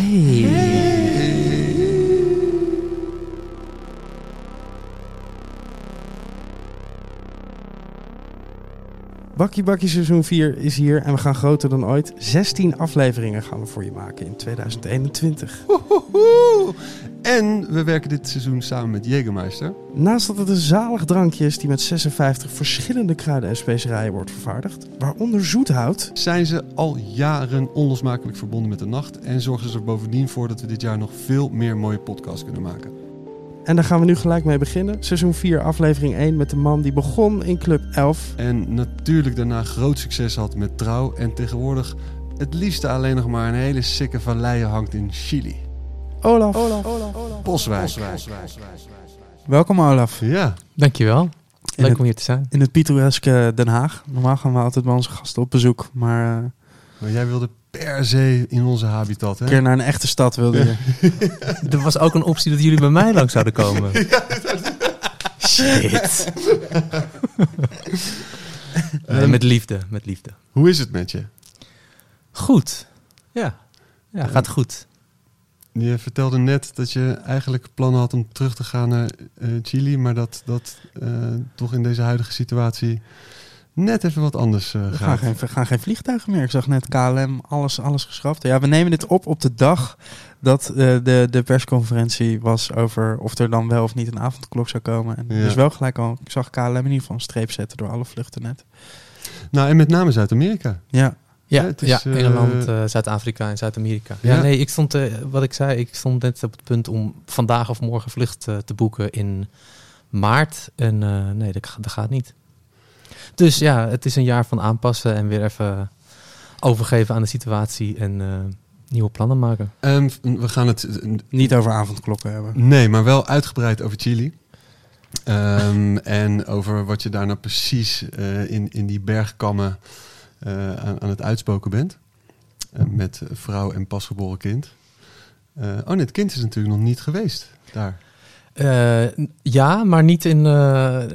Hey. Bakkie Bakkie seizoen 4 is hier en we gaan groter dan ooit. 16 afleveringen gaan we voor je maken in 2021. Woehoehoe. En we werken dit seizoen samen met Jägermeister. Naast dat het een zalig drankje is die met 56 verschillende kruiden en specerijen wordt vervaardigd, waaronder zoethout, Zijn ze al jaren onlosmakelijk verbonden met de nacht. En zorgen ze er bovendien voor dat we dit jaar nog veel meer mooie podcasts kunnen maken. En daar gaan we nu gelijk mee beginnen. Seizoen 4, aflevering 1 met de man die begon in Club 11. En natuurlijk daarna groot succes had met Trouw. En tegenwoordig het liefste alleen nog maar een hele sikke valleien hangt in Chili. Olaf. Boswijk. Welkom Olaf. Ja, Dankjewel. In Leuk het, om hier te zijn. in het pittoreske Den Haag. Normaal gaan we altijd bij onze gasten op bezoek. Maar eh, maar jij wilde per se in onze habitat, hè? een keer naar een echte stad wilde je. Er was ook een optie dat jullie bij mij langs zouden komen. Shit. Nee, met liefde, met liefde. Hoe is het met je? Goed. Ja. Ja, gaat goed. Je vertelde net dat je eigenlijk plannen had om terug te gaan naar eh, Chili, maar dat dat eh, toch in deze huidige situatie net even wat anders eh, Er gaan gaat. geen, er gaan geen vliegtuigen meer. Ik zag net KLM, alles, alles geschrapt. Ja, we nemen dit op op de dag dat de, de persconferentie was over of er dan wel of niet een avondklok zou komen. En Ja. dus wel gelijk al, ik zag KLM in ieder geval een streep zetten door alle vluchten net. Nou, en met name Zuid-Amerika. Ja, Ja, het is, ja eh, Engeland, eh, Zuid-Afrika en Zuid-Amerika. Ja, Ja. nee, ik stond, eh, wat ik zei, ik stond net op het punt om vandaag of morgen vlucht eh, te boeken in maart. En eh, nee, dat, ga- dat gaat niet. Dus ja, het is een jaar van aanpassen en weer even overgeven aan de situatie en eh, nieuwe plannen maken. Ehm, we gaan het niet over avondklokken hebben. Nee, maar wel uitgebreid over Chili. Ehm, en over wat je daar nou precies eh, in, in die bergkammen eh, aan, aan het uitspoken bent. Eh, met vrouw en pasgeboren kind. Eh, oh nee, het kind is natuurlijk nog niet geweest daar. Ja, maar niet, in,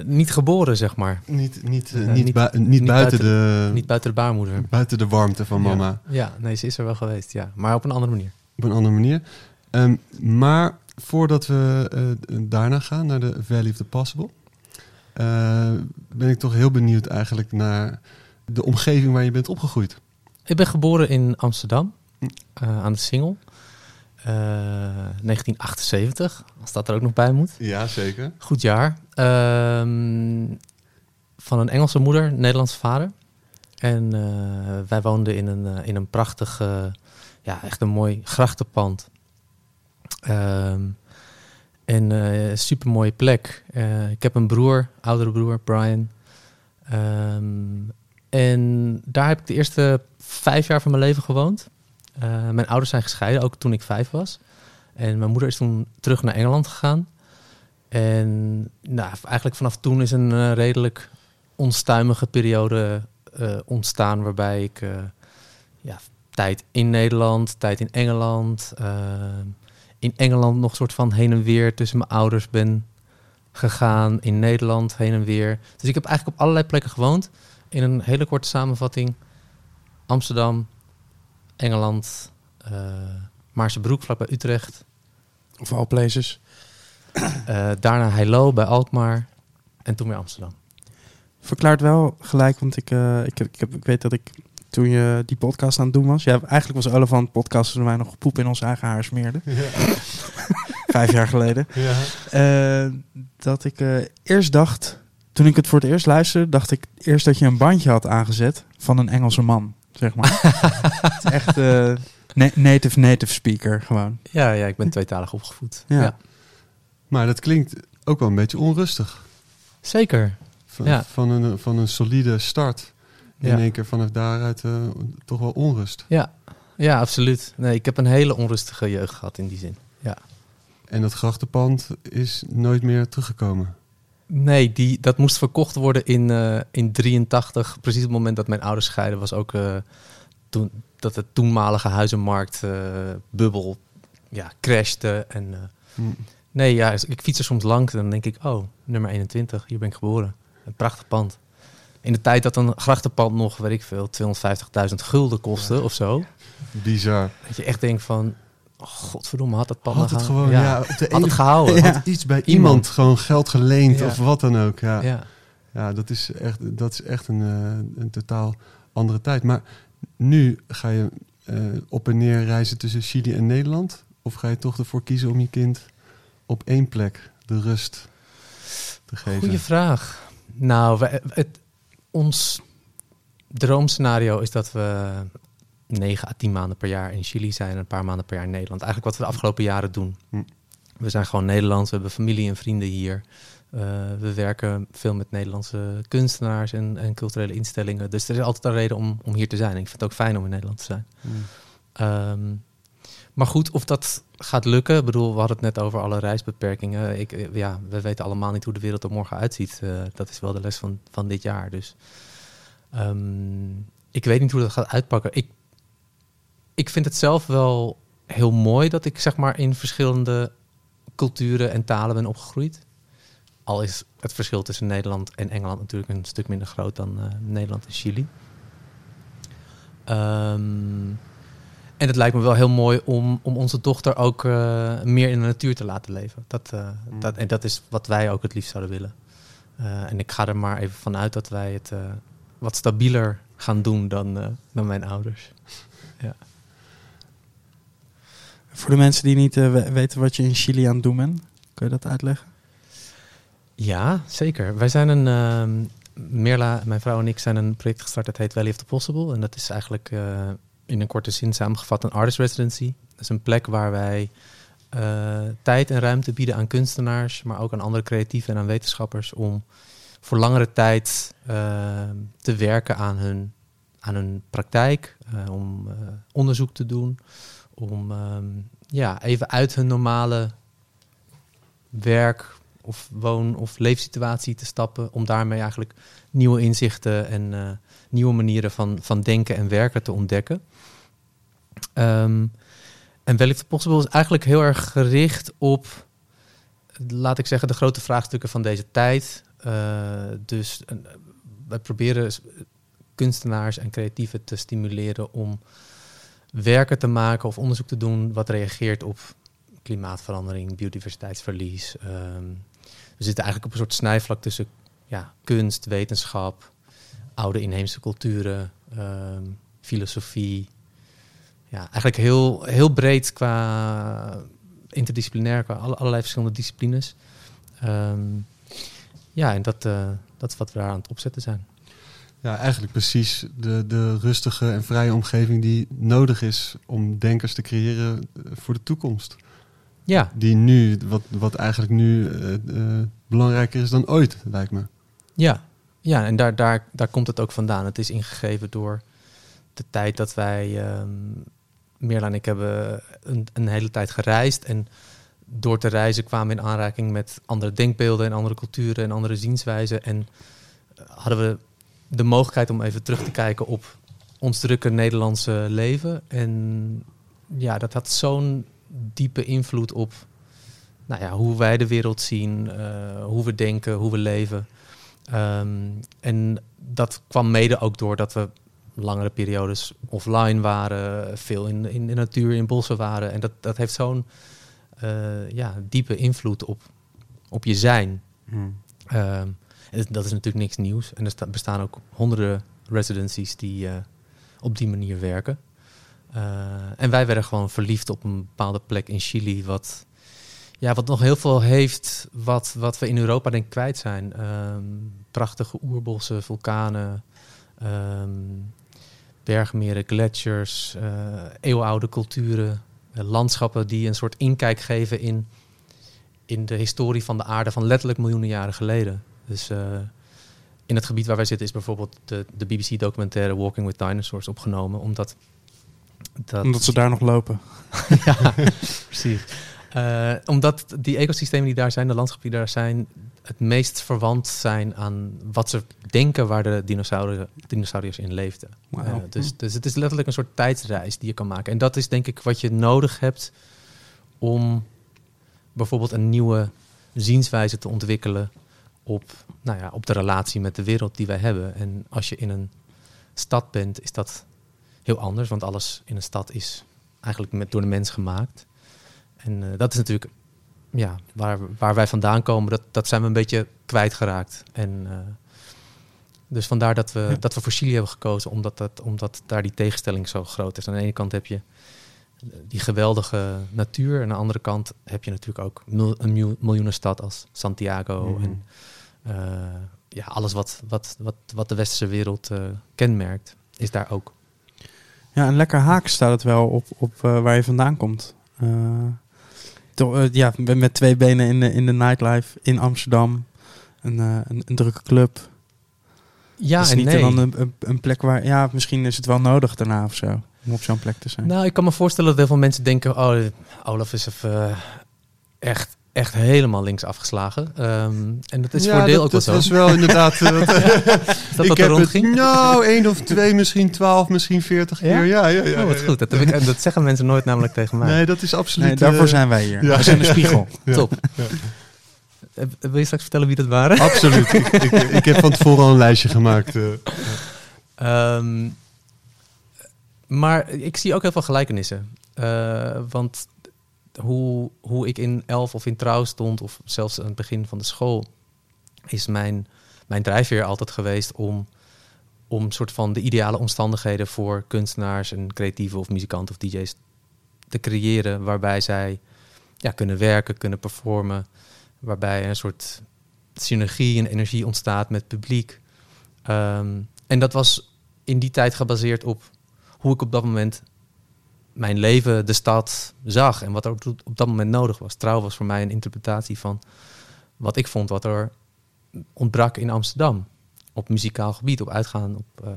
niet geboren, zeg maar. Niet, niet, niet, niet- bui- niet, niet buiten, de, Niet buiten de baarmoeder. buiten de warmte van mama. Ja, ja, nee, ze is er wel geweest, ja. Maar op een andere manier. Op een andere manier. Ehm, maar voordat we daarna gaan, naar de Valley of the Possible, ben ik toch heel benieuwd eigenlijk naar de omgeving waar je bent opgegroeid. Ik ben geboren in Amsterdam, eh, aan de Singel. Eh, 1978, als dat er ook nog bij moet. Ja, zeker. Goed jaar. Ehm, van een Engelse moeder, Nederlandse vader. En eh, wij woonden in een, eh, in een prachtig, eh, ja, echt een mooi grachtenpand. Ehm en eh super mooie plek. Eh, ik heb een broer, oudere broer, Brian. Ehm, en daar heb ik de eerste vijf jaar van mijn leven gewoond. Eh, mijn ouders zijn gescheiden, ook toen ik vijf was. En mijn moeder is toen terug naar Engeland gegaan. En nou, eigenlijk vanaf toen is een eh, redelijk onstuimige periode eh, ontstaan waarbij ik ja, tijd in Nederland, tijd in Engeland, in Engeland nog soort van heen en weer tussen mijn ouders ben gegaan, in Nederland heen en weer. Dus ik heb eigenlijk op allerlei plekken gewoond. In een hele korte samenvatting: Amsterdam, Engeland, eh Maarsebroek vlakbij Utrecht, Of all places. eh, daarna Heilo bij Alkmaar en toen weer Amsterdam. Verklaart wel gelijk, want ik, eh, ik, heb, ik, heb, ik weet dat ik toen je die podcast aan het doen was. Ja, eigenlijk was Olafant podcast toen wij nog poep in ons eigen haar smeerden. Vijf jaar geleden. Ja. Eh, dat ik eh, eerst dacht, toen ik het voor het eerst luisterde, dacht ik eerst dat je een bandje had aangezet van een Engelse man, zeg maar. het is echt eh, na- native native speaker gewoon. Ja, ja, ik ben tweetalig opgevoed. Ja. Ja. Maar dat klinkt ook wel een beetje onrustig. Zeker. Van, Ja. van, een, van een solide start. In Ja. één keer vanaf daaruit eh, toch wel onrust. Ja. ja, absoluut. Nee, ik heb een hele onrustige jeugd gehad in die zin. Ja. En dat grachtenpand is nooit meer teruggekomen. Nee, die, dat moest verkocht worden in, eh in 83. Precies op het moment dat mijn ouders scheiden was ook eh, toen, dat de toenmalige huizenmarkt eh, bubbel ja, crashte. En, eh, Hm. nee, ja, ik fiets er soms langs en dan denk ik, oh, nummer 21, hier ben ik geboren. Een prachtig pand. In de tijd dat een grachtenpand nog, weet ik veel, 250.000 gulden kostte of zo. Bizar. Dat je echt denkt van, Oh, godverdomme, had pad Had het gewoon, ja, op de had het gehouden. Had iets bij iemand, Iemand. gewoon geld geleend of wat dan ook. Ja, ja. Ja. dat is echt, dat is echt een, eh, een totaal andere tijd. Maar nu ga je eh, op en neer reizen tussen Chili en Nederland? Of ga je toch ervoor kiezen om je kind op één plek de rust te geven? Goeie vraag. Nou, wij- het, ons droomscenario is dat we 9 à 10 maanden per jaar in Chili zijn en een paar maanden per jaar in Nederland. Eigenlijk wat we de afgelopen jaren doen. Hm. We zijn gewoon Nederlands, we hebben familie en vrienden hier. Eh, we werken veel met Nederlandse kunstenaars en, en culturele instellingen. Dus er is altijd een reden om, om hier te zijn. En ik vind het ook fijn om in Nederland te zijn. Hmm. Ehm, maar goed, of dat gaat lukken. Ik bedoel, we hadden het net over alle reisbeperkingen. Ik, ja, we weten allemaal niet hoe de wereld er morgen uitziet. Eh, dat is wel de les van, van dit jaar. Dus ehm, ik weet niet hoe dat gaat uitpakken. Ik, ik vind het zelf wel heel mooi dat ik zeg maar in verschillende culturen en talen ben opgegroeid. Al is het verschil tussen Nederland en Engeland natuurlijk een stuk minder groot dan eh, Nederland en Chili. Ehm, en het lijkt me wel heel mooi om, om onze dochter ook eh, meer in de natuur te laten leven. Dat, eh, Mm. dat, en dat is wat wij ook het liefst zouden willen. En ik ga er maar even vanuit dat wij het wat stabieler gaan doen dan, dan mijn ouders. Voor de mensen die niet eh, we- weten wat je in Chili aan het doen bent, kun je dat uitleggen? Ja, zeker. Wij zijn een. ehm Merla, mijn vrouw en ik zijn een project gestart dat heet Valley of the Possible. En dat is eigenlijk eh, in een korte zin samengevat een artist residency. Dat is een plek waar wij eh, tijd en ruimte bieden aan kunstenaars, maar ook aan andere creatieven en aan wetenschappers om voor langere tijd eh, te werken aan hun, aan hun praktijk, om onderzoek te doen, om ehm, ja, even uit hun normale werk of woon- of leefsituatie te stappen. Om daarmee eigenlijk nieuwe inzichten en eh, nieuwe manieren van, van denken en werken te ontdekken. Ehm, en Well If Possible is eigenlijk heel erg gericht op, laat ik zeggen, de grote vraagstukken van deze tijd. Eh, dus eh, wij proberen kunstenaars en creatieven te stimuleren om werken te maken of onderzoek te doen wat reageert op klimaatverandering, biodiversiteitsverlies. Ehm, we zitten eigenlijk op een soort snijvlak tussen ja, kunst, wetenschap, oude inheemse culturen, ehm, filosofie. Ja, eigenlijk heel, heel breed qua interdisciplinair, qua alle- allerlei verschillende disciplines. Ehm, ja, en dat, eh, dat is wat we daar aan het opzetten zijn. Ja, eigenlijk precies de, de rustige en vrije omgeving die nodig is om denkers te creëren eh, voor de toekomst. Ja, Die nu, wat, wat eigenlijk nu eh, eh, belangrijker is dan ooit, lijkt me. Ja, ja en daar, daar, daar komt het ook vandaan. Het is ingegeven door de tijd dat wij, Merla en ik hebben een, een hele tijd gereisd. En door te reizen kwamen we in aanraking met andere denkbeelden en andere culturen en andere zienswijzen. En hadden we de mogelijkheid om even terug te kijken op ons drukke Nederlandse leven. En ja, dat had zo'n diepe invloed op nou ja, hoe wij de wereld zien, eh, hoe we denken, hoe we leven. Ehm, en dat kwam mede ook doordat we langere periodes offline waren, veel in, in de natuur, in bossen waren. En dat, dat heeft zo'n eh, ja, diepe invloed op, op je zijn. Ehm, en dat- is natuurlijk niks nieuws. En er sta- bestaan ook honderden residencies die eh, op die manier werken. Eh, en wij werden gewoon verliefd op een bepaalde plek in Chili, wat, ja, wat nog heel veel heeft wat, wat we in Europa denk ik kwijt zijn. Ehm, prachtige oerbossen, vulkanen, ehm, bergmeren, gletsjers, eh, eeuwenoude culturen, landschappen die een soort inkijk geven in, in de historie van de aarde van letterlijk miljoenen jaren geleden. Dus eh, in het gebied waar wij zitten is bijvoorbeeld de, de BBC-documentaire Walking with Dinosaurs opgenomen, omdat dat Omdat ze daar nog lopen. ja, precies. Eh, omdat die ecosystemen die daar zijn, de landschappen die daar zijn, het meest verwant zijn aan wat ze denken waar de dinosauriërs, dinosauriërs in leefden. Eh, dus, dus het is letterlijk een soort tijdsreis die je kan maken. En dat is denk ik wat je nodig hebt om bijvoorbeeld een nieuwe zienswijze te ontwikkelen op, nou ja, op de relatie met de wereld die wij hebben. En als je in een stad bent, is dat heel anders, want alles in een stad is eigenlijk met, door de mens gemaakt. En eh, dat is natuurlijk ja, waar, waar wij vandaan komen, dat, dat zijn we een beetje kwijtgeraakt. En eh, dus vandaar dat we, Ja. dat we voor Chili hebben gekozen, omdat, dat, omdat daar die tegenstelling zo groot is. Aan de ene kant heb je die geweldige natuur. En aan de andere kant heb je natuurlijk ook mil- een mil- miljoenenstad als Santiago. Mhm. En eh, ja, alles wat, wat, wat, wat de westerse wereld eh, kenmerkt, is daar ook. Ja, en lekker haak staat het wel op, op eh, waar je vandaan komt. Eh, toch, eh, ja, met twee benen in de, in de nightlife in Amsterdam. Een, eh, een, een drukke club. Ja is en niet nee. dan een, een, een plek waar... Ja, misschien is het wel nodig daarna of zo. Om op zo'n plek te zijn. Nou, ik kan me voorstellen dat heel veel mensen denken... oh, Olaf is even eh, echt, echt helemaal links afgeslagen. Ehm, en dat is voor deel ook wel dat zo. was wel inderdaad... eh, dat, Is dat ik wat er heb het, nou, één of twee, misschien twaalf, misschien veertig Ja? keer. Ja, ja, ja. oh, wat ja, goed. Dat, heb ik, en dat zeggen mensen nooit namelijk tegen mij. Nee, dat is absoluut... nee, daarvoor eh, zijn wij hier. ja. We zijn een spiegel. ja. Top. Eh, Wil je straks vertellen wie dat waren? Absoluut. ik, ik, ik heb van tevoren al een lijstje gemaakt. eh. Ehm, maar ik zie ook heel veel gelijkenissen. Eh, want hoe, hoe ik in elf of in trouw stond, of zelfs aan het begin van de school, is mijn, mijn drijfveer altijd geweest om, om soort van de ideale omstandigheden voor kunstenaars en creatieven of muzikanten of DJ's te creëren, waarbij zij ja, kunnen werken, kunnen performen, waarbij een soort synergie en energie ontstaat met het publiek. Ehm, en dat was in die tijd gebaseerd op hoe ik op dat moment mijn leven, de stad zag en wat er op, op dat moment nodig was. Trouw was voor mij een interpretatie van wat ik vond wat er ontbrak in Amsterdam. Op muzikaal gebied, op uitgaan, op, eh,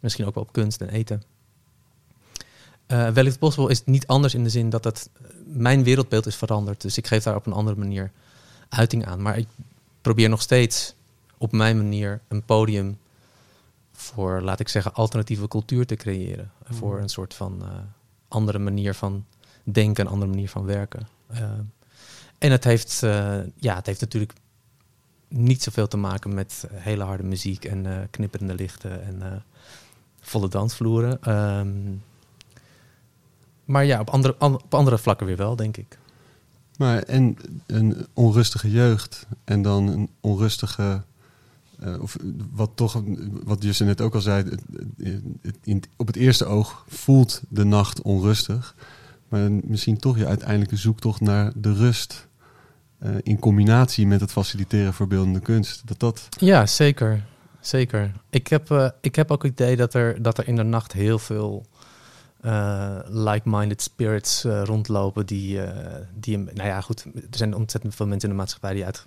misschien ook wel op kunst en eten. Eh Well It's Possible is niet anders in de zin dat het, mijn wereldbeeld is veranderd. Dus ik geef daar op een andere manier uiting aan. Maar ik probeer nog steeds op mijn manier een podium voor, laat ik zeggen, alternatieve cultuur te creëren. Voor een soort van eh, andere manier van denken, een andere manier van werken. Eh, en het heeft, eh, ja, het heeft natuurlijk niet zoveel te maken met hele harde muziek en eh, knipperende lichten en volle dansvloeren. Ehm, maar ja, op andere, an- op andere vlakken weer wel, denk ik. Maar en een onrustige jeugd en dan een onrustige, eh, of wat toch, wat Justin net ook al zei, op het eerste oog voelt de nacht onrustig, maar misschien toch je uiteindelijke zoektocht naar de rust eh, in combinatie met het faciliteren voor beeldende kunst. Dat dat, Ja, zeker. Zeker. Ik heb, eh, ik heb ook het idee dat er, dat er in de nacht heel veel eh, like-minded spirits eh, rondlopen. Die, eh, die, nou ja, goed. Er zijn ontzettend veel mensen in de maatschappij die uit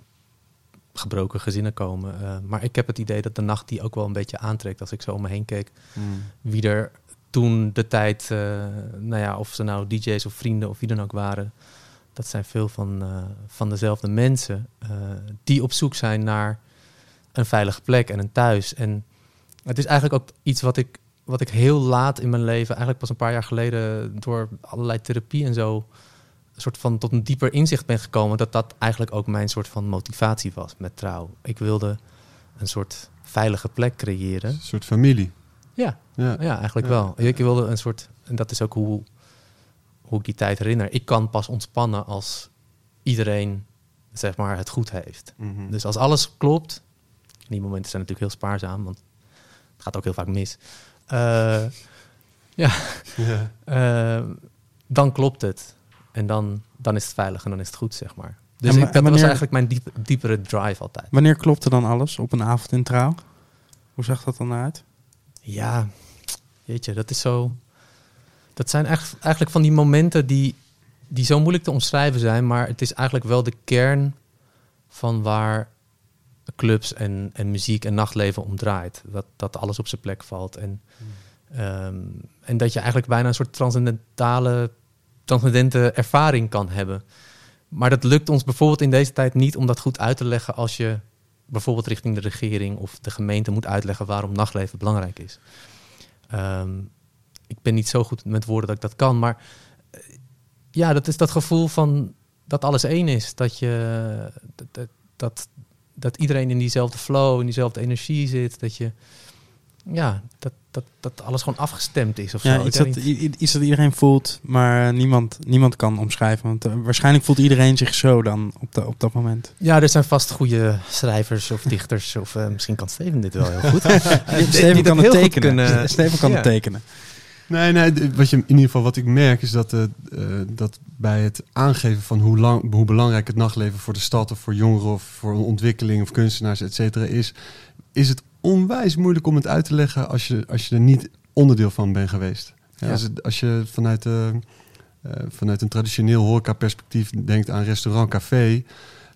gebroken gezinnen komen. Eh, maar ik heb het idee dat de nacht die ook wel een beetje aantrekt. Als ik zo om me heen keek. Wie er toen de tijd, eh, nou ja, of ze nou DJ's of vrienden of wie dan ook waren. Dat zijn veel van, eh, van dezelfde mensen die op zoek zijn naar een veilige plek en een thuis. En het is eigenlijk ook iets wat ik, wat ik heel laat in mijn leven, eigenlijk pas een paar jaar geleden, door allerlei therapie en zo, soort van tot een dieper inzicht ben gekomen. Dat dat eigenlijk ook mijn soort van motivatie was met trouw. Ik wilde een soort veilige plek creëren. een soort familie. Ja, Ja. ja eigenlijk Ja. wel. Ik wilde een soort, en dat is ook hoe, hoe ik die tijd herinner. Ik kan pas ontspannen als iedereen zeg maar, het goed heeft. Mhm. Dus als alles klopt, die momenten zijn natuurlijk heel spaarzaam, want het gaat ook heel vaak mis. Eh, ja. eh, dan klopt het. En dan, dan is het veilig en dan is het goed, zeg maar. Dus ik, dat wanneer- was eigenlijk mijn diep, diepere drive altijd. Wanneer klopte dan alles op een avond in trouw? Hoe zag dat dan uit? Ja, weet je, dat is zo. Dat zijn echt, eigenlijk van die momenten die, die zo moeilijk te omschrijven zijn, maar het is eigenlijk wel de kern van waar clubs en, en muziek en nachtleven om draait. Dat, dat alles op zijn plek valt. En, ehm, en dat je eigenlijk bijna een soort transcendentale, transcendente ervaring kan hebben. Maar dat lukt ons bijvoorbeeld in deze tijd niet om dat goed uit te leggen als je bijvoorbeeld richting de regering of de gemeente moet uitleggen waarom nachtleven belangrijk is. Ehm, ik ben niet zo goed met woorden dat ik dat kan, maar eh, ja, dat is dat gevoel van dat alles één is. Dat, je, dat, dat, dat, dat iedereen in diezelfde flow, in diezelfde energie zit. Dat je, ja, dat, dat, dat alles gewoon afgestemd is of Ja, zo. iets Ik dat, iets dat iedereen voelt, maar niemand, niemand kan omschrijven. Want eh, waarschijnlijk voelt iedereen zich zo dan op, de, op dat moment. Ja, er zijn vast goede schrijvers of dichters. Of eh, misschien kan Steven dit wel heel goed. Steven kan het tekenen. Steven kan het tekenen. Nee, nee, wat je, in ieder geval wat ik merk is dat, eh, dat bij het aangeven van hoe, lang, hoe belangrijk het nachtleven voor de stad of voor jongeren of voor een ontwikkeling of kunstenaars, et cetera, is, is het onwijs moeilijk om het uit te leggen als je, als je er niet onderdeel van bent geweest. Ja. Als, het- als je vanuit, eh, eh, vanuit een traditioneel horeca-perspectief denkt aan restaurant, café,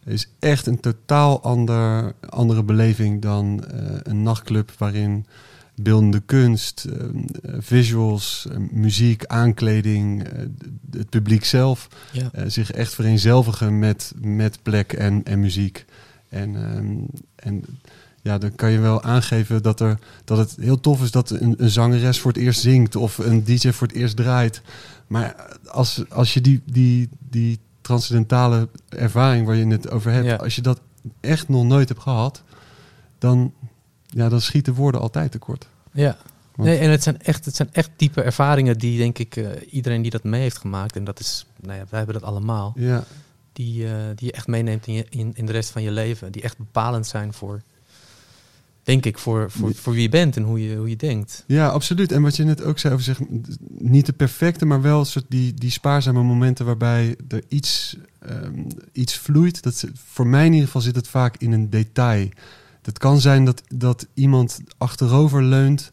is echt een totaal ander, andere beleving dan eh, een nachtclub waarin beeldende kunst, visuals, muziek, aankleding, het publiek zelf Ja. zich echt vereenzelvigen met, met plek en, en muziek. En, ehm, en ja, dan kan je wel aangeven dat, er, dat het heel tof is dat een, een zangeres voor het eerst zingt of een DJ voor het eerst draait. Maar als, als je die, die, die transcendentale ervaring waar je het over hebt, Ja. als je dat echt nog nooit hebt gehad, dan, ja, dan schieten woorden altijd tekort. Ja. Want- Nee, en het zijn, echt, het zijn echt diepe ervaringen die, denk ik, eh, iedereen die dat mee heeft gemaakt, en dat is, nou ja, wij hebben dat allemaal, Ja, die, eh, die je echt meeneemt in, je, in, in de rest van je leven. Die echt bepalend zijn voor, denk ik, voor, voor, voor wie je bent en hoe je, hoe je denkt. Ja, absoluut. En wat je net ook zei over zeg, niet de perfecte, maar wel soort die, die spaarzame momenten waarbij er iets, ehm, iets vloeit. Dat, voor mij in ieder geval zit het vaak in een detail. Het kan zijn dat, dat iemand achterover leunt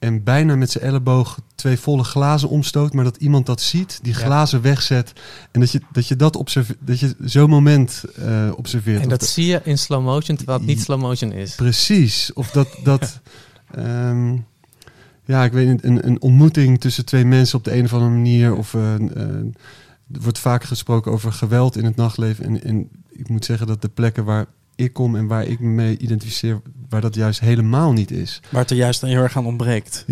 en bijna met zijn elleboog twee volle glazen omstoot, maar dat iemand dat ziet, die Ja. glazen wegzet en dat je dat, je dat, observe, dat je zo'n moment eh, observeert. En dat zie je in slow motion, terwijl het niet slow motion is. Precies. Of dat. dat ehm, ja, ik weet niet. Een, een ontmoeting tussen twee mensen op de een of andere manier. Of er wordt vaak gesproken over geweld in het nachtleven. En, en ik moet zeggen dat de plekken waar ik kom en waar ik me mee identificeer, waar dat juist helemaal niet is. Waar het er juist heel erg aan ontbreekt.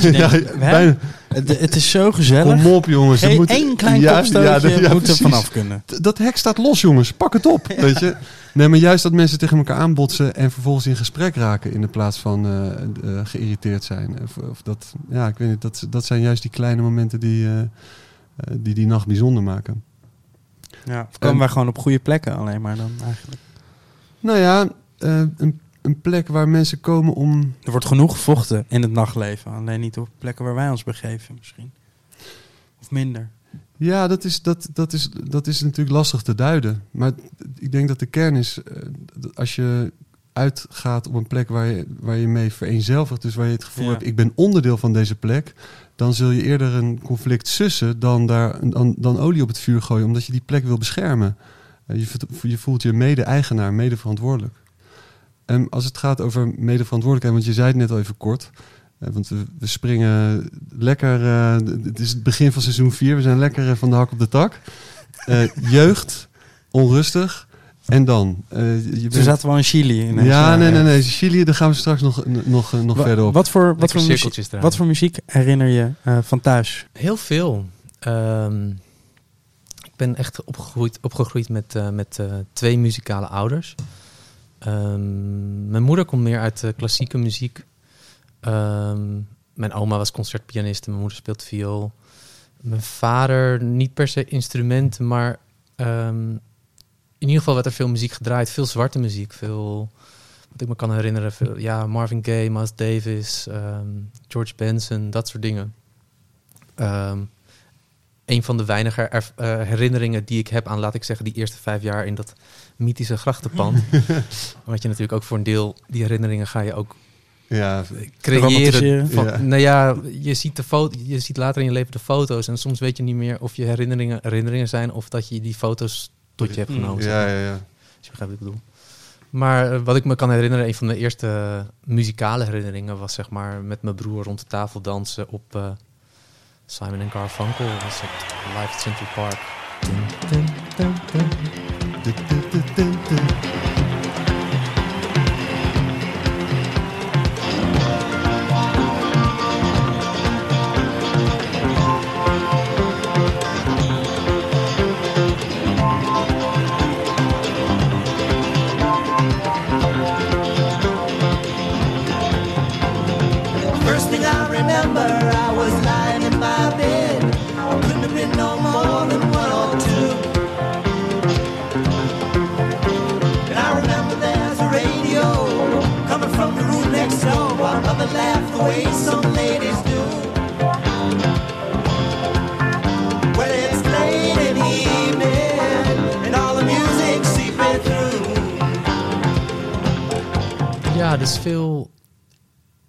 ja, denkt, bijna, Het, het is zo gezellig. kom op, jongens. Geen moet- één klein Ja, kopstootje ja, ja, moet er vanaf kunnen. Dat hek staat los, jongens. Pak het op. Weet je? Nee, maar juist dat mensen tegen elkaar aanbotsen en vervolgens in gesprek raken in de plaats van eh, geïrriteerd zijn. Of, of dat, ja, ik weet niet. Dat, dat zijn juist die kleine momenten die, eh, die die nacht bijzonder maken. Ja, of komen En- wij gewoon op goede plekken alleen maar dan eigenlijk. Nou ja, eh, een, een plek waar mensen komen om. Er wordt genoeg gevochten in het nachtleven. Alleen niet op plekken waar wij ons begeven misschien. Of minder. Ja, dat is, dat, dat, is, dat is natuurlijk lastig te duiden. Maar ik denk dat de kern is, eh, als je uitgaat op een plek waar je, waar je mee vereenzelvigt, dus waar je het gevoel Ja. hebt, ik ben onderdeel van deze plek, dan zul je eerder een conflict sussen dan, daar, dan, dan olie op het vuur gooien, omdat je die plek wil beschermen. Eh, je, voelt- je voelt je mede-eigenaar, mede-verantwoordelijk. En als het gaat over mede-verantwoordelijkheid, want je zei het net al even kort, eh, want we, springen lekker. eh, het is het begin van seizoen 4. We zijn lekker van de hak op de tak. Eh, jeugd, onrustig. En dan? eh, je Toen zaten we in Chili. ineens. ja, nee, nee, nee. Chili, daar gaan we straks nog, nog, nog Wa- verder op. Wat voor, wat, voor muziek, wat voor muziek herinner je eh, van thuis? Heel veel. Ehm, ben echt opgegroeid, opgegroeid met, eh, met eh, twee muzikale ouders. Ehm, mijn moeder komt meer uit de klassieke muziek. Ehm, mijn oma was concertpianist en mijn moeder speelt viool. Mijn vader niet per se instrumenten, maar ehm, in ieder geval werd er veel muziek gedraaid. Veel zwarte muziek, veel... Wat ik me kan herinneren, veel, ja, Marvin Gaye, Miles Davis, George Benson, dat soort dingen. Een van de weinige eh, herinneringen die ik heb aan, laat ik zeggen, die eerste vijf jaar in dat mythische grachtenpand. Want je natuurlijk ook voor een deel, die herinneringen ga je ook Ja, creëren. Van, Ja. Nou ja, je ziet, de foto, je ziet later in je leven de foto's en soms weet je niet meer of je herinneringen herinneringen zijn of dat je die foto's tot je hebt Mm. genomen. zeg ja, maar. ja, ja. Als je begrijpt wat ik bedoel. Maar eh, wat ik me kan herinneren, een van de eerste muzikale herinneringen was zeg maar met mijn broer rond de tafel dansen op eh, Simon and Garfunkel. Was het live at Central Park. Ja, dus veel,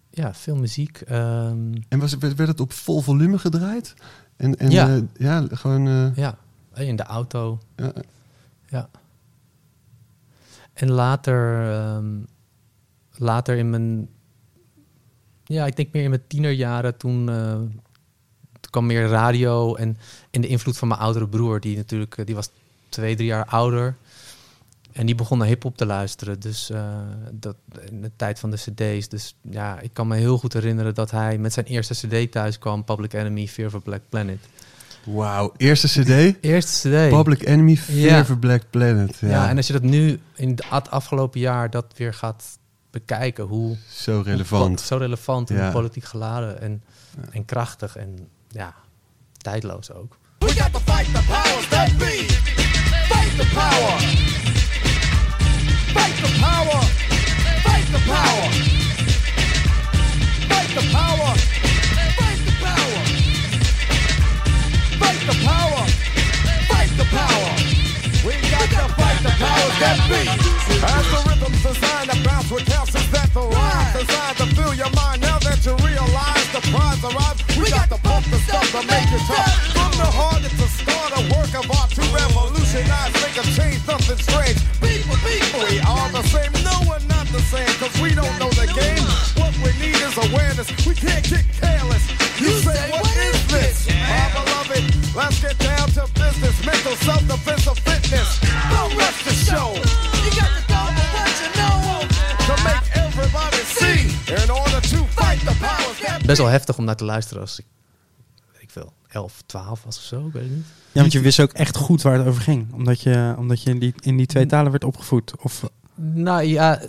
ja, veel muziek. Ehm, En was, werd, werd het op vol volume gedraaid? En, en Ja. eh, ja, gewoon... eh, ja, in de auto. ja, Ja. En later, ehm, later in mijn, ja, ik denk meer in mijn tienerjaren, toen, eh, kwam meer radio en, en de invloed van mijn oudere broer, die natuurlijk, eh, die was twee, drie jaar ouder. En die begon naar hip-hop te luisteren. Dus eh, dat in de tijd van de CD's. Dus ja, ik kan me heel goed herinneren dat hij met zijn eerste CD thuis kwam: Public Enemy, Fear of a Black Planet. Wauw, eerste cd. Eerste CD. Public Enemy, Fear Ja. a Black Planet. Ja, Ja. en als je dat nu in het afgelopen jaar dat weer gaat bekijken, hoe zo relevant. Zo relevant en Ja. politiek geladen en, en krachtig en ja, tijdloos ook. We got to fight the powers that be. Fight the power. Fight the power. Fight the power. Fight the power. Fight the power. Fight the power. Fight the power. We got to fight the powers that be. As the rhythm's designed to bounce with calcium that the rhyme designed to fill your mind. Now that you realize prize arrives, we got to pump the stuff to make it tough. From the heart, it's a start, a work of art to revolutionize, make a change, something strange. People, people, we are the same. No, we're not the same, cause we don't know the game. What we need is awareness. We can't get careless. You, say, what is this? My beloved, let's get down to business. Mental self-defense of fitness. Don't rush the show. Best wel heftig om naar te luisteren als ik, weet ik veel, 11, 12 was of zo, ik weet het niet. Ja, want je wist ook echt goed waar het over ging. Omdat je, omdat je in, die, in die twee talen werd opgevoed. Of, Nou ja,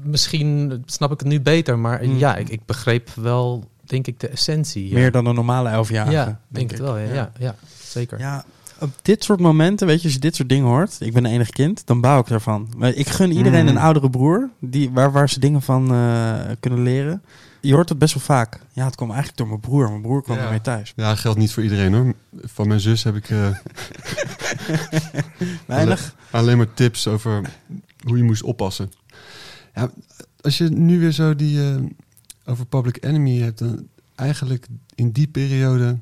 misschien snap ik het nu beter, maar Hmm. ja, ik, ik begreep wel, denk ik, de essentie. Ja, Meer dan een normale elfjarige. ja denk het wel, ja, ja, ja, zeker. Ja, op dit soort momenten, weet je, als je dit soort dingen hoort, ik ben een enig kind, dan bouw ik ervan. Maar Ik gun iedereen Mm. een oudere broer, die, waar, waar ze dingen van eh, kunnen leren. Je hoort het best wel vaak. Ja, het kwam eigenlijk door mijn broer. Mijn broer kwam Ja. ermee thuis. Ja, geldt niet voor iedereen hoor. Van mijn zus heb ik eh, Weinig. alleen maar tips over hoe je moest oppassen. Ja, als je nu weer zo die eh, over Public Enemy hebt, dan eigenlijk in die periode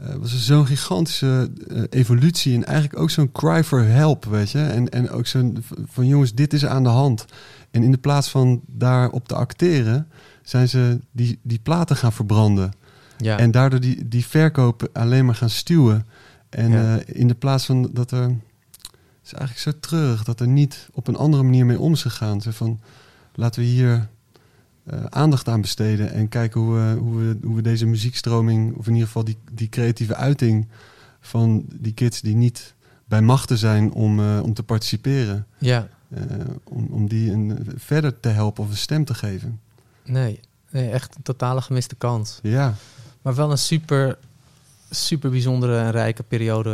eh, was er zo'n gigantische eh, evolutie en eigenlijk ook zo'n cry for help, weet je. En, en ook zo'n van jongens, dit is aan de hand. En in de plaats van daarop te acteren, zijn ze die, die platen gaan verbranden. Ja. En daardoor die, die verkoop alleen maar gaan stuwen. En Ja. eh, in de plaats van dat er... Het is eigenlijk zo treurig dat er niet op een andere manier mee om is gegaan. Zo van, laten we hier eh, aandacht aan besteden en kijken hoe we, hoe, we, hoe we deze muziekstroming... of in ieder geval die, die creatieve uiting van die kids die niet bij machten zijn om, eh, om te participeren... ja, om, om die een, verder te helpen of een stem te geven. Nee, nee, echt een totale gemiste kans. Ja, Maar wel een super, super bijzondere en rijke periode.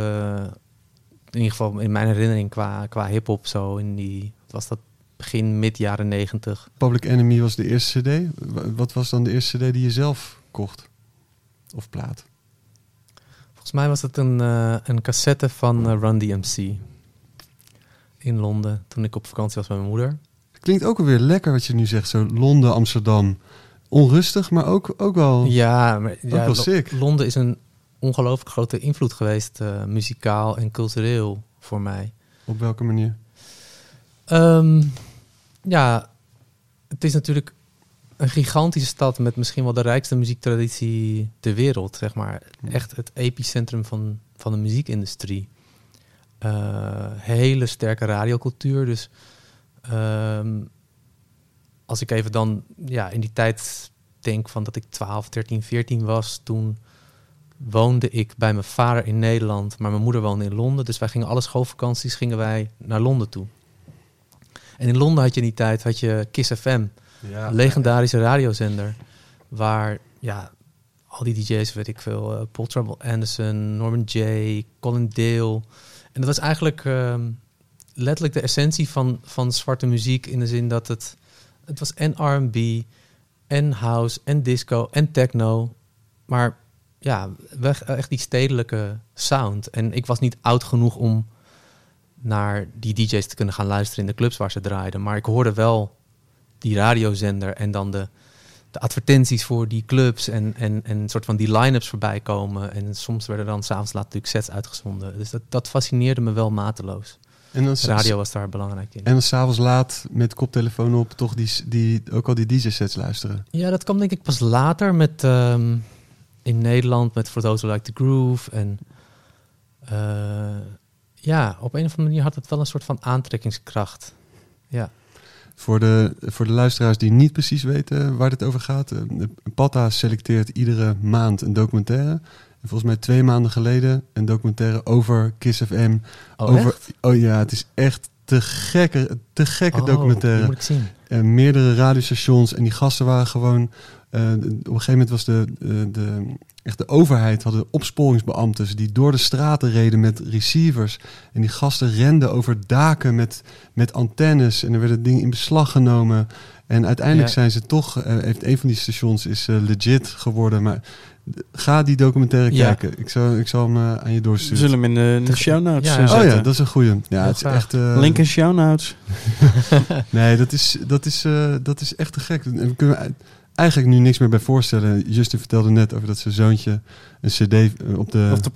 In ieder geval in mijn herinnering qua, qua hip-hop. Zo in die. wat Was dat begin mid jaren negentig? Public Enemy was de eerste CD. Wa- Wat was dan de eerste CD die je zelf kocht? Of plaat? Volgens mij was het een, eh, een cassette van eh, Run DMC. In Londen. Toen ik op vakantie was met mijn moeder. Klinkt ook alweer lekker wat je nu zegt. Zo Londen, Amsterdam. Onrustig, maar ook, ook wel... Ja, maar ja, wel sick. Londen is een ongelooflijk grote invloed geweest. eh, muzikaal en cultureel voor mij. Op welke manier? Ehm, ja, het is natuurlijk een gigantische stad met misschien wel de rijkste muziektraditie ter wereld, zeg maar. Echt het epicentrum van, van de muziekindustrie. Eh, hele sterke radiocultuur. Dus ehm, als ik even dan ja, in die tijd denk van dat ik 12, 13, 14 was, toen woonde ik bij mijn vader in Nederland, maar mijn moeder woonde in Londen. Dus wij gingen alle schoolvakanties gingen wij naar Londen toe. En in Londen had je in die tijd had je Kiss FM, Ja, een legendarische radiozender, waar ja, al die DJ's, weet ik veel, eh, Paul Trouble Anderson, Norman Jay, Colin Dale. En dat was eigenlijk ehm, letterlijk de essentie van, van zwarte muziek in de zin dat het, het was en R&B, en house, en disco, en techno, maar ja, echt die stedelijke sound. En ik was niet oud genoeg om naar die DJ's te kunnen gaan luisteren in de clubs waar ze draaiden. Maar ik hoorde wel die radiozender en dan de, de advertenties voor die clubs en, en, en een soort van die line-ups voorbij komen. En soms werden dan s'avonds laat natuurlijk sets uitgezonden. Dus dat, dat fascineerde me wel mateloos. En dan, Radio was daar belangrijk in. En dan s'avonds laat met koptelefoon op toch die, die, ook al die DJ-sets luisteren. Ja, dat kwam denk ik pas later met ehm, in Nederland met For Those Who Like the Groove. En eh, ja, op een of andere manier had het wel een soort van aantrekkingskracht. Ja, Voor de, voor de luisteraars die niet precies weten waar dit over gaat. eh, Patta selecteert iedere maand een documentaire. En volgens mij twee maanden geleden een documentaire over Kiss FM. oh, over, echt? oh ja, het is echt te gekke, te gekke Oh, documentaire. moet ik zien. Eh, meerdere radiostations en die gasten waren gewoon. eh, op een gegeven moment was de, de, de, echt de overheid hadden opsporingsbeambten die door de straten reden met receivers. En die gasten renden over daken met, met antennes en er werden dingen in beslag genomen. En uiteindelijk Ja. zijn ze toch, eh, heeft een van die stations is eh, legit geworden. Maar ga die documentaire Ja. kijken. Ik zal, ik zal hem eh, aan je We doorsturen. zullen hem in de, show notes Ja, eh. Oh zetten. ja, dat is een goeie. Ja, het is echt. eh, Link in show notes. Nee, dat is, dat is, eh, dat is echt te gek. En we kunnen eigenlijk nu niks meer bij voorstellen. Justin vertelde net over dat zijn zoontje een cd op de, Of de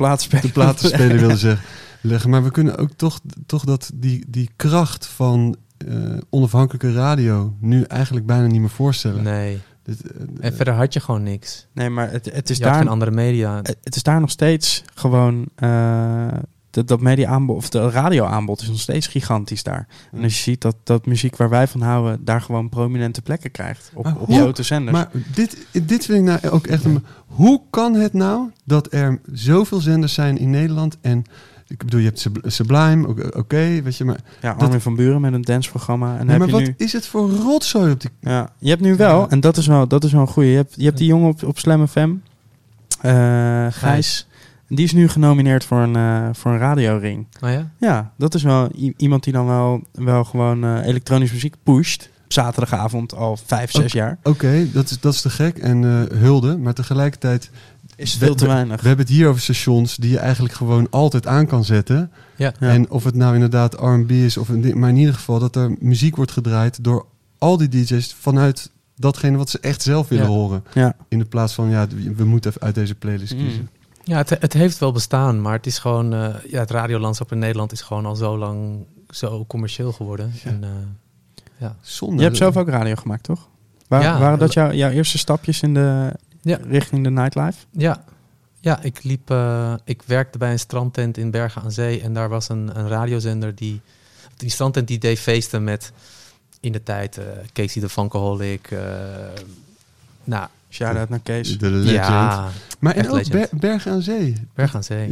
platenspeler wilde zeggen, leggen. Maar we kunnen ook toch, toch dat die, die kracht van eh, onafhankelijke radio nu eigenlijk bijna niet meer voorstellen. Nee. Eh, En verder had je gewoon niks. Nee, maar het, het, is je had daar, geen andere media. het het is daar nog steeds gewoon... eh, dat, dat media-aanbod, of de radio-aanbod is nog steeds gigantisch daar. En als je ziet dat, dat muziek waar wij van houden... daar gewoon prominente plekken krijgt. Op, Maar op hoe- grote zenders. Maar dit, dit vind ik nou ook echt een... Hoe kan het nou dat er zoveel zenders zijn in Nederland en... Ik bedoel, je hebt Sub- Sublime, oké, oké, weet je, maar... ja, dat- Armin van Buren met een danceprogramma. En Nee, heb maar je wat nu... is het voor rotzooi op die... Ja, je hebt nu wel, Ja. en dat is wel, dat is wel een goeie. Je hebt, je hebt die jongen op, op Slam FM, eh Gijs. Die is nu genomineerd voor een, eh, voor een radioring. Oh ja? Ja, dat is wel iemand die dan wel, wel gewoon eh elektronische muziek pusht. Op zaterdagavond al vijf, zes Oké. jaar. Oké, dat, is, dat is te gek en eh, hulde, maar tegelijkertijd... Is we- veel te we- weinig. We hebben het hier over stations die je eigenlijk gewoon altijd aan kan zetten. Ja. Ja. En of het nou inderdaad R&B is of een ding, maar in ieder geval dat er muziek wordt gedraaid door al die DJ's vanuit datgene wat ze echt zelf willen Ja. horen. Ja. In de plaats van, ja, we moeten even uit deze playlist Mm. kiezen. Ja, het, het heeft wel bestaan, maar het is gewoon... eh, ja, het radiolandschap in Nederland is gewoon al zo lang zo commercieel geworden. Ja. En, eh, Zonde. Je hebt zelf ook radio gemaakt, toch? Waar, Ja. waren dat jouw jouw eerste stapjes in de, Ja. richting de nightlife? ja. ja, ik liep... eh, ik werkte bij een strandtent in Bergen aan Zee en daar was een, een radiozender die... Die strandtent die deed feesten met in de tijd eh, Casey de Funkaholic. eh nou, Shout-out naar Kees. De legend. ja, maar en echt ook legend. Ber- Bergen aan Zee. Bergen aan Zee.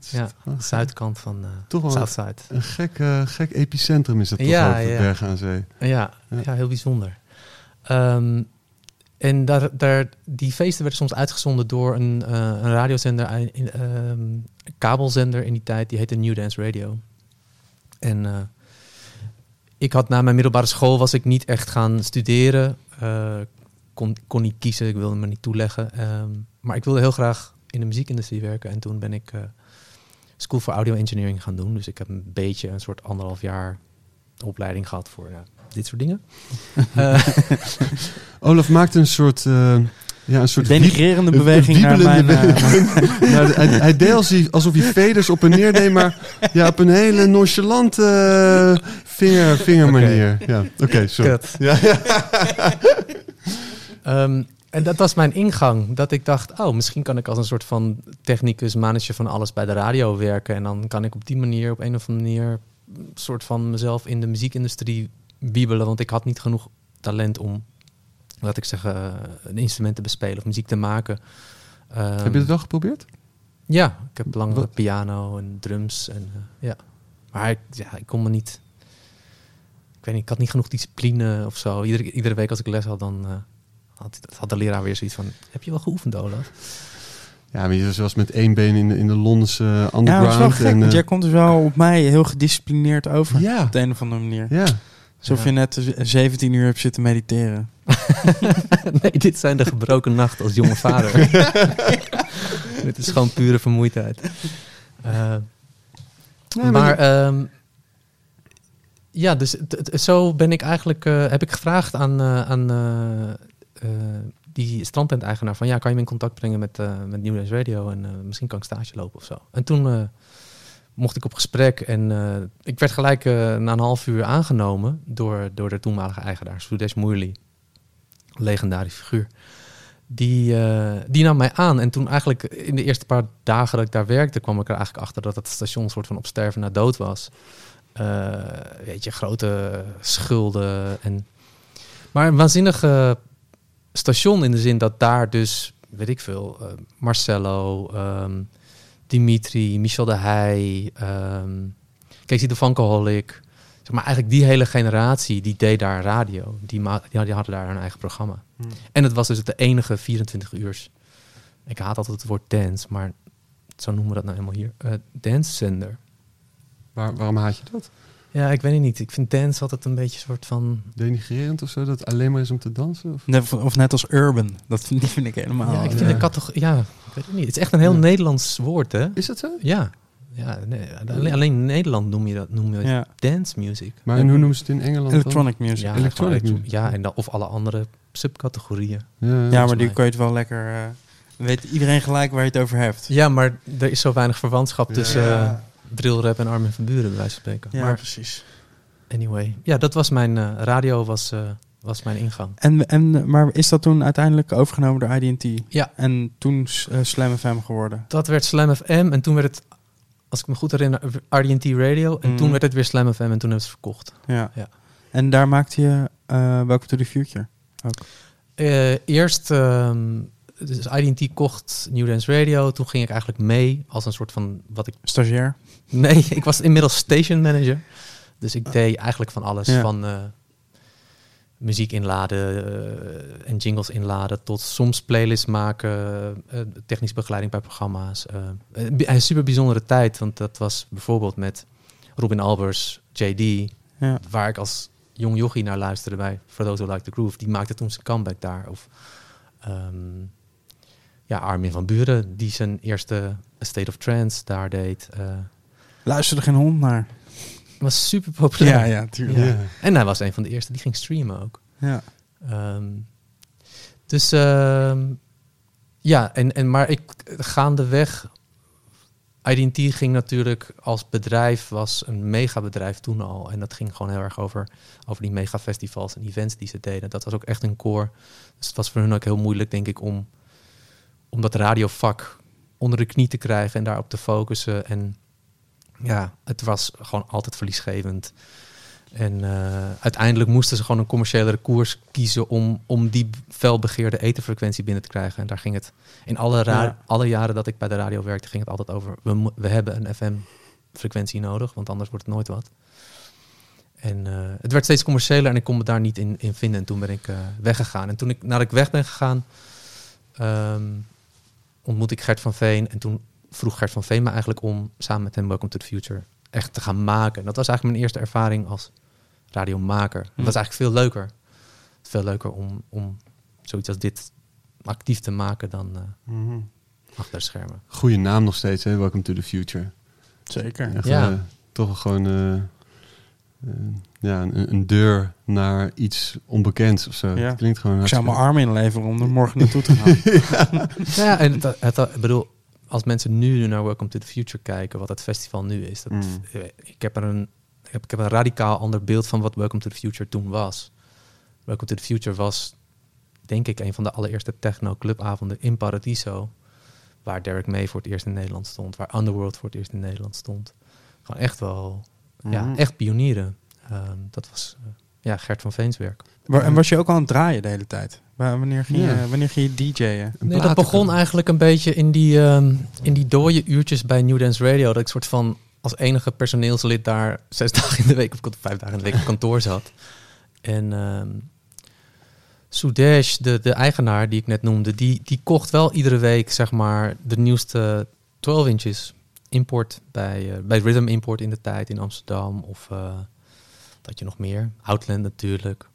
Is Ja, de zuidkant van eh Toch wel. Southside. een gek, gek epicentrum is dat toch Ja, ook, ja. Bergen aan Zee. Ja, Ja. ja. heel bijzonder. Ehm, en daar, daar, die feesten werden soms uitgezonden door een, eh, een radiozender, ehm, een kabelzender in die tijd, die heette New Dance Radio. En eh, ik had na mijn middelbare school was ik niet echt gaan studeren. Eh, kon, kon niet kiezen, ik wilde me niet toeleggen. Ehm, maar ik wilde heel graag in de muziekindustrie werken. En toen ben ik School for Audio Engineering gaan doen. Dus ik heb een beetje een soort anderhalf jaar opleiding gehad voor ja, dit soort dingen. Eh, Olaf maakt een soort... eh, ja, een soort Denigrerende beweging naar mijn... wiebelende- eh, Nou, hij, hij deed alsof hij, alsof hij veders op en neer deed, maar ja, op een hele nonchalante eh, vinger, vingermanier. Ja, oké, sorry. kut. Ja, ja. Ehm, en dat was mijn ingang. Dat ik dacht, oh, misschien kan ik als een soort van technicus, manager van alles bij de radio werken. En dan kan ik op die manier, op een of andere manier, een soort van mezelf in de muziekindustrie wiebelen. Want ik had niet genoeg talent om, laat ik zeggen, een instrument te bespelen of muziek te maken. Heb je het wel geprobeerd? Ja, ik heb lang Wat? piano en drums. En, eh, ja. Maar ik, ja, ik kon me niet... Ik weet niet, ik had niet genoeg discipline of zo. Iedere, iedere week als ik les had, dan eh, had, had de leraar weer zoiets van... Heb je wel geoefend, Olaf? Ja, maar je was met één been in, de- in de Londense eh, ja, dat is underground. wel gek, en, want eh, jij komt dus wel op mij heel gedisciplineerd over. ja, Op de een of andere manier. ja. Alsof je net eh, 17 uur hebt zitten mediteren. nee, dit zijn de gebroken nachten als jonge vader. dit is gewoon pure vermoeidheid. Eh, Nee, maar ehm, ja, dus zo ben ik eigenlijk, eh, heb ik gevraagd aan, eh, aan die strandtent-eigenaar van, ja, kan je me in contact brengen met, met New Radio en misschien kan ik stage lopen of zo. En toen mocht ik op gesprek en eh, ik werd gelijk eh, na een half uur aangenomen door, door de toenmalige eigenaar, Sudesh Moerli, legendarisch figuur. Die, eh, die nam mij aan. En toen eigenlijk in de eerste paar dagen dat ik daar werkte, kwam ik er eigenlijk achter dat het station soort van op sterven na dood was. Weet je, grote schulden. En... Maar een waanzinnige station in de zin dat daar dus, weet ik veel, Marcello, ehm, Dimitri, Michel de Heij, ehm Casey de Vancoholic. Zeg maar eigenlijk die hele generatie die deed daar radio. Die, ma- die, die hadden daar hun eigen programma. Hmm. En het was dus de enige 24 uurs. Ik haat altijd het woord dance, maar zo noemen we dat nou helemaal hier. Eh dance zender. Waar, waarom haat je dat? Ja, ik weet het niet. Ik vind dance altijd een beetje een soort van... Denigrerend of zo? Dat het alleen maar is om te dansen? Of? Net, of net als urban. Dat vind, die vind ik helemaal... ja, ik vind eh, de categorie... Ja, weet het niet. Het is echt een heel Ja. Nederlands woord, hè? Is dat zo? Ja. ja nee, alleen, alleen in Nederland noem je dat noem je ja. dance music. Maar en hoe noemen ze het in Engeland dan? Electronic music. Ja, Ja, electronic music. Ja, en dan, of alle andere subcategorieën. Ja, maar volgens die kun je het wel lekker... eh, weet iedereen gelijk waar je het over hebt. Ja, maar er is zo weinig verwantschap Ja. tussen Ja. eh, drillrap en Armin van Buren, bij wijze van spreken. Ja, maar precies. anyway, ja, dat was mijn eh, radio, was, eh, was mijn ingang. En, en, maar is dat toen uiteindelijk overgenomen door IDT? Ja. En toen eh, Slam FM geworden? Dat werd Slam FM en toen werd het, als ik me goed herinner, RDT Radio. En Mm. toen werd het weer Slam FM en toen hebben ze het verkocht. Ja. Ja. En daar maakte je eh Welcome to the Future. Eh, eerst, ehm dus IDT kocht New Dance Radio. Toen ging ik eigenlijk mee als een soort van, wat ik... Stagiair. Nee, ik was inmiddels station manager. Dus ik deed eigenlijk van alles. Ja. Van muziek inladen eh, en jingles inladen... tot soms playlists maken, eh, technische begeleiding bij programma's. eh, een super bijzondere tijd, want dat was bijvoorbeeld met Robin Albers, JD... Ja. waar ik als jong jochie naar luisterde bij For Those Who Like the Groove. Die maakte toen zijn comeback daar. Of ehm, ja, Armin van Buren, die zijn eerste A State of Trance daar deed. Luisterde geen hond naar. Was super populair. Ja, ja, tuurlijk. Ja. Ja. En hij was een van de eerste die ging streamen ook. Ja. Ehm, dus ehm, ja, en, en, maar ik gaandeweg... IDT ging natuurlijk als bedrijf, was een megabedrijf toen al. En dat ging gewoon heel erg over, over die megafestivals en events die ze deden. Dat was ook echt een core. Dus het was voor hun ook heel moeilijk, denk ik, om, om dat radiovak onder de knie te krijgen en daarop te focussen. En ja, het was gewoon altijd verliesgevend. En eh, uiteindelijk moesten ze gewoon een commerciële koers kiezen om, om die felbegeerde etenfrequentie binnen te krijgen. En daar ging het in alle, Ja. alle jaren dat ik bij de radio werkte, ging het altijd over, we, we hebben een FM-frequentie nodig, want anders wordt het nooit wat. En eh, het werd steeds commerciëler en ik kon me daar niet in, in vinden. En toen ben ik eh, weggegaan. En toen ik, nadat ik weg ben gegaan, ehm ontmoette ik Gert van Veen. En toen vroeg Gert van Veen me eigenlijk om samen met hem Welcome to the Future echt te gaan maken. Dat was eigenlijk mijn eerste ervaring als radiomaker. Het was eigenlijk veel leuker. Veel leuker om, om zoiets als dit actief te maken dan eh, Mhm. achter de schermen. Goeie naam nog steeds, hè? Welcome to the Future. Zeker. Echt, Ja. eh, toch wel gewoon eh, eh, ja, een, een deur naar iets onbekends of zo. Ja. Het klinkt gewoon Ik zou mijn arm inleveren om er morgen naartoe te gaan. Ja, en het, het, ik bedoel, als mensen nu naar Welcome to the Future kijken, wat het festival nu is, dat, Mm. eh, ik, heb er een, ik, heb, ik heb een radicaal ander beeld van wat Welcome to the Future toen was. Welcome to the Future was, denk ik, een van de allereerste techno-clubavonden in Paradiso, waar Derek May voor het eerst in Nederland stond, waar Underworld voor het eerst in Nederland stond. Gewoon echt wel, ja, Mhm. echt pionieren. Ehm, dat was eh, ja, Gert van Veens werk. Wa- En was je ook aan het draaien de hele tijd? Wa- Wanneer ging, Ja. je, wanneer ging je DJ'en? Nee, dat begon eigenlijk een beetje in die, ehm, in die dode uurtjes bij New Dance Radio. Dat ik soort van als enige personeelslid daar zes dagen in de week, of vijf dagen in de week op kantoor zat. En ehm Sudesh, de, de eigenaar die ik net noemde, die, die kocht wel iedere week zeg maar de nieuwste 12 inches import bij, eh, bij Rhythm Import in de tijd in Amsterdam. Of eh dat je nog meer. Outland natuurlijk.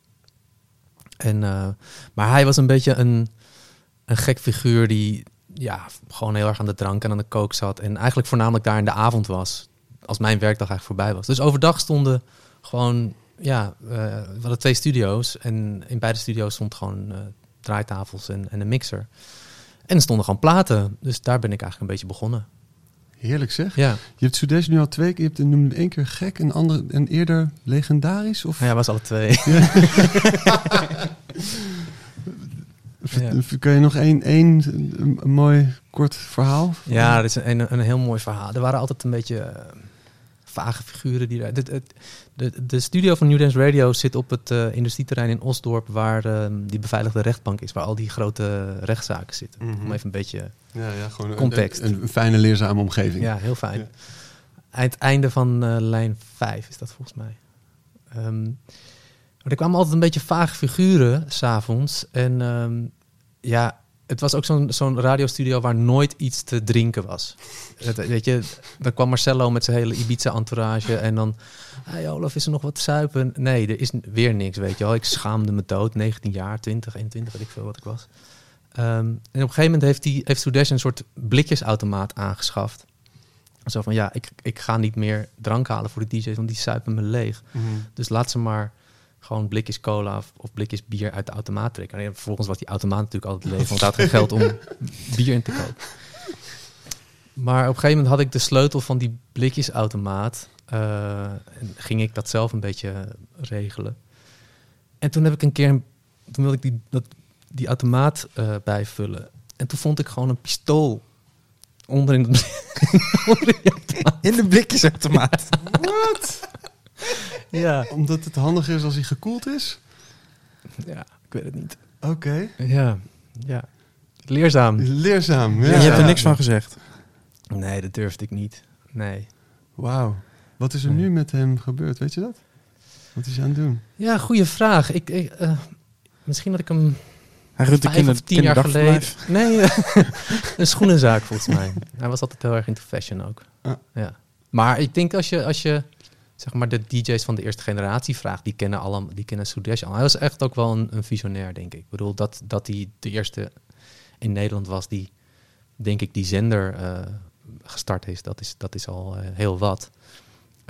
En, eh, maar hij was een beetje een, een gek figuur die ja, gewoon heel erg aan de drank en aan de kook zat. En eigenlijk voornamelijk daar in de avond was. Als mijn werkdag eigenlijk voorbij was. Dus overdag stonden gewoon, ja, eh, we hadden twee studio's. En in beide studio's stond gewoon eh, draaitafels en, en een mixer. En er stonden gewoon platen. Dus daar ben ik eigenlijk een beetje begonnen. Heerlijk zeg. Ja, Je hebt Sudesh nu al twee keer, je hebt hem noemde één keer gek en, ander, en eerder legendarisch? Of ja was alle twee. Ja. kun je nog één, één een, een mooi kort verhaal? Ja, dat is een, een heel mooi verhaal. Er waren altijd een beetje eh, vage figuren die daar. De, de studio van New Dance Radio zit op het eh, industrieterrein in Osdorp, waar ehm, die beveiligde rechtbank is, waar al die grote rechtszaken zitten. Mhm. Om even een beetje. Ja, ja gewoon een- Context. Een, een fijne, leerzame omgeving. Ja, heel fijn. Ja. Aan het einde van eh, lijn 5 is dat volgens mij. Maar er kwamen altijd een beetje vage figuren s'avonds. En ehm, ja, het was ook zo'n zo'n radiostudio waar nooit iets te drinken was. Weet je, dan kwam Marcello met zijn hele Ibiza-entourage en dan... Hey Olaf, is er nog wat te zuipen? Nee, er is weer niks, weet je wel. Ik schaamde me dood, 19 jaar, 20, 21, weet ik veel wat ik was. Ehm, en op een gegeven moment heeft, die, heeft Sudesh een soort blikjesautomaat aangeschaft. Zo van, ja, ik, ik ga niet meer drank halen voor de DJ's, want die suipen me leeg. Mhm. Dus laat ze maar gewoon blikjes cola of, of blikjes bier uit de automaat trekken. En vervolgens was die automaat natuurlijk altijd leeg, want hij had geen geld om bier in te kopen. Maar op een gegeven moment had ik de sleutel van die blikjesautomaat. Eh, en ging ik dat zelf een beetje regelen. En toen heb ik een keer, toen wilde ik die, dat, die automaat eh, bijvullen. En toen vond ik gewoon een pistool onder die automaat. In de blikjesautomaat. Ja. Omdat het handiger is als hij gekoeld is? ja, ik weet het niet. Oké. Ja, ja. Leerzaam. Leerzaam. Ja, Ja. je hebt er niks van gezegd. Nee, dat durfde ik niet. Nee. Wauw. Wat is er nu met hem gebeurd? Weet je dat? Wat is hij aan het doen? Ja, goede vraag. Ik, ik, eh, misschien dat ik hem Hij runt de kinder, of tien jaar geleden... Nee, een schoenenzaak volgens mij. Hij was altijd heel erg into fashion ook. Ah. Ja. Maar ik denk als je, als je zeg maar de DJ's van de eerste generatie vraagt, die kennen allemaal, die kennen Sudesh al. Hij was echt ook wel een, een visionair, denk ik. Ik bedoel, dat, dat hij de eerste in Nederland was die, denk ik, die zender eh, gestart is. Dat is, dat is al eh, heel wat.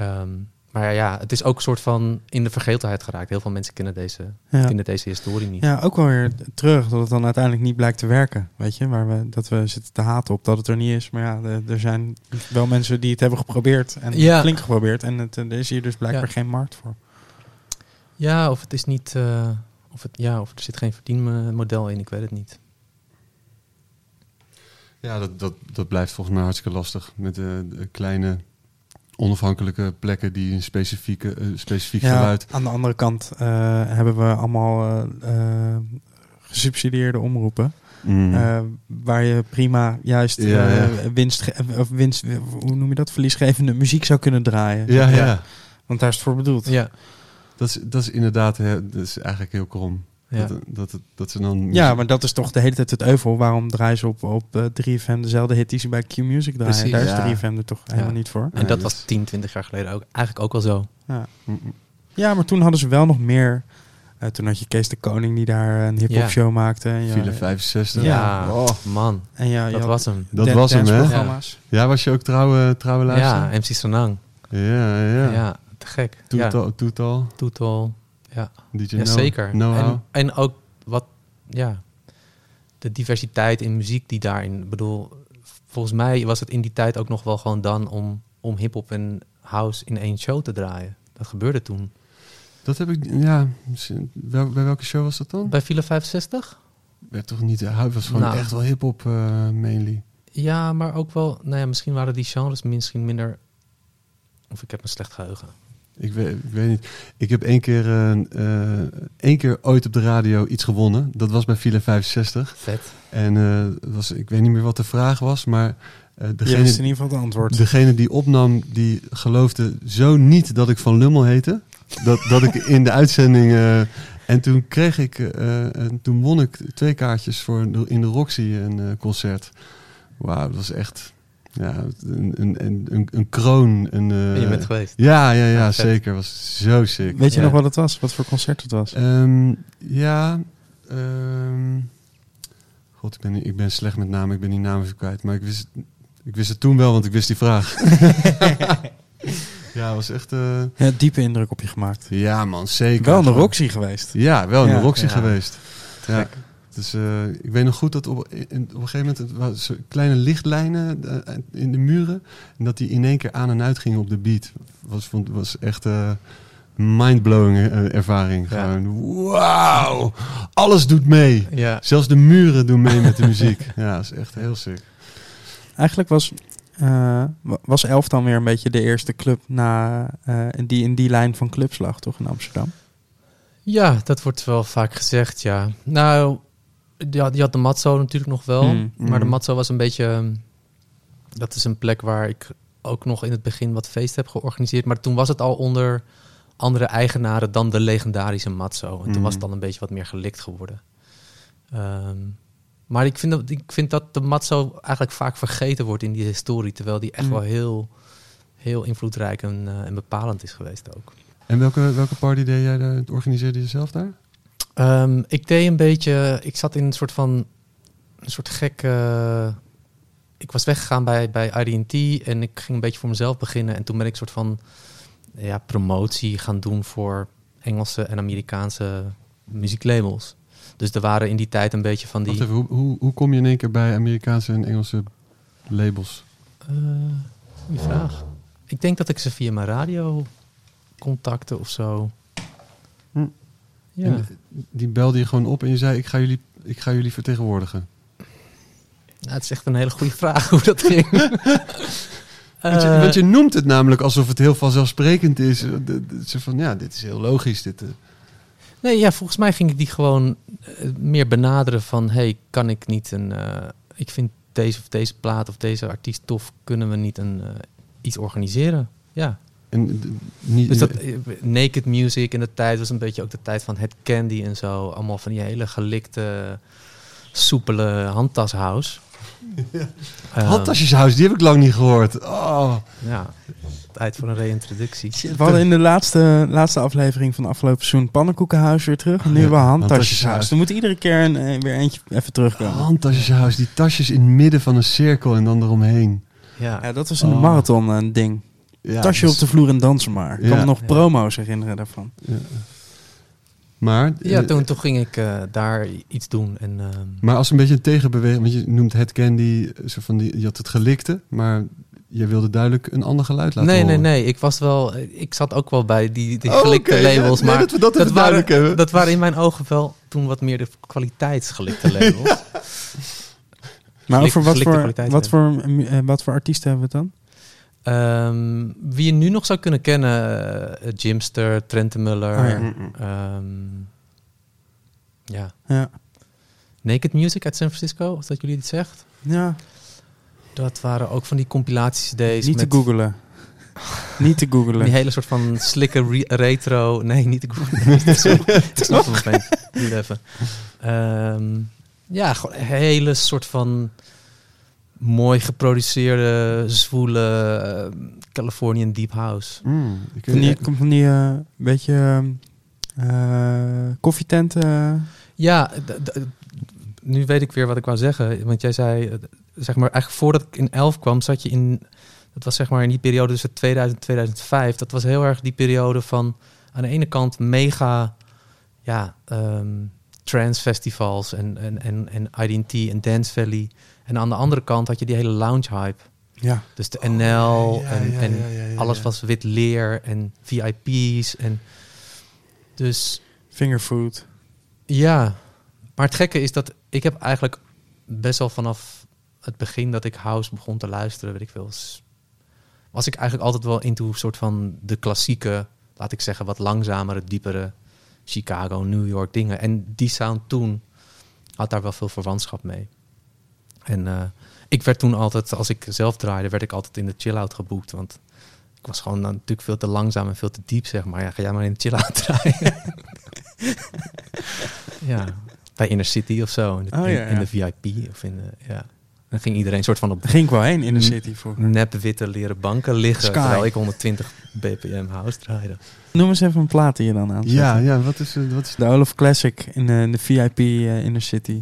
Ehm, maar ja, het is ook een soort van in de vergetelheid geraakt. Heel veel mensen kennen deze, Ja. kennen deze historie niet. Ja, ook wel weer terug dat het dan uiteindelijk niet blijkt te werken. Weet je, waar we, dat we zitten te haten op dat het er niet is. Maar ja, er- er zijn wel mensen die het hebben geprobeerd. En Ja. flink geprobeerd. En het, er is hier dus blijkbaar Ja. geen markt voor. Ja, of het is niet. eh, of, het, ja, of er zit geen verdienmodel in, ik weet het niet. Ja, dat, dat, dat blijft volgens mij hartstikke lastig. Met de, de kleine onafhankelijke plekken die een specifieke, eh, specifiek Ja, geluid... aan de andere kant eh, hebben we allemaal eh, gesubsidieerde omroepen. Mm. waar je prima juist Ja, eh, winst, of winst, hoe noem je dat, verliesgevende muziek zou kunnen draaien. ja, ja, ja. Want daar is het voor bedoeld. Ja, Dat, is, dat is inderdaad hè, dat is eigenlijk heel krom. Ja. Dat, dat, dat, ze dan... Ja, maar dat is toch de hele tijd het euvel. Waarom draaien ze op, op eh, 3FM dezelfde hit die ze bij Q-Music draaien? Precies, Daar ja. is 3FM er toch helemaal niet voor. en Nee, dat was is- 10, 20 jaar geleden ook eigenlijk ook al zo. Ja. Mm, mm. ja, maar toen hadden ze wel nog meer. Eh, toen had je Kees de Koning die daar een hip-hop Ja. show maakte. En ja, File 65. Ja. Oh, man, En ja, dat was hem. Dat dan- was hem, hè? Ja, was je ook trouwe, trouwe Ja, luisteraar? MC Sanang. Ja, ja. Ja. te gek. Ja, Toetal, toetal, Toetal. Ja, DJ ja No- zeker. En, en ook wat, ja, de diversiteit in muziek die daarin, ik bedoel, volgens mij was het in die tijd ook nog wel gewoon dan om, om hip-hop en house in één show te draaien. Dat gebeurde toen. Dat heb ik, ja. Wel, bij welke show was dat dan? Bij File 65? Werd toch niet, hij was gewoon Nou. echt wel hip-hop eh, mainly. Ja, maar ook wel, nou ja, misschien waren die genres misschien minder, of ik heb een slecht geheugen. Ik weet, ik weet niet. Ik heb één keer, eh, eh, één keer ooit op de radio iets gewonnen. Dat was bij File 65. Vet. En eh, was, ik weet niet meer wat de vraag was, maar eh, Je degene, wist in ieder geval het antwoord. degene die opnam, die geloofde zo niet dat ik van Lummel heette. Dat, dat ik in de uitzending... eh, en toen kreeg ik, eh, en toen won ik twee kaartjes voor in de Roxy een eh, concert. Wauw, dat was echt ja, een, een, een, een, een kroon. Een, eh, Ben je bent geweest? Ja, ja, ja, zeker. was zo sick. Weet je Ja. nog wat het was? Wat voor concert het was? Ehm, ja. ehm, God, ik ben, ik ben slecht met namen. Ik ben die namen even kwijt. Maar ik wist, ik wist het toen wel, want ik wist die vraag. ja, was echt... eh, Ja, diepe indruk op je gemaakt. ja, man, zeker. Wel een Roxy geweest. Ja, wel de Roxy Ja. geweest. Ja. Dus eh, ik weet nog goed dat op, in, op een gegeven moment het was kleine lichtlijnen eh, in de muren. En dat die in één keer aan en uit gingen op de beat. Was, vond, was echt eh mindblowing eh, ervaring. Ja. Gewoon, wauw, alles doet mee. Ja. Zelfs de muren doen mee met de muziek. Ja, dat is echt heel sick. Eigenlijk was, eh, wa- was Elf dan weer een beetje de eerste club na, eh, in, die, in die lijn van clubs lag, toch in Amsterdam? Ja, dat wordt wel vaak gezegd, ja. Nou, je had, je had de Matzo natuurlijk nog wel. Mm. Maar de Mm. Matzo was een beetje... ehm, Dat is een plek waar ik ook nog in het begin wat feest heb georganiseerd. Maar toen was het al onder andere eigenaren dan de legendarische Matzo. En toen Mm. was het dan een beetje wat meer gelikt geworden. Ehm, maar ik vind, dat, ik vind dat de Matzo eigenlijk vaak vergeten wordt in die historie. Terwijl die echt Mm. wel heel, heel invloedrijk en, eh, en bepalend is geweest ook. En welke, welke party deed jij daar? Organiseerde je zelf daar? Ehm, ik deed een beetje. Ik zat in een soort van. Een soort gekke. Ik was weggegaan bij, bij IDT en ik ging een beetje voor mezelf beginnen. En toen ben ik een soort van. Ja, promotie gaan doen voor Engelse en Amerikaanse muzieklabels. Dus er waren in die tijd een beetje van die. Even, hoe, hoe, hoe kom je in één keer bij Amerikaanse en Engelse labels? Eh, goeie vraag. Ik denk dat ik ze via mijn radio contacten of zo. Ja. En die belde je gewoon op en je zei, ik ga jullie, ik ga jullie vertegenwoordigen. Nou, het is echt een hele goede vraag hoe dat ging. Want je, Eh, want je noemt het namelijk alsof het heel vanzelfsprekend is. De- Ze van, ja, dit is heel logisch. Dit, eh. Nee, ja, volgens mij ging ik die gewoon eh, meer benaderen van... hey, kan ik niet een... eh, ik vind deze of deze plaat of deze artiest tof... kunnen we niet een, eh, iets organiseren? Ja. En, niet, Dus dat eh, Naked Music in de tijd was een beetje ook de tijd van het candy en zo. Allemaal van die hele gelikte, soepele handtashouse. Ehm, Handtasjeshuis, die heb ik lang niet gehoord. Oh. Ja, tijd voor een reintroductie. We hadden in de laatste, laatste aflevering van afgelopen seizoen Pannenkoekenhuis weer terug. En nu Ja, hebben we handtasjeshuis. Dan moet iedere keer een, eh, weer eentje even terugkomen. Handtasjeshuis, die tasjes in het midden van een cirkel en dan eromheen. Ja, Ja, dat was de Oh. marathon een ding. Ja, Tasje dus- op de vloer en dansen maar. Ik kan me nog Ja. promo's herinneren daarvan. ja. Maar, ja eh, toen, toen ging ik eh, daar iets doen. En, ehm, maar als een beetje een tegenbeweging, want je noemt het candy, zo van die, je had het gelikte, maar je wilde duidelijk een ander geluid laten nee, nee, horen. nee. Ik was wel. Ik zat ook wel bij die, die Oh, gelikte labels. ja, nee, maar dat we dat even waren, hebben. dat waren in mijn ogen wel toen wat meer de kwaliteitsgelikte labels. Maar over wat voor, wat, voor, eh, wat voor artiesten hebben we het dan? Ehm, wie je nu nog zou kunnen kennen: eh, Jimster, Trent de Muller. Oh, ja. Ehm, ja. Ja. Naked Music uit San Francisco, als dat jullie het zegt. ja, Dat waren ook van die compilaties-CD's. niet met te googelen. niet te googelen. Die hele soort van slikke re- retro. Nee, niet te googlen. Het is zo- het niet even. Ehm, ja, gewoon een hele soort van mooi geproduceerde, zwoele eh, Californian Deep House. Mm, ik Van die, komt van die eh, beetje eh koffietenten. Ja, nu weet ik weer wat ik wou zeggen. Want jij zei, zeg maar, eigenlijk voordat ik in 11 kwam, zat je in. Dat was zeg maar in die periode tussen 2000 en 2005. Dat was heel erg die periode van aan de ene kant mega, ja, ehm trance festivals en, en, en, en IDT en Dance Valley. En aan de andere kant had je die hele lounge hype. Ja. Dus de NL ja, en, ja, en ja, ja, ja, alles was wit leer en VIP's. En dus Fingerfood. ja, maar het gekke is dat ik heb eigenlijk best wel vanaf het begin dat ik house begon te luisteren, weet ik veel, was ik eigenlijk altijd wel into soort van de klassieke, laat ik zeggen, wat langzamere, diepere Chicago, New York dingen. En die sound toen had daar wel veel verwantschap mee. En eh, ik werd toen altijd, als ik zelf draaide, werd ik altijd in de chill-out geboekt, want ik was gewoon dan natuurlijk veel te langzaam en veel te diep, zeg maar. Ja, ga jij maar in de chill-out draaien. ja, bij Inner City of zo. In de, Oh, in- ja, in de VIP. Of in de, ja. Dan ging iedereen soort van op ging ik wel heen in de city voor. nep witte leren banken liggen. Sky. Terwijl ik 120 bpm house draaide. Noem eens even een plaat die je dan aan. Ja, ja, wat is, eh, wat is De Olaf Classic in de, in de VIP eh, Inner City.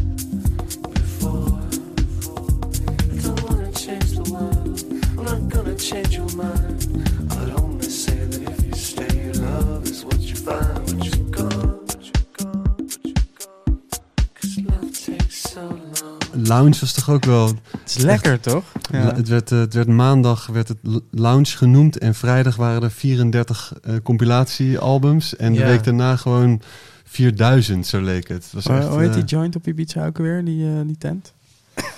not gonna change your mind. I'd only say that if you stay, love is what you find. But you. Lounge was toch ook wel... Het is lekker, toch? Het, werd, eh, het werd maandag werd het Lounge genoemd en vrijdag waren er 34 eh, compilatiealbums. En de Ja. week daarna gewoon 4000, zo leek het. Het was Hoe echt, hoe heet eh, die joint op Ibiza ook weer, die, eh, die tent?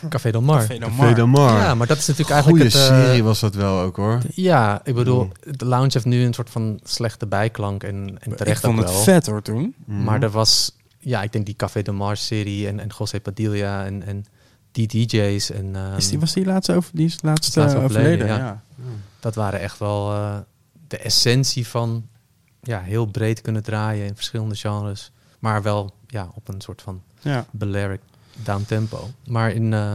Café Del Mar. Café Del Café Mar. Del Mar. Ja, maar dat is natuurlijk Goeie eigenlijk het... eh, serie was dat wel ook hoor. Ja, ik bedoel, Mm. de lounge heeft nu een soort van slechte bijklank en, en Ik terecht vond ook het vet hoor toen. Mhm. Maar er was, ja, ik denk die Café de Mars serie en, en José Padilla en, en die DJ's en ehm, Is die, was die laatste over, die is laatst Laatst eh, overleden, overleden? ja. Ja. dat waren echt wel eh, de essentie van ja, heel breed kunnen draaien in verschillende genres, maar wel ja, op een soort van Ja. Balearic downtempo. Maar in eh,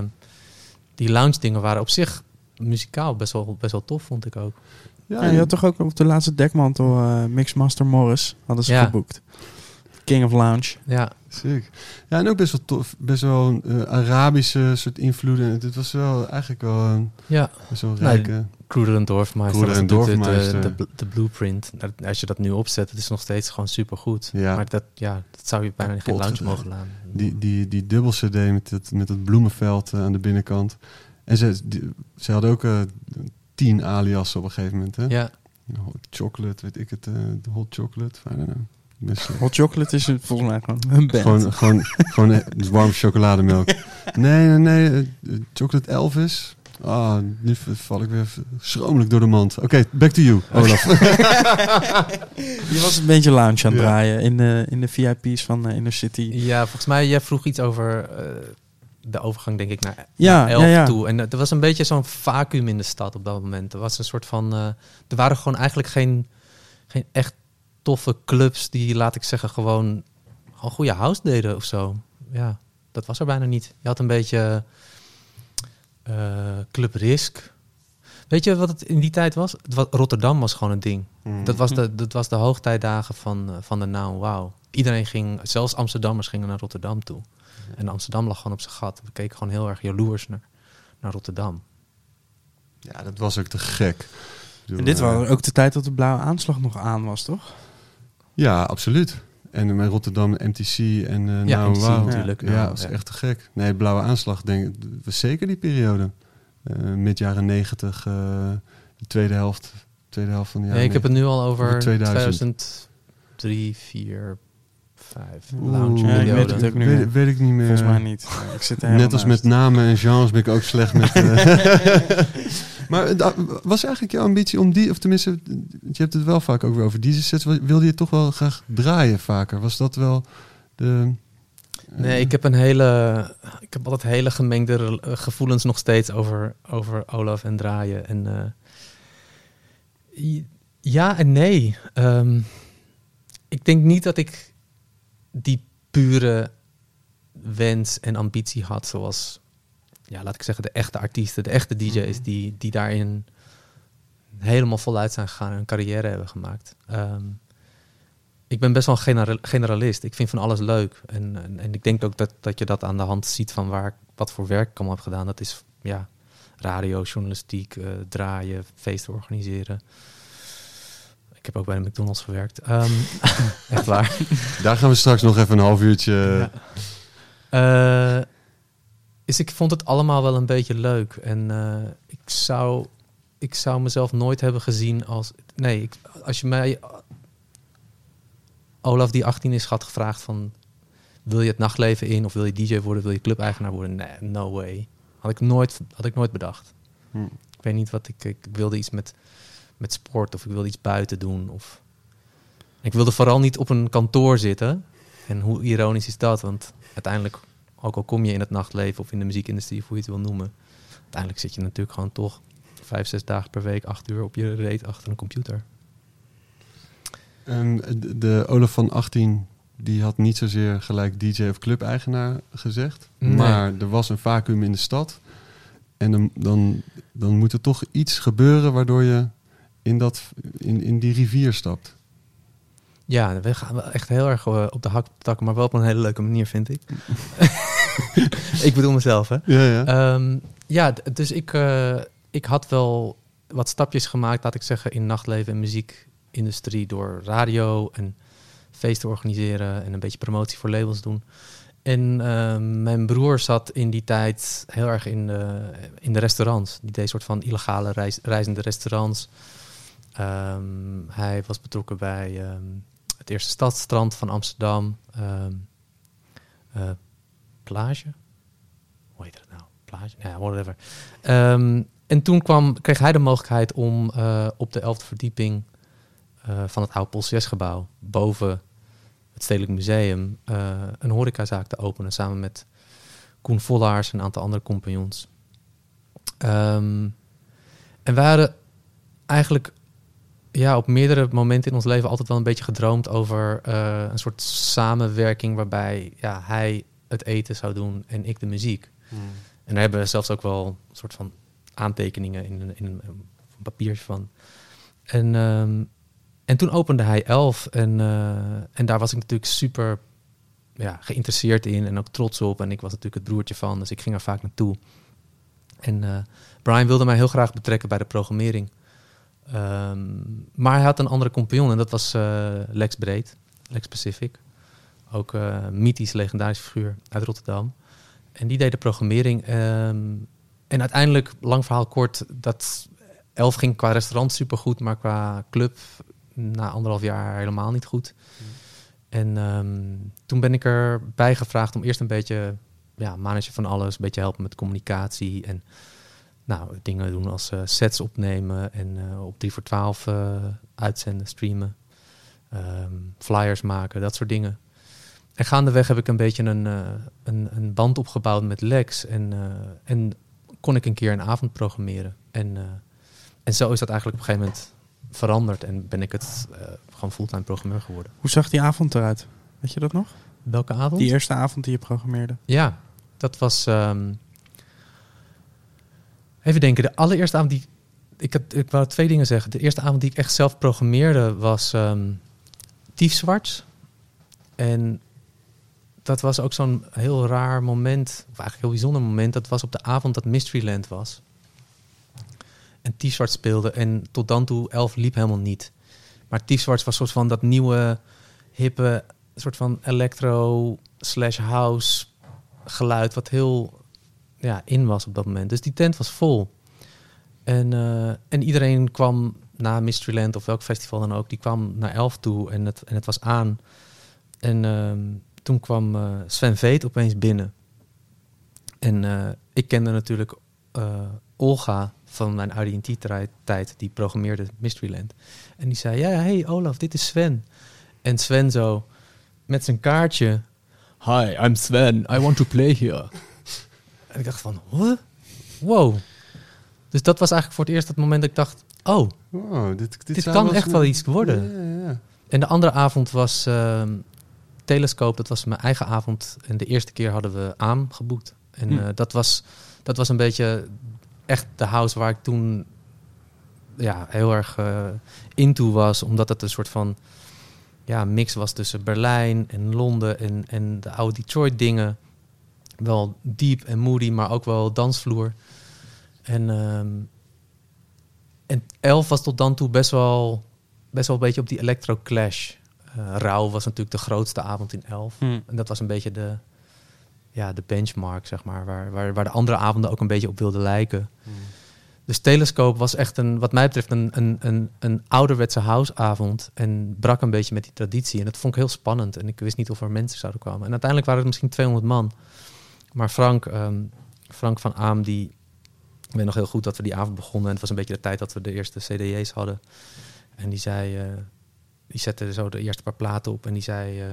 die lounge dingen waren op zich muzikaal best wel, best wel tof, vond ik ook. Ja, je had toch ook op de laatste dekmantel eh Mixmaster Morris hadden ze Ja. geboekt. King of Lounge. Ja, Sick. Ja, en ook best wel tof. Best wel eh, Arabische soort invloeden. Het was wel eigenlijk wel een ja. best wel Nee, rijke... Kruder en Dorfmeister Kruder was en natuurlijk de-. De, de, de blueprint. Als je dat nu opzet, het is nog steeds gewoon supergoed. Ja. Maar dat, ja, dat zou je bijna geen lounge mogen laten. Die, die, die dubbel CD met het, met het bloemenveld eh, aan de binnenkant. En ze, die- ze hadden ook eh, tien aliasen op een gegeven moment. Hè? Ja, Hot chocolate, weet ik het. eh, de hot chocolate. I don't know. Best, Hot Chocolate is het volgens mij gewoon een band. gewoon gewoon, gewoon eh, warm chocolademelk. Nee, nee, nee. chocolate Elvis. Ah, nu val ik weer schromelijk door de mand. Oké, back to you, Olaf. Je was een beetje lounge aan het Ja. draaien in de, in de VIP's van eh, Inner City. ja, volgens mij, jij vroeg iets over eh, de overgang, denk ik, naar, Ja, naar elf ja, ja. toe. En eh, er was een beetje zo'n vacuüm in de stad op dat moment. Er was een soort van... eh, er waren gewoon eigenlijk geen, geen echt toffe clubs die, laat ik zeggen, gewoon, gewoon goede house deden of zo. Ja, dat was er bijna niet. Je had een beetje Club Risk. Weet je wat het in die tijd was? Het was Rotterdam was gewoon een ding. Hmm. Dat was de, dat was de hoogtijdagen van, eh, van de Now Wow. Iedereen ging, zelfs Amsterdammers gingen naar Rotterdam toe. En Amsterdam lag gewoon op zijn gat. We keken gewoon heel erg jaloers naar, naar Rotterdam. Ja, dat was ook te gek. Bedoel, En dit eh, was ook de tijd dat de blauwe aanslag nog aan was, toch? Ja, absoluut. En met Rotterdam, MTC en eh Ja, nou, MTC wauw. natuurlijk. Ja, Ja, dat is ja. echt te gek. Nee, Blauwe Aanslag, denk ik, was zeker die periode. Eh mid jaren negentig, eh, de tweede helft, tweede helft van de Ja, jaren ik heb het nu al over Over 2000. 2003, 4, 5. Oeh, Lounge Ja, ik periode. weet het ook niet weet, ik niet meer. Volgens mij niet. Ik zit er Net als met namen en genres ben ik ook slecht met... maar eh, was eigenlijk jouw ambitie om die... Of tenminste, je hebt het wel vaak ook over deze sets. Wilde je toch wel graag draaien vaker? Was dat wel de... eh, Nee, ik heb een hele. Ik heb altijd hele gemengde eh, gevoelens nog steeds over, over Olaf en draaien. En ja en nee. Ehm, ik denk niet dat ik die pure wens en ambitie had, zoals, ja, laat ik zeggen, de echte artiesten, de echte DJ's, die, die daarin helemaal voluit zijn gegaan en een carrière hebben gemaakt. Ehm, ik ben best wel een genera- generalist. Ik vind van alles leuk. En, en, en ik denk ook dat, dat je dat aan de hand ziet van waar ik wat voor werk ik allemaal heb gedaan. Dat is ja, radio, journalistiek, eh, draaien, feesten organiseren. Ik heb ook bij de McDonald's gewerkt. Ehm, echt waar. Daar gaan we straks nog even een half uurtje... Ja. Eh, dus ik vond het allemaal wel een beetje leuk. En eh, ik, zou, ik zou mezelf nooit hebben gezien als... Nee, ik, als je mij... Olaf die 18 is had gevraagd van... Wil je het nachtleven in of wil je DJ worden? Wil je clubeigenaar worden? Nee, no way. Had ik nooit, had ik nooit bedacht. Hm. Ik weet niet wat ik... Ik wilde iets met, met sport of ik wilde iets buiten doen. Of, ik wilde vooral niet op een kantoor zitten. En hoe ironisch is dat? Want uiteindelijk, ook al kom je in het nachtleven of in de muziekindustrie, of hoe je het wil noemen, uiteindelijk zit je natuurlijk gewoon toch vijf, zes dagen per week, acht uur op je reet achter een computer. Ehm, de, de Olaf van 18, die had niet zozeer gelijk DJ of club-eigenaar gezegd. Nee. Maar er was een vacuüm in de stad. En dan, dan, dan moet er toch iets gebeuren waardoor je in, dat, in, in die rivier stapt. Ja, we gaan wel echt heel erg eh, op de hak takken, maar wel op een hele leuke manier, vind ik. ik bedoel mezelf, hè. Ja, ja. Ehm, ja, dus ik, eh, ik had wel wat stapjes gemaakt, laat ik zeggen, in nachtleven en muziekindustrie door radio en feesten organiseren en een beetje promotie voor labels doen. En ehm, mijn broer zat in die tijd heel erg in de, in de restaurants. Die deed een soort van illegale reis, reizende restaurants. Ehm, hij was betrokken bij het eerste stadstrand van Amsterdam. eh, plage? Hoe heet het nou? Plage? Nou ja, whatever. Ehm, en toen kwam, kreeg hij de mogelijkheid om eh, op de 11e verdieping eh, van het oude Polsies-gebouw, boven het Stedelijk Museum, eh, een horecazaak te openen samen met Koen Vollaars en een aantal andere compagnons. Ehm, en we hadden eigenlijk ja, op meerdere momenten in ons leven altijd wel een beetje gedroomd over een soort samenwerking waarbij ja, hij het eten zou doen en ik de muziek. En daar hebben we zelfs ook wel een soort van aantekeningen in, een- in een, een papiertje van. En, ehm, en toen opende hij Elf. En, eh, en daar was ik natuurlijk super ja, geïnteresseerd in en ook trots op. En ik was natuurlijk het broertje van, dus ik ging er vaak naartoe. En eh, Brian wilde mij heel graag betrekken bij de programmering. Ehm, maar hij had een andere compagnon en dat was eh, Lex Breed, Lex Pacific. Ook eh mythisch, legendarisch figuur uit Rotterdam. En die deed de programmering. ehm, en uiteindelijk, lang verhaal kort, dat Elf ging qua restaurant supergoed, maar qua club na anderhalf jaar helemaal niet goed. En ehm, toen ben ik erbij gevraagd om eerst een beetje ja, managen van alles, een beetje helpen met communicatie en nou, dingen doen als eh, sets opnemen en eh, op 3 voor 12 eh, uitzenden, streamen, ehm, flyers maken, dat soort dingen. En gaandeweg heb ik een beetje een, eh, een, een band opgebouwd met Lex. En, eh, en kon ik een keer een avond programmeren. En, eh, en zo is dat eigenlijk op een gegeven moment veranderd. En ben ik het gewoon fulltime programmeur geworden. Hoe zag die avond eruit? Weet je dat nog? Welke avond? Die eerste avond die je programmeerde. Ja, dat was. ehm, even denken, de allereerste avond die. Ik, had, ik wou twee dingen zeggen. De eerste avond die ik echt zelf programmeerde was ehm Tiefzwarts. En dat was ook zo'n heel raar moment, of eigenlijk heel bijzonder moment. Dat was op de avond dat Mysteryland was. En Tiefzwarts speelde. En tot dan toe, Elf liep helemaal niet. Maar Tiefzwarts was soort van dat nieuwe, hippe, soort van electro slash house geluid wat heel ja, in was op dat moment. Dus die tent was vol. En, eh, en iedereen kwam na Mysteryland of welk festival dan ook, die kwam naar Elf toe en het, en het was aan. En ehm, toen kwam eh, Sven Veet opeens binnen. En eh, ik kende natuurlijk eh, Olga van mijn IDT-tijd, die programmeerde Mysteryland. En die zei, ja, hey Olaf, dit is Sven. En Sven zo, met zijn kaartje, Hi, I'm Sven. I want to play here. en ik dacht van, what? Wow. Dus dat was eigenlijk voor het eerst het moment dat ik dacht, oh, Wow, dit, dit, kan echt wel iets worden. Ja, ja, ja. En de andere avond was ehm Telescoop. Dat was mijn eigen avond. En de eerste keer hadden we Aam geboekt. En Hm. eh, dat, was, dat was een beetje echt de house waar ik toen ja, heel erg eh into was. Omdat het een soort van ja, mix was tussen Berlijn en Londen en, en de oude Detroit dingen. Wel diep en moody, maar ook wel dansvloer. En, ehm, en Elf was tot dan toe best wel, best wel een beetje op die electro clash. Eh Rauw was natuurlijk de grootste avond in Elf. Hm. En dat was een beetje de, ja, de benchmark, zeg maar. Waar, waar, waar de andere avonden ook een beetje op wilden lijken. Dus Telescoop was echt een, wat mij betreft, een, een, een, een ouderwetse houseavond. En brak een beetje met die traditie. En dat vond ik heel spannend. En ik wist niet of er mensen zouden komen. En uiteindelijk waren het misschien 200 man. Maar Frank, ehm, Frank van Aam, die... Ik weet nog heel goed dat we die avond begonnen. En het was een beetje de tijd dat we de eerste CD's hadden. En die zei... eh, die zette zo de eerste paar platen op. En die zei... eh,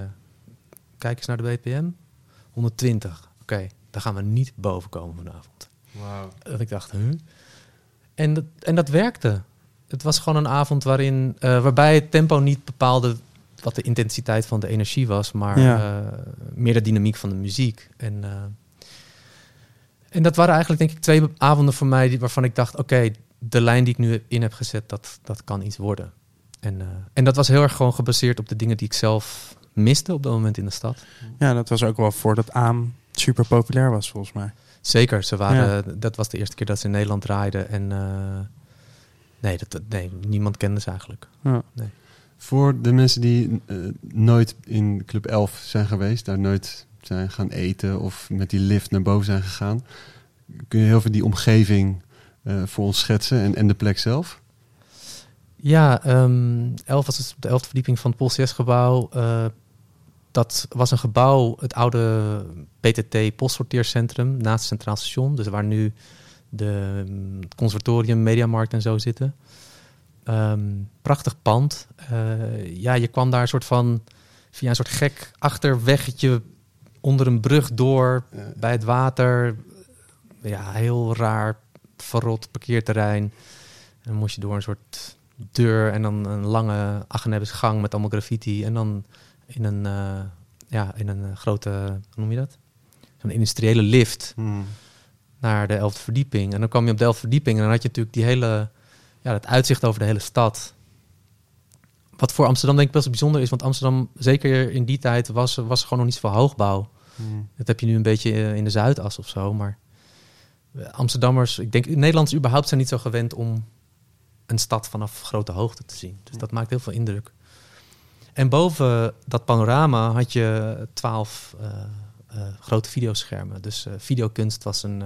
kijk eens naar de BPM. 120. Oké, daar gaan we niet boven komen vanavond. Wauw. Dat ik dacht, huh? En dat, en dat werkte. Het was gewoon een avond waarin, eh, waarbij het tempo niet bepaalde wat de intensiteit van de energie was, maar Ja. eh, meer de dynamiek van de muziek. En, eh, en dat waren eigenlijk denk ik twee avonden voor mij die, waarvan ik dacht, oké, de lijn die ik nu in heb gezet, dat, dat kan iets worden. En, eh, en dat was heel erg gewoon gebaseerd op de dingen die ik zelf miste op dat moment in de stad. Ja, dat was ook wel voordat Aam super populair was, volgens mij. Zeker, ze waren, dat was de eerste keer dat ze in Nederland draaiden. En eh, nee, dat, nee, niemand kende ze eigenlijk. Ja. Voor de mensen die eh, nooit in Club 11 zijn geweest, daar nooit zijn gaan eten of met die lift naar boven zijn gegaan, kun je heel veel die omgeving eh, voor ons schetsen en, en de plek zelf? Ja, ehm 11 was dus op de 11e verdieping van het PostCS-gebouw. Eh, dat was een gebouw, het oude PTT postsorteercentrum naast het Centraal Station. Dus waar nu de het conservatorium, mediamarkt en zo zitten. Ehm, prachtig pand. Eh, ja, je kwam daar een soort van via een soort gek achterweggetje onder een brug door bij het water. Ja, heel raar verrot parkeerterrein. En dan moest je door een soort deur en dan een lange Achenebbes gang met allemaal graffiti. En dan in een, eh, ja, in een eh, grote, hoe noem je dat? Zo'n industriële lift naar de 11e verdieping. En dan kwam je op de 11e verdieping en dan had je natuurlijk die hele, ja, het uitzicht over de hele stad. Wat voor Amsterdam denk ik best wel bijzonder is, want Amsterdam, zeker in die tijd, was, was gewoon nog niet zoveel hoogbouw. Dat heb je nu een beetje eh, in de Zuidas of zo, maar Amsterdammers, ik denk Nederlanders überhaupt zijn niet zo gewend om een stad vanaf grote hoogte te zien. Dus dat maakt heel veel indruk. En boven dat panorama had je twaalf eh, eh, grote videoschermen. Dus eh, videokunst was een,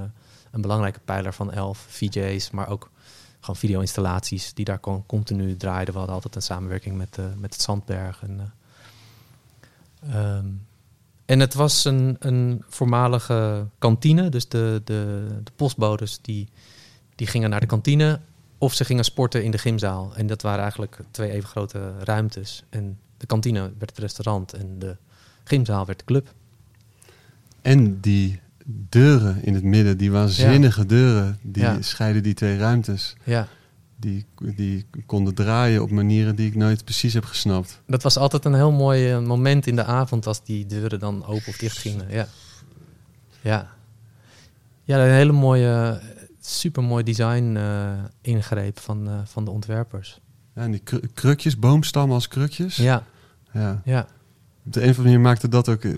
een belangrijke pijler van elf VJ's, maar ook gewoon video-installaties die daar kon, continu draaiden. We hadden altijd een samenwerking met, met het Zandberg. En, eh, ehm, en het was een, een voormalige kantine. Dus de, de, de postbodes die, die gingen naar de kantine of ze gingen sporten in de gymzaal. En dat waren eigenlijk twee even grote ruimtes. En de kantine werd het restaurant en de gymzaal werd de club. En die deuren in het midden, die waanzinnige deuren, die Ja. scheiden die twee ruimtes. Ja, Die, die konden draaien op manieren die ik nooit precies heb gesnapt. dat was altijd een heel mooi eh, moment in de avond als die deuren dan open of dicht gingen. Ja, ja. ja een hele mooie, super mooi design eh, ingreep van, eh, van de ontwerpers. Ja, en die kru- krukjes, boomstammen als krukjes. Ja, Ja. ja. Op de een of andere manier maakte dat ook... eh,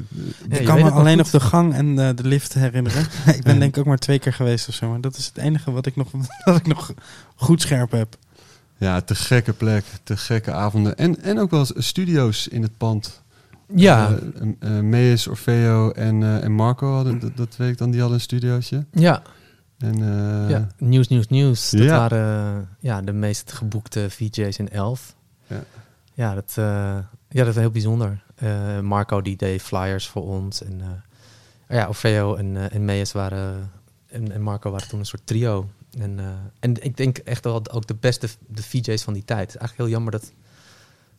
Ja, ik kan me alleen goed. nog de gang en eh, de lift herinneren. ik ben denk ik ook maar twee keer geweest of zo. Maar dat is het enige wat ik nog, wat ik nog goed scherp heb. Ja, te gekke plek, te gekke avonden. En, en ook wel eens studio's in het pand. Ja, Uh, Mees, Orfeo en, eh, en Marco hadden, dat, dat weet ik dan, die hadden een studiootje. ja, En, eh, ja. Nieuws, nieuws, nieuws. Dat Ja. waren eh, ja, de meest geboekte VJ's in Elf. Ja. Ja, dat, eh, ja, dat is heel bijzonder. Eh, Marco die deed flyers voor ons. En eh, ja, Orfeo en, eh en Mees waren... En, en Marco waren toen een soort trio. En, eh, en ik denk echt wel ook de beste de VJ's van die tijd. Het is eigenlijk heel jammer dat...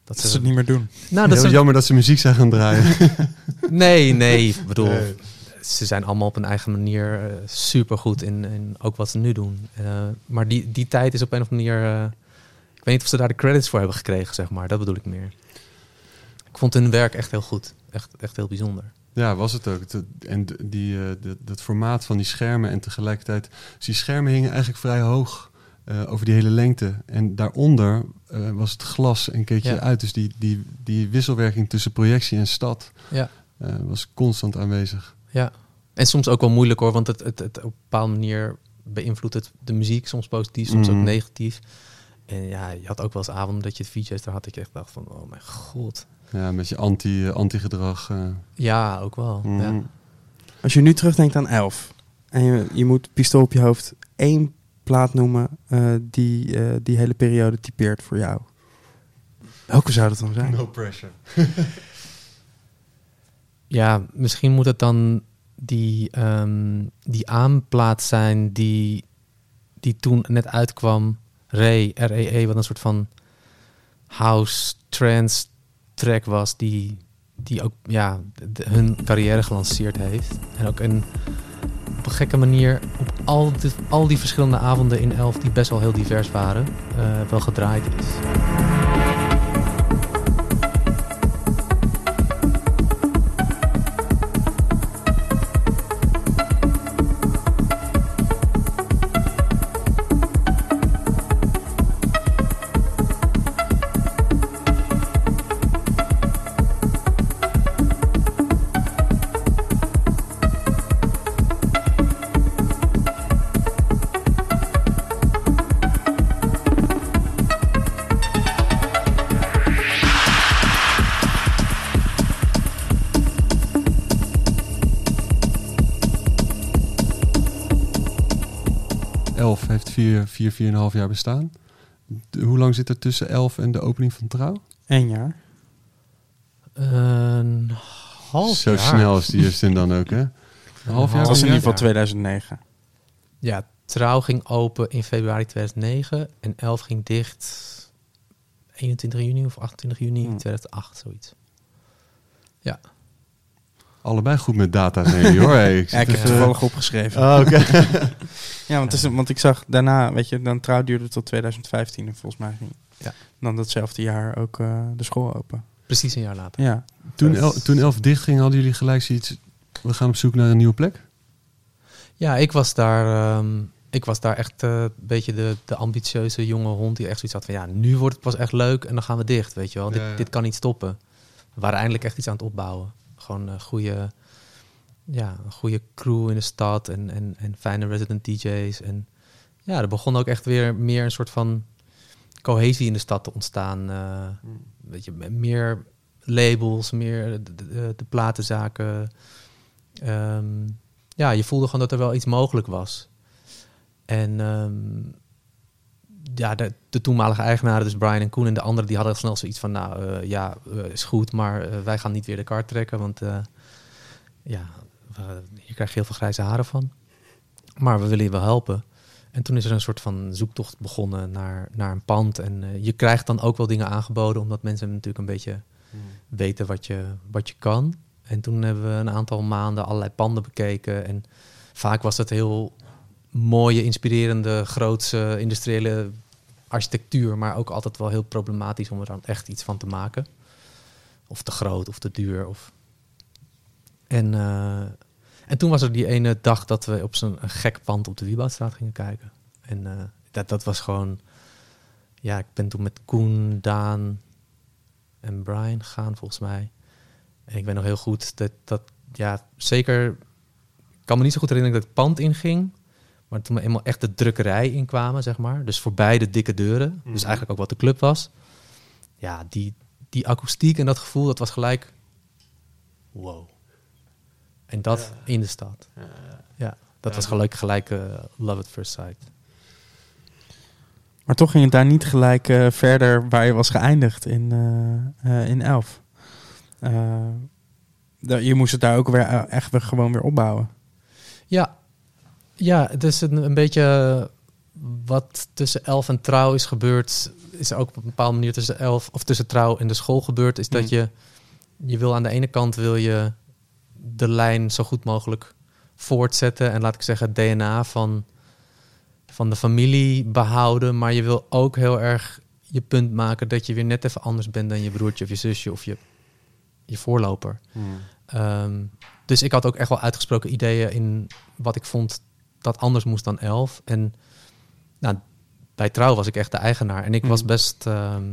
Dat Dat ze het niet meer doen. Nou, dat heel ze, jammer dat ze muziek zijn gaan draaien. Nee, nee. Ik bedoel, Nee. Ze zijn allemaal op een eigen manier eh, supergoed in, in ook wat ze nu doen. Eh, maar die, die tijd is op een of andere manier... eh, ik weet niet of ze daar de credits voor hebben gekregen, zeg maar. Dat bedoel ik meer. Ik vond hun werk echt heel goed. Echt, echt heel bijzonder. Ja, was het ook. En die, dat formaat van die schermen en tegelijkertijd... Dus die schermen hingen eigenlijk vrij hoog over die hele lengte. En daaronder was het glas en keek je Ja. uit. Dus die, die, die wisselwerking tussen projectie en stad Ja. was constant aanwezig. Ja. En soms ook wel moeilijk hoor, want het, het, het op een bepaalde manier beïnvloedt het de muziek. Soms positief, soms Mhm. ook negatief. En ja, je had ook wel eens avonden dat je het VJ's daar had. Dat je echt dacht van, oh mijn god. Ja, met je anti, eh, anti-gedrag. eh. Ja, ook wel. Mhm. Ja. Als je nu terugdenkt aan Elf. En je, je moet pistool op je hoofd één plaat noemen eh, die eh, die hele periode typeert voor jou. Welke zou dat dan zijn? No pressure. Ja, misschien moet het dan die, ehm, die aanplaat zijn die, die toen net uitkwam. Ray, R-E-E, wat een soort van house trance track was die, die ook ja, hun carrière gelanceerd heeft. En ook een, op een gekke manier op al, de, al die verschillende avonden in Elf, die best wel heel divers waren, eh, wel gedraaid is. 4, 4,5 jaar bestaan. Hoe lang zit er tussen 11 en de opening van Trouw? Eén jaar. Een half Zo snel is die zin dan ook, hè? Een half jaar. Dat was in ieder geval 2009. Ja, Trouw ging open in februari 2009 en 11 ging dicht 21 juni of 28 juni hmm. 2008, zoiets. Ja, Allebei goed met data, nee hoor. Hey, ik Ja, ik zit heb toevallig opgeschreven. Oh, oké. Ja, want, het is, want ik zag daarna, weet je, dan trouw duurde tot 2015 en volgens mij ging Ja. dan datzelfde jaar ook eh, de school open. precies een jaar later. Ja, toen, el, toen 11 dicht ging, hadden jullie gelijk zoiets... We gaan op zoek naar een nieuwe plek? Ja, ik was daar, ehm, ik was daar echt eh, een beetje de, de ambitieuze jonge hond die echt zoiets had van ja, nu wordt het pas echt leuk en dan gaan we dicht, weet je wel. Ja, dit, ja. dit kan niet stoppen. We waren eindelijk echt iets aan het opbouwen. Gewoon een goede, ja, een goede crew in de stad en, en, en fijne resident DJ's. En ja, er begon ook echt weer meer een soort van cohesie in de stad te ontstaan. eh, weet je, meer labels, meer de, de, de platenzaken. Ehm, ja, je voelde gewoon dat er wel iets mogelijk was. En ehm, ja, de, de toenmalige eigenaren, dus Brian en Koen en de anderen, die hadden snel zoiets van, nou eh, ja, eh, is goed, maar eh, wij gaan niet weer de kaart trekken, want ja, we- hier krijg je heel veel grijze haren van. Maar we willen je wel helpen. En toen is er een soort van zoektocht begonnen naar, naar een pand. En je krijgt dan ook wel dingen aangeboden, omdat mensen natuurlijk een beetje weten wat je, wat je kan. En toen hebben we een aantal maanden allerlei panden bekeken. En vaak was het heel mooie, inspirerende, grootse industriële architectuur. Maar ook altijd wel heel problematisch om er dan echt iets van te maken. Of te groot of te duur. Of... En, eh, en toen was er die ene dag dat we op zo'n gek pand op de Wieboudstraat gingen kijken. En eh, dat, dat was gewoon... Ja, ik ben toen met Koen, Daan en Brian gegaan, volgens mij. En ik weet nog heel goed dat, dat ja, zeker... Ik kan me niet zo goed herinneren dat ik het pand inging. Maar toen we eenmaal echt de drukkerij inkwamen, zeg maar. Dus voorbij de dikke deuren. Dus eigenlijk ook wat de club was. Ja, die, die akoestiek en dat gevoel, dat was gelijk... Wow. En dat in de stad. Ja, dat was gelijk, gelijk eh, love at first sight. maar toch ging het daar niet gelijk eh, verder waar je was geëindigd in, eh, eh, in Elf. Eh, je moest het daar ook weer echt weer gewoon weer opbouwen. Ja, ja het is een, een beetje wat tussen elf en trouw is gebeurd. Is ook op een bepaalde manier tussen elf of tussen trouw en de school gebeurd. Is dat Mm. je, je wil aan de ene kant wil je de lijn zo goed mogelijk voortzetten. En laat ik zeggen, het DNA van, van de familie behouden. Maar je wil ook heel erg je punt maken dat je weer net even anders bent dan je broertje of je zusje of je, je voorloper. Ehm, dus ik had ook echt wel uitgesproken ideeën in wat ik vond dat anders moest dan elf. En nou, bij trouw was ik echt de eigenaar. En ik was Mhm. best. ehm,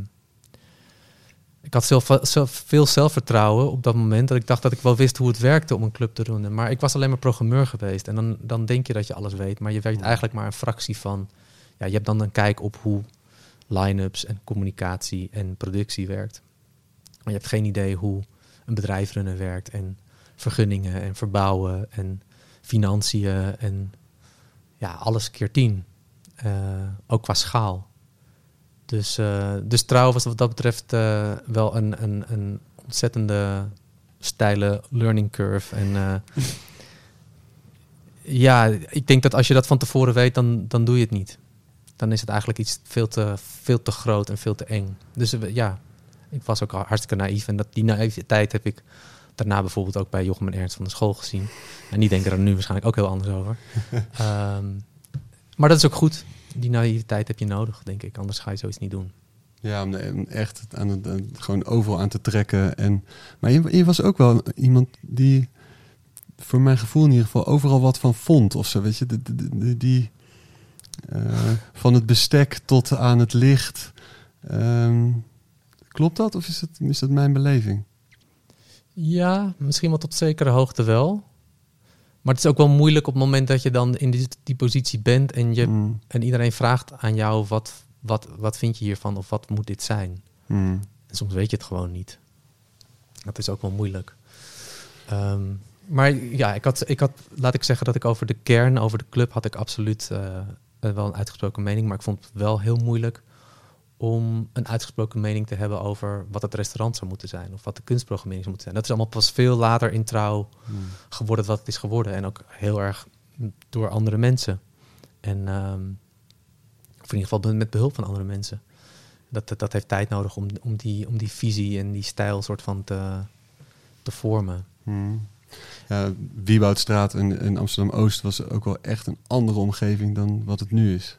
ik had zelf, zelf, veel zelfvertrouwen op dat moment. Dat ik dacht dat ik wel wist hoe het werkte om een club te runnen. Maar ik was alleen maar programmeur geweest. En dan, dan denk je dat je alles weet. Maar je weet eigenlijk maar een fractie van. Ja, je hebt dan een kijk op hoe line-ups en communicatie en productie werkt. Maar je hebt geen idee hoe een bedrijf runnen werkt. En vergunningen en verbouwen en financiën en ja, alles keer tien. Eh, ook qua schaal. Dus, eh dus trouw wat dat betreft eh, wel een, een, een ontzettende steile learning curve. En ja, ik denk dat als je dat van tevoren weet, dan, dan doe je het niet. Dan is het eigenlijk iets veel te, veel te groot en veel te eng. Dus ja, ik was ook hartstikke naïef. En dat, die naïviteit heb ik daarna bijvoorbeeld ook bij Jochem en Ernst van de school gezien. En die denken er nu waarschijnlijk ook heel anders over. Ehm, maar dat is ook goed. Die naïviteit heb je nodig, denk ik. Anders ga je zoiets niet doen. Ja, om echt aan het, gewoon overal aan te trekken. En, maar je, je was ook wel iemand die, voor mijn gevoel in ieder geval, overal wat van vond. Of zo, weet je. Die, eh, van het bestek tot aan het licht. Ehm, klopt dat? Of is, het, is dat mijn beleving? Ja, misschien wel tot zekere hoogte wel. Maar het is ook wel moeilijk op het moment dat je dan in die, die positie bent en, je, Mm, en iedereen vraagt aan jou wat, wat, wat vind je hiervan of wat moet dit zijn. mm. En soms weet je het gewoon niet. Dat is ook wel moeilijk. Ehm, maar ja, ik had, ik had, laat ik zeggen dat ik over de kern, over de club, had ik absoluut eh, wel een uitgesproken mening, maar ik vond het wel heel moeilijk om een uitgesproken mening te hebben over wat het restaurant zou moeten zijn of wat de kunstprogrammering zou moeten zijn. Dat is allemaal pas veel later in trouw geworden wat het is geworden en ook heel erg door andere mensen. En ehm, of in ieder geval met behulp van andere mensen. Dat, dat, dat heeft tijd nodig om, om, die, om die visie en die stijl soort van te, te vormen. Hmm. Ja, Wieboudstraat in, in Amsterdam-Oost was ook wel echt een andere omgeving dan wat het nu is.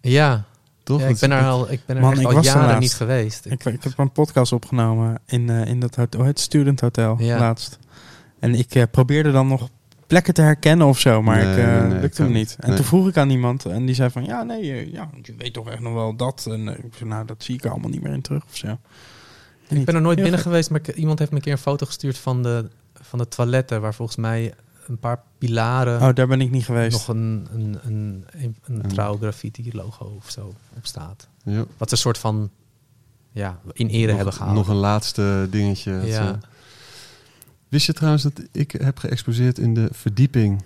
Ja, Toch? ja ik ben er al, ik ben er Man, echt ik al was jaren niet geweest. Ik, ik heb een podcast opgenomen in, eh, in dat hotel, het Student Hotel Ja. laatst. En ik eh, probeerde dan nog plekken te herkennen of zo, maar Nee, ik eh nee, nee, lukte hem niet. En toen vroeg ik aan iemand en die zei van, ja, nee, ja, je weet toch echt nog wel dat. En ik zei, nou, dat zie ik allemaal niet meer in terug of zo. Ik ben er nooit binnen geweest, maar iemand heeft me een keer een foto gestuurd van de, van de toiletten, waar volgens mij een paar pilaren Oh, daar ben ik niet geweest. nog een, een, een, een, een trouw graffiti logo of zo op staat. Ja. Wat ze een soort van ja, in ere nog, hebben gehouden. nog een laatste dingetje. Het, ja. Wist je trouwens dat ik heb geëxposeerd in de verdieping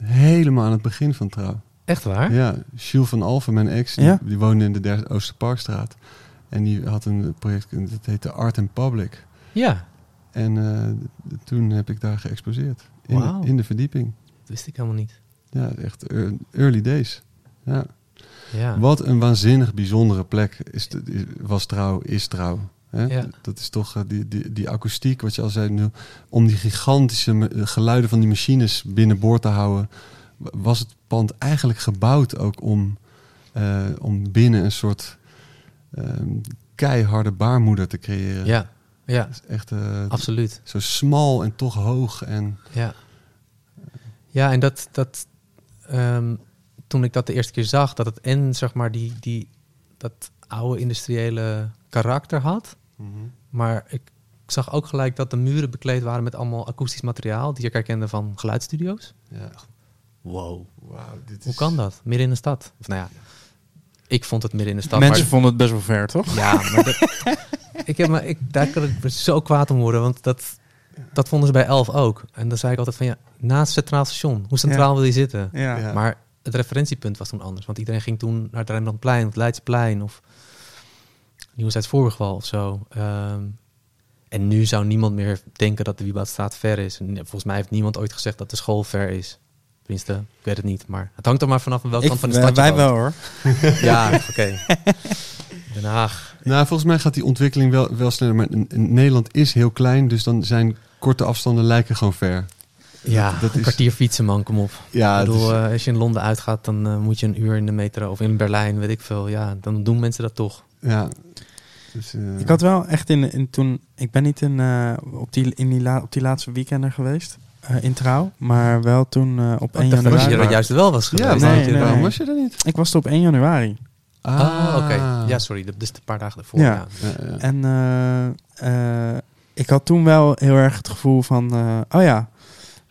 helemaal aan het begin van trouw? Echt waar? Ja, Jules van Alphen, mijn ex, die, Ja? die woonde in de derde Oosterparkstraat. En die had een project, dat heette Art and Public. Ja, En eh, toen heb ik daar geëxposeerd. In, de, in de verdieping. dat wist ik helemaal niet. Ja, echt ear- early days. Ja. Ja. Wat een waanzinnig bijzondere plek is, was trouw, is trouw. Hè? Ja. Dat is toch eh, die, die, die akoestiek, wat je al zei, nu, om die gigantische eh, geluiden van die machines binnenboord te houden, wa- was het pand eigenlijk gebouwd ook om, eh, om binnen een soort ehm, keiharde baarmoeder te creëren. ja, ja, Dat is echt eh, absoluut. zo smal en toch hoog. En, Ja, ja en dat, dat ehm, toen ik dat de eerste keer zag, dat het en zeg maar die, die, dat oude industriële karakter had, maar ik, ik zag ook gelijk dat de muren bekleed waren met allemaal akoestisch materiaal, die ik herkende van geluidsstudio's. ja. Wow. Wauw, dit Hoe is- kan dat? Midden in de stad? Of nou ja, ik vond het midden in de stad. Mensen maar- vonden het best wel ver, toch? Ja, maar dat, ik heb me, ik, daar kan ik me zo kwaad om worden, want dat, dat vonden ze bij Elf ook. En dan zei ik altijd van ja, naast het Centraal Station, hoe centraal wil je zitten? Ja. Ja. Maar het referentiepunt was toen anders, want iedereen ging toen naar het Rembrandtplein of het Leidseplein of Nieuwzijds Voorburgwal of zo. Ehm, en nu zou niemand meer denken dat de Wieboudstraat ver is. En volgens mij heeft niemand ooit gezegd dat de school ver is. Tenminste, ik weet het niet. Maar het hangt er maar vanaf welke Ik, kant van de wij, stad je wij wel hoor. Ja, oké. Den Haag. Nou, volgens mij gaat die ontwikkeling wel, wel sneller. Maar Nederland is heel klein, dus dan zijn korte afstanden lijken gewoon ver. Ja, dat een is- kwartier fietsen, man, kom op. Ja, ik het bedoel, is- eh, als je in Londen uitgaat, dan eh, moet je een uur in de metro. Of in Berlijn, weet ik veel. Ja, dan doen mensen dat toch. ja. Dus, eh, Ik had wel echt in, in toen. Ik ben niet in, op, die, in die la, op die laatste weekender geweest. Eh, in trouw. Maar wel toen eh, op 1 Ik dacht dat je januari. er juist wel was ja, geweest. maar nee, nee, waarom was je er niet? Ik was er op 1 januari. Ah, oké. Ja, sorry. Dat is een paar dagen ervoor. Ja. Ja. Ja, ja. En eh, eh, ik had toen wel heel erg het gevoel van, eh, oh ja,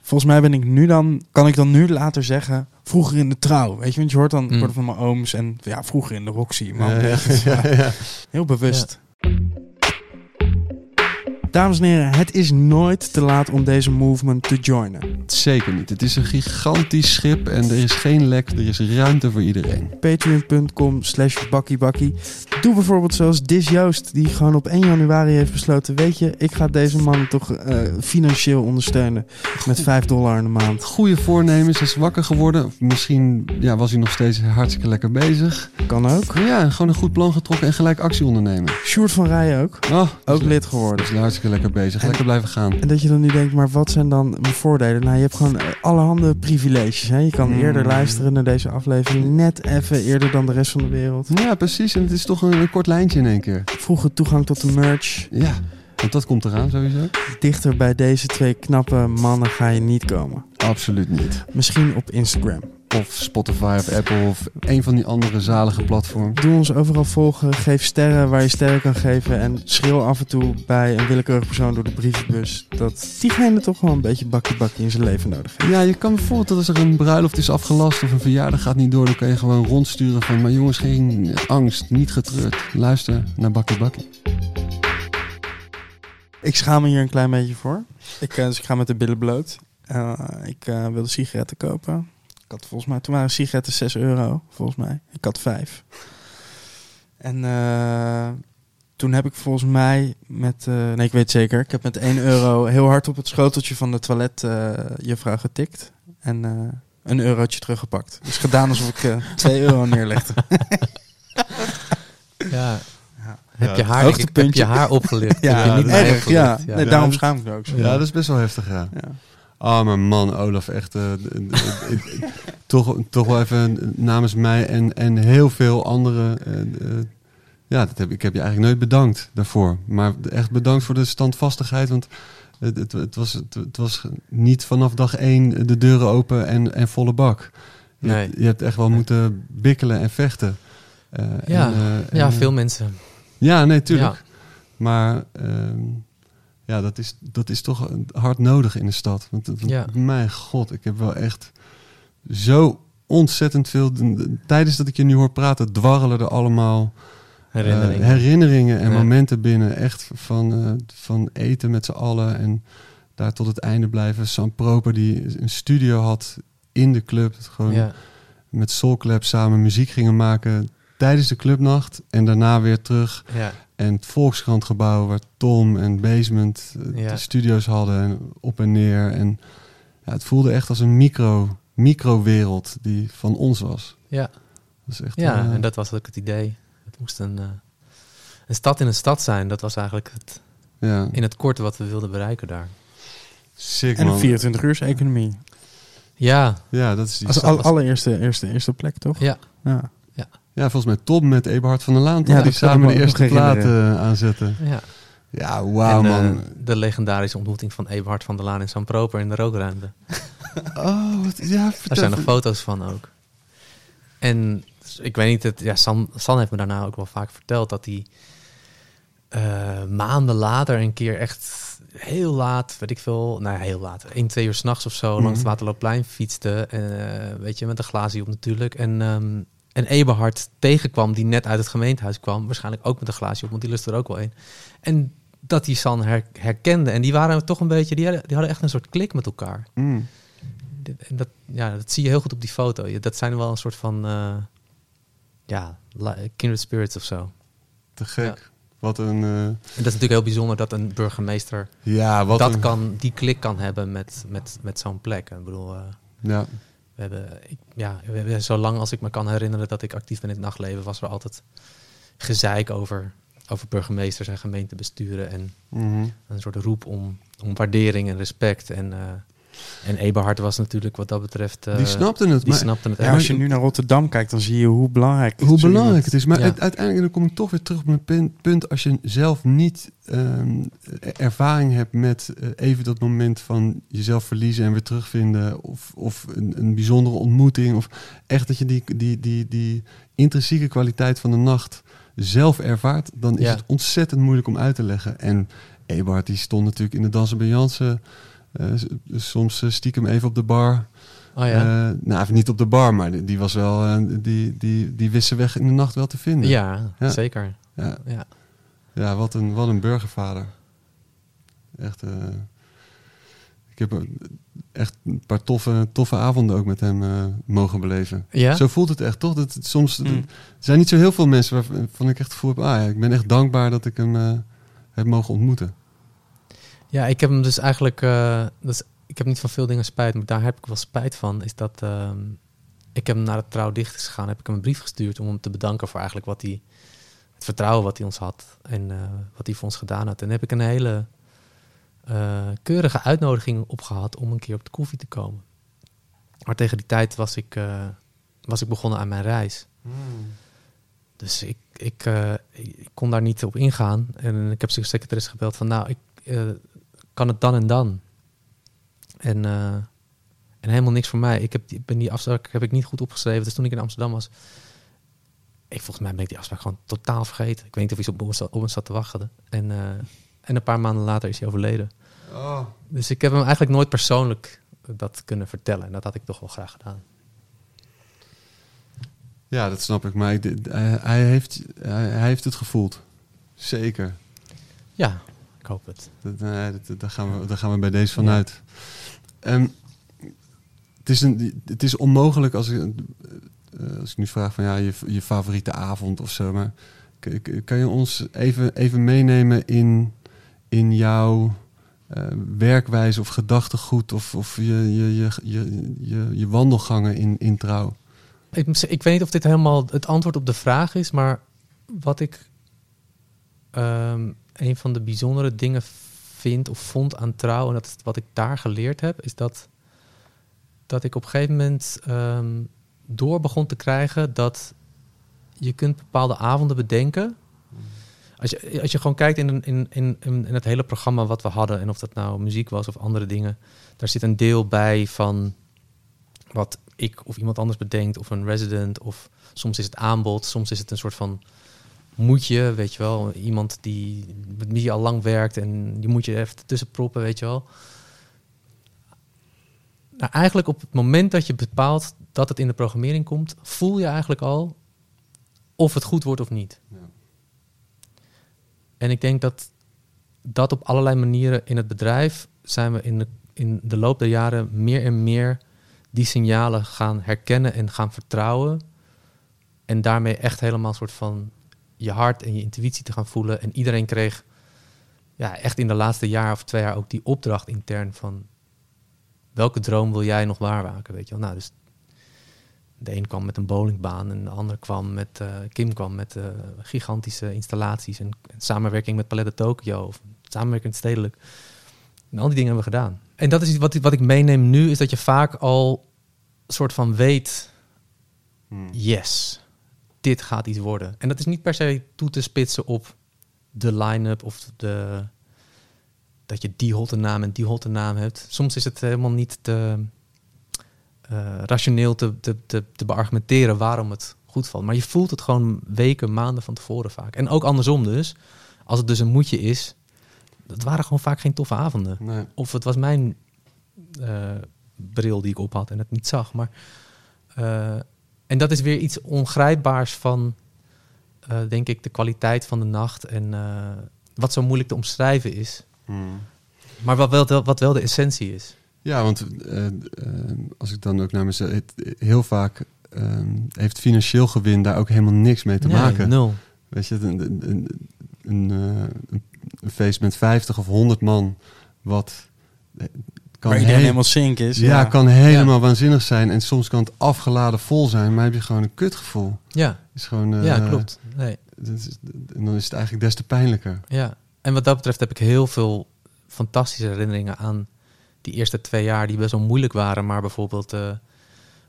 volgens mij ben ik nu dan, kan ik dan nu later zeggen, vroeger in de trouw. Weet je, want je hoort dan, Mm. van mijn ooms en ja, vroeger in de Roxy. Man. Ja, ja, ja, ja. Heel bewust. Dames en heren, het is nooit te laat om deze movement te joinen. Zeker niet. Het is een gigantisch schip en er is geen lek. Er is ruimte voor iedereen. Patreon.com slash bakkiebakkie. Doe bijvoorbeeld zoals Dis Joost, die gewoon op 1 januari heeft besloten... weet je, ik ga deze man toch eh, financieel ondersteunen met 5 dollar in de maand. Goede voornemens, is wakker geworden. Misschien ja, was hij nog steeds hartstikke lekker bezig. Kan ook. Ja, gewoon een goed plan getrokken en gelijk actie ondernemen. Sjoerd van Rijen ook. Oh, Ook lid geworden. Dus hartstikke lekker bezig. En- Lekker blijven gaan. En dat je dan nu denkt, maar wat zijn dan mijn voordelen? Nou, je hebt gewoon eh, allerhande privileges. Hè? Je kan Mm. eerder luisteren naar deze aflevering. Net even eerder dan de rest van de wereld. Ja, precies. En het is toch een, een kort lijntje in één keer. Vroeger toegang tot de merch. Ja, want dat komt eraan sowieso. Dichter bij deze twee knappe mannen ga je niet komen. Absoluut niet. Misschien op Instagram. Of Spotify of Apple of een van die andere zalige platforms. Doe ons overal volgen. Geef sterren waar je sterren kan geven. En schreeuw af en toe bij een willekeurig persoon door de brievenbus. Dat diegene toch wel een beetje bakkie bakkie in zijn leven nodig heeft. Ja, je kan bijvoorbeeld dat als er een bruiloft is afgelast of een verjaardag gaat niet door, dan kan je gewoon rondsturen van, maar jongens, geen angst, niet getreurd. Luister naar Bakkie Bakkie. Ik schaam me hier een klein beetje voor. Ik, eh, dus ik ga met de billen bloot. Eh, ik eh, wilde sigaretten kopen. Ik had volgens mij, toen waren sigaretten 6 euro, volgens mij. Ik had 5. En eh, toen heb ik volgens mij met, eh, nee ik weet zeker, ik heb met 1 euro heel hard op het schoteltje van de toilet eh juffrouw getikt. En eh, een eurotje teruggepakt. Dus gedaan alsof ik eh 2 euro neerlegde. Ja. Ja. Heb, je haar, ik, heb hoogtepuntje. je haar opgelicht? Ja, Heb je niet erg, opgelicht? ja. ja. Nee, Ja, daarom schaam ik me ook zo. Ja, dat is best wel heftig, ja. Ah, maar man, Olaf, echt. eh, toch, toch wel even namens mij en, en heel veel anderen. eh, eh, ja, dat heb, ik heb je eigenlijk nooit bedankt daarvoor. Maar echt bedankt voor de standvastigheid. Want het, het, het, was, het, het was niet vanaf dag één de deuren open en, en volle bak. Je, Nee. je hebt echt wel moeten bikkelen en vechten. Ja, en, Ja, veel mensen. Ja, nee, tuurlijk. Ja. Maar ehm, ja, dat is, dat is toch hard nodig in de stad. Want, Ja. mijn god, ik heb wel echt zo ontzettend veel... Tijdens dat ik je nu hoor praten, dwarrelen er allemaal eh, Herinneringen. herinneringen en Ja. momenten binnen. Echt van, eh, van eten met z'n allen en daar tot het einde blijven. Sam Proper die een studio had in de club. Gewoon ja. met Soul Clap samen muziek gingen maken tijdens de clubnacht. En daarna weer terug Ja. En het Volkskrantgebouw, waar Tom en Basement eh, Ja. de studio's hadden, en op en neer. En ja, het voelde echt als een micro, microwereld die van ons was. Ja. Dat is echt, Ja, eh, en dat was ook het idee. Het moest een, eh, een stad in een stad zijn. Dat was eigenlijk het, ja, in het korte wat we wilden bereiken daar. sick En een 24 uurs economie. Ja, Ja, dat is die Als al, allereerste eerste, eerste plek, toch? ja. Ja. Ja, volgens mij Tom met Eberhard van der Laan, toch? Ja, die samen me de eerste herinneren. eh, aanzetten. ja. Ja, wauw man. eh, de legendarische ontmoeting van Eberhard van der Laan in San Proper in de rookruimte. oh, wat, ja, Daar zijn nog foto's van ook. En ik weet niet, het, ja, San, San heeft me daarna ook wel vaak verteld dat hij eh, maanden later een keer echt heel laat, weet ik veel, nou ja, heel laat, 1, 2 uur s'nachts of zo, langs het Mhm. Waterloopplein fietste. eh, weet je, met een glaasje op natuurlijk. En, ehm en Eberhard tegenkwam, die net uit het gemeentehuis kwam, waarschijnlijk ook met een glaasje op, want die lust er ook wel een. En dat die San her- herkende. En die waren toch een beetje, die hadden, die hadden echt een soort klik met elkaar. Mm. En dat, ja, dat zie je heel goed op die foto. Je- Dat zijn wel een soort van, eh, ja, kindred spirits of zo. Te gek. Wat een... eh, En dat is natuurlijk heel bijzonder dat een burgemeester ja, wat dat een... kan, die klik kan hebben met, met, met zo'n plek. Ik bedoel, eh, Ja, we hebben, ik, ja, we hebben, zolang als ik me kan herinneren dat ik actief ben in het nachtleven, was er altijd gezeik over, over burgemeesters en gemeentebesturen. En mhm. een soort roep om, om waardering en respect. En, eh en Eberhard was natuurlijk wat dat betreft... eh, die snapten het. Die maar snapte het Ja, als je nu naar Rotterdam kijkt, dan zie je hoe belangrijk hoe zo belangrijk het is. Maar Ja. het- uiteindelijk dan kom ik toch weer terug op mijn punt, punt. Als je zelf niet ehm, ervaring hebt met eh, even dat moment van jezelf verliezen en weer terugvinden. Of, of een, een bijzondere ontmoeting. Of echt dat je die, die, die, die intrinsieke kwaliteit van de nacht zelf ervaart. Dan is Ja. het ontzettend moeilijk om uit te leggen. En Eberhard die stond natuurlijk in de dansen bij Jansen. s- soms eh, stiekem even op de bar. Oh ja. Eh, nou, even niet op de bar, maar die, die was wel, eh, die, die, die wist weg in de nacht wel te vinden. ja, Ja. zeker. ja, Ja. ja, wat, een, wat een burgervader. Echt, eh, ik heb echt een paar toffe, toffe avonden ook met hem eh, mogen beleven. Ja? Zo voelt het echt, toch? Dat het soms, Mm. er zijn niet zo heel veel mensen waarvan ik echt heb, ah ja, ik ben echt dankbaar dat ik hem eh, heb mogen ontmoeten. Ja, ik heb hem dus eigenlijk... eh, is, ik heb niet van veel dingen spijt, maar daar heb ik wel spijt van. Is dat ehm, ik heb hem naar het trouw dicht is gegaan. Heb ik hem een brief gestuurd om hem te bedanken voor eigenlijk wat hij... Het vertrouwen wat hij ons had en eh, wat hij voor ons gedaan had. En heb ik een hele eh, keurige uitnodiging opgehad om een keer op de koffie te komen. Maar tegen die tijd was ik, was ik begonnen aan mijn reis. Dus ik, ik, ik kon daar niet op ingaan. En ik heb zijn secretaris gebeld van, nou, ik kan het dan en dan. En, eh, en helemaal niks voor mij. Ik heb die, ben die afspraak heb ik niet goed opgeschreven. Dus toen ik in Amsterdam was, ik, volgens mij ben ik die afspraak gewoon totaal vergeten. Ik weet niet of hij op ons, zat- op ons zat te wachten. En, eh, en een paar maanden later is hij overleden. Dus ik heb hem eigenlijk nooit persoonlijk dat kunnen vertellen. En dat had ik toch wel graag gedaan. Ja, dat snap ik. Maar dit- hij, hij heeft, hij, hij heeft het gevoeld. Zeker. Ja, ik hoop het. Dat, nee, dat, dat- daar, gaan we, daar gaan we bij deze vanuit. Ehm, het, is een, het is onmogelijk als ik, eh, als ik nu vraag van ja, je, je favoriete avond of zo. Maar kan je ons even, even meenemen in, in jouw eh, werkwijze of gedachtegoed of, of je, je, je, je, je, je wandelgangen in, in trouw? Ik, ik weet niet of dit helemaal het antwoord op de vraag is, maar wat ik ehm, een van de bijzondere dingen vind of vond aan trouw, en dat is wat ik daar geleerd heb, is dat, dat ik op een gegeven moment ehm, door begon te krijgen dat je kunt bepaalde avonden bedenken. Als je, als je gewoon kijkt in, in, in, in het hele programma wat we hadden, en of dat nou muziek was of andere dingen, daar zit een deel bij van wat ik of iemand anders bedenkt, of een resident, of soms is het aanbod, soms is het een soort van moetje, weet je wel, iemand die met wie je al lang werkt en die moet je even tussen proppen, weet je wel. Nou, eigenlijk op het moment dat je bepaalt dat het in de programmering komt, voel je eigenlijk al of het goed wordt of niet. Ja. En ik denk dat dat op allerlei manieren in het bedrijf zijn we in de, in de loop der jaren meer en meer die signalen gaan herkennen en gaan vertrouwen. En daarmee echt helemaal een soort van je hart en je intuïtie te gaan voelen. En iedereen kreeg ja, echt in de laatste jaar of twee jaar ook die opdracht intern van welke droom wil jij nog waarmaken, weet je wel. Nou, dus de een kwam met een bowlingbaan en de ander kwam met, eh, Kim kwam met eh, gigantische installaties en, en samenwerking met Palet de Tokyo of samenwerking Stedelijk. En al die dingen hebben we gedaan. En dat is iets wat, wat ik meeneem nu, is dat je vaak al soort van weet, yes, dit gaat iets worden. En dat is niet per se toe te spitsen op de line-up of de, dat je die hotte naam en die hotte naam hebt. Soms is het helemaal niet te, eh, rationeel te, te, te, te beargumenteren waarom het goed valt. Maar je voelt het gewoon weken, maanden van tevoren vaak. En ook andersom dus. Als het dus een moedje is, dat waren gewoon vaak geen toffe avonden. Nee. Of het was mijn eh, bril die ik op had en het niet zag. Maar, eh, en dat is weer iets ongrijpbaars van, eh, denk ik, de kwaliteit van de nacht. En eh, wat zo moeilijk te omschrijven is. Hmm. Maar wat wel, wat wel de essentie is. Ja, want eh, als ik dan ook naar mezelf... Het, heel vaak eh, heeft financieel gewin daar ook helemaal niks mee te Nee, maken. Nul. Weet je, een, een, een, een, feest met 50 of 100 man, wat kan, Waar iedereen helemaal zink is. ja, kan helemaal waanzinnig zijn. En soms kan het afgeladen vol zijn, maar heb je gewoon een kutgevoel. Ja, Is gewoon, eh, ja klopt. Nee. en dan is het eigenlijk des te pijnlijker. Ja, en wat dat betreft heb ik heel veel fantastische herinneringen aan die eerste twee jaar die best wel moeilijk waren. Maar bijvoorbeeld eh,